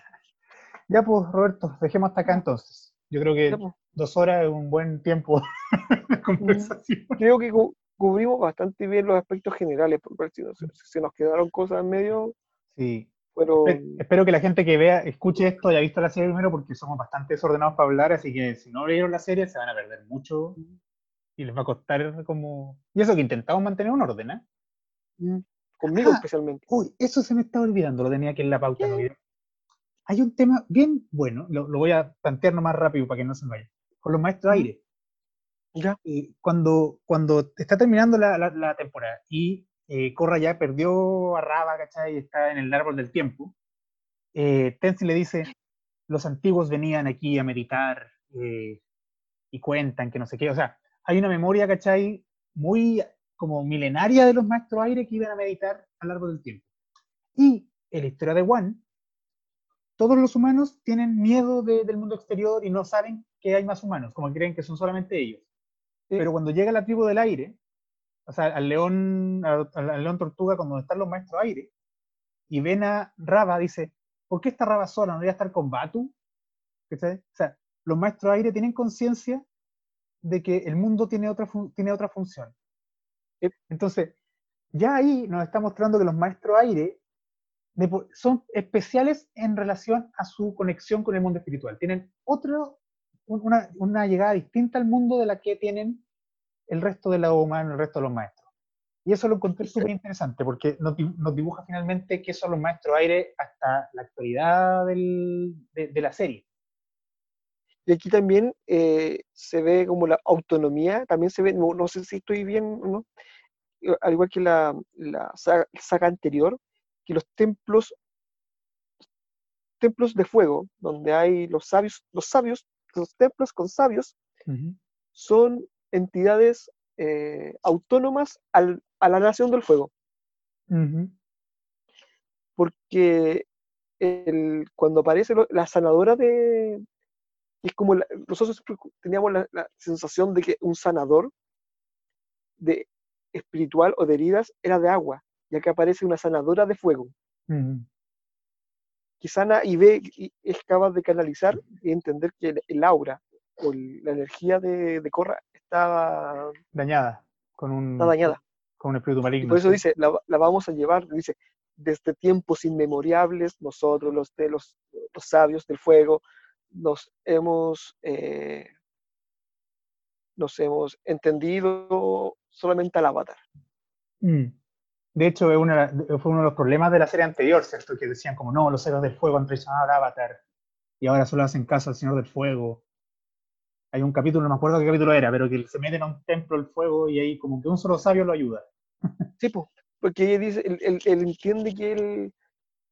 Ya, pues, Roberto, dejemos hasta acá entonces. Yo creo que Ya, pues. dos horas es un buen tiempo de conversación. Creo que cu- cubrimos bastante bien los aspectos generales, porque si, nos- si se nos quedaron cosas en medio, Sí. Pero Espe- Espero que la gente que vea, escuche esto, haya visto la serie primero, porque somos bastante desordenados para hablar, así que si no vieron la serie se van a perder mucho y les va a costar como... Y eso que intentamos mantener un orden, ¿eh? mm, conmigo Ah, especialmente. Uy, eso se me estaba olvidando, lo tenía aquí en la pauta. No. Hay un tema bien bueno, lo, lo voy a plantear más rápido para que no se me vaya. Con los maestros ¿Mm? aire. Ya, eh, cuando, cuando está terminando la, la- la temporada y eh, Korra ya perdió a Raba, ¿cachai? Está en el árbol del tiempo, eh, Tenzin le dice, los antiguos venían aquí a meditar eh, y cuentan que no sé qué, o sea, hay una memoria, ¿cachai? Muy como milenaria de los maestros aire que iban a meditar al árbol del tiempo. Y en la historia de One, todos los humanos tienen miedo de- del mundo exterior y no saben que hay más humanos, como creen que son solamente ellos. Pero cuando llega la tribu del aire, o sea, al león, al, al león tortuga, cuando están los maestros aire, y ven a Raba, dice, ¿por qué está Raba sola? ¿No debería estar con Batu? ¿Cachai? O sea, los maestros aire tienen conciencia de que el mundo tiene otra, tiene otra función. Entonces, ya ahí nos está mostrando que los maestros aire de son especiales en relación a su conexión con el mundo espiritual. Tienen otro, un- una, una llegada distinta al mundo de la que tienen el resto de la humana, el resto de los maestros. Y eso lo encontré súper interesante porque nos, nos dibuja finalmente qué son los maestros aire hasta la actualidad del- de, de la serie. Y aquí también eh, se ve como la autonomía, también se ve, no, no sé si estoy bien no, eh, al igual que la, la saga, saga anterior, que los templos, templos de fuego, donde hay los sabios, los sabios, los templos con sabios, son entidades eh, autónomas al- a la nación del fuego, porque el- cuando aparece lo- la sanadora de... Es como la- nosotros teníamos la, la sensación de que un sanador de espiritual o de heridas era de agua, ya que aparece una sanadora de fuego, Ujú. que sana y ve y es capaz de canalizar y entender que el, el aura o el- la energía de, de Korra está, Dañada, con un, está dañada. con un espíritu Y maligno. por eso dice, la, la vamos a llevar, dice, desde tiempos inmemorables, nosotros, los, de los, los sabios del fuego, nos hemos, eh, nos hemos entendido solamente al avatar. Mm. De hecho, fue uno de los problemas de la serie anterior, ¿cierto? Que decían como, no, los héroes del fuego han traicionado al Avatar y ahora solo hacen caso al Señor del Fuego. Hay un capítulo, no me acuerdo qué capítulo era, pero que se meten a un templo del fuego y ahí como que un solo sabio lo ayuda. Sí, po, porque ella dice, él, él- él entiende que él-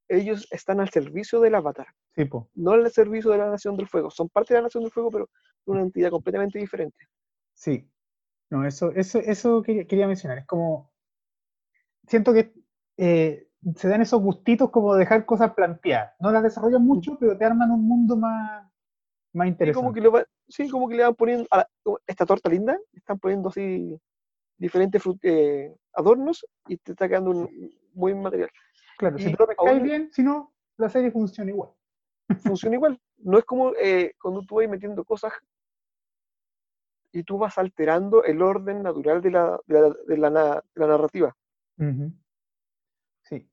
ellos están al servicio del avatar, Sí, po. no al servicio de la Nación del Fuego. Son parte de la Nación del Fuego, pero una entidad completamente diferente. Sí. No, eso, eso, eso quería, quería mencionar. Es como. Siento que eh, se dan esos gustitos como de dejar cosas planteadas. No las desarrollan mucho, pero te arman un mundo más, más interesante. como que le, va- sí, como que le van poniendo a la- como esta torta linda, están poniendo así diferentes frut- eh, adornos y te está quedando un muy material. Claro, si tú lo aún- bien, si no, la serie funciona igual. Funciona igual. No es como eh, cuando tú vas metiendo cosas y tú vas alterando el orden natural de la, de la, de la na- de la narrativa. Sí.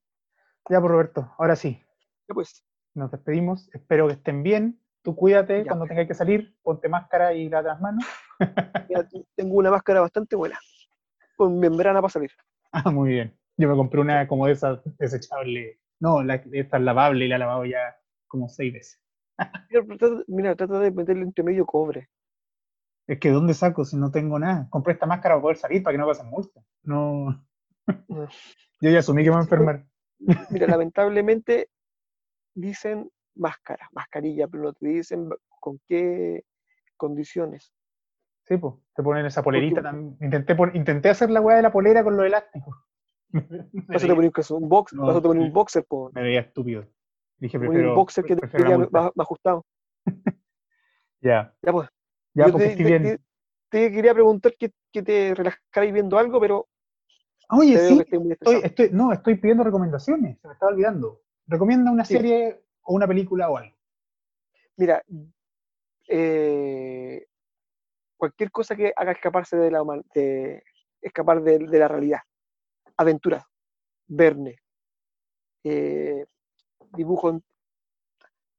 Ya, pues Roberto, ahora sí, Ya pues, nos despedimos. Espero que estén bien. Tú cuídate Ya. cuando tengáis que salir, ponte máscara y lava las manos. tengo una máscara bastante buena, con membrana para salir. Ah, muy bien. Yo me compré una como de esas desechable. No, la, esta es lavable y la he lavado ya como seis veces. Mira, trata, mira, trata de meterle entre medio cobre. Es que ¿dónde saco si no tengo nada? Compré esta máscara para poder salir, para que no pasen multa. No. No. Yo ya asumí que me voy a enfermar. Mira, lamentablemente dicen máscara, mascarilla, pero no te dicen con qué condiciones. Sí, pues, te ponen esa polerita también. Intenté, pon- intenté hacer la weá de la polera con los elásticos. me, Vas a veía, poner un, un box, No, vas a poner un boxer, po, me veía estúpido. Dije, un prefiero. boxer que te más, ajustado. Ya, Ya pues, ya, yo porque te, estoy te- bien. te- te quería preguntar que, que te relajaras viendo algo, pero Oye, sí, estoy, no, estoy pidiendo recomendaciones, se me estaba olvidando. Recomienda una Sí. serie o una película o algo. Mira, eh, cualquier cosa que haga escaparse de la de, escapar de, de la realidad. Aventura, Verne, eh, dibujo,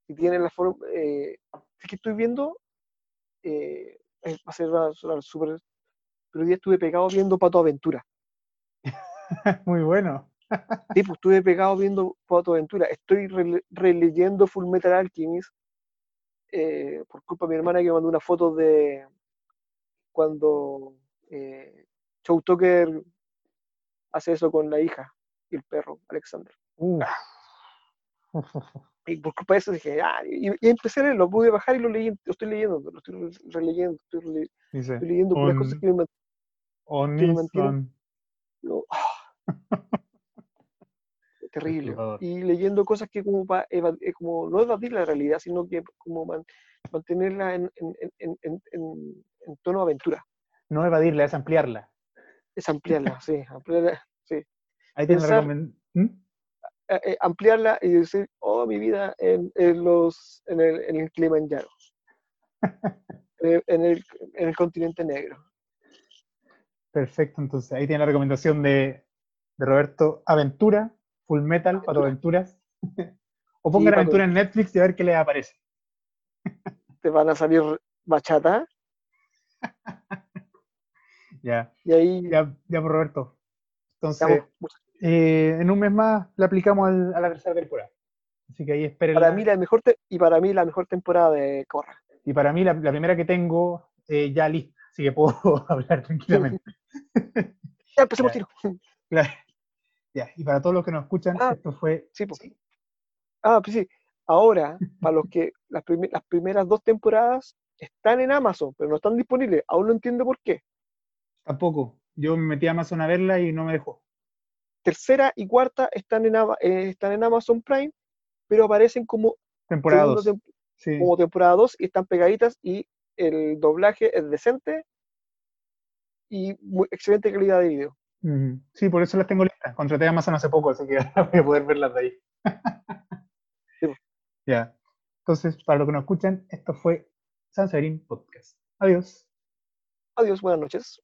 si tiene la forma, eh, es que estoy viendo, eh, va a ser súper, pero hoy día estuve pegado viendo Pato Aventura. Muy bueno. Sí, pues estuve pegado viendo Aventura. Estoy rele- releyendo Full Metal Alchemist eh, por culpa de mi hermana que me mandó una foto de cuando eh, Chow Tucker hace eso con la hija y el perro, Alexander. Uf. Y por culpa de eso dije, ah, y, y empecé a leerlo, lo pude bajar y lo leí, lo estoy leyendo, lo estoy re- releyendo, estoy, rele- Dice, estoy leyendo puras Un- cosas que me Onison. No. Terrible. Y leyendo cosas que como para como no evadir la realidad, sino que como man- mantenerla en, en, en, en, tono aventura. No evadirla, es ampliarla. Es ampliarla, sí, ampliarla, sí. Ahí recomen- ¿Mm? Eh, eh, ampliarla y decir, oh, mi vida en, en los, en, el, en el Kilimanjaro. en, el, en, el, en el continente negro. Perfecto, entonces ahí tiene la recomendación de, de Roberto Aventura, Full Metal, Pato Aventuras. o pongan Pato Aventura en Netflix y a ver qué les aparece. Te van a salir bachata Ya, y ahí ya, ya por Roberto. Entonces, eh, en un mes más le aplicamos al- a la tercera temporada. Así que ahí esperen. para mí la mejor y para mí la mejor temporada de Corra. Y para mí la, la primera que tengo eh, ya lista, así que puedo hablar tranquilamente. Ya empecemos tiro. Claro. Ya, y para todos los que nos escuchan, Ah, esto fue. Sí, pues. Ah, pues sí. Ahora, para los que las, prime- las primeras dos temporadas están en Amazon, pero no están disponibles. Aún no entiendo por qué. Tampoco. Yo me metí a Amazon a verla y no me dejó. Tercera y cuarta están en, Ama- eh, están en Amazon Prime, pero aparecen como, Temporada segundo 2. tem- Sí. como temporada 2 y están pegaditas y el doblaje es decente y muy, excelente calidad de video. Sí, por eso las tengo listas. Contraté a Amazon hace poco, así que voy a poder verlas de ahí. Sí. Ya. Entonces, para los que nos escuchan, esto fue San Severin Podcast. Adiós. Adiós, buenas noches.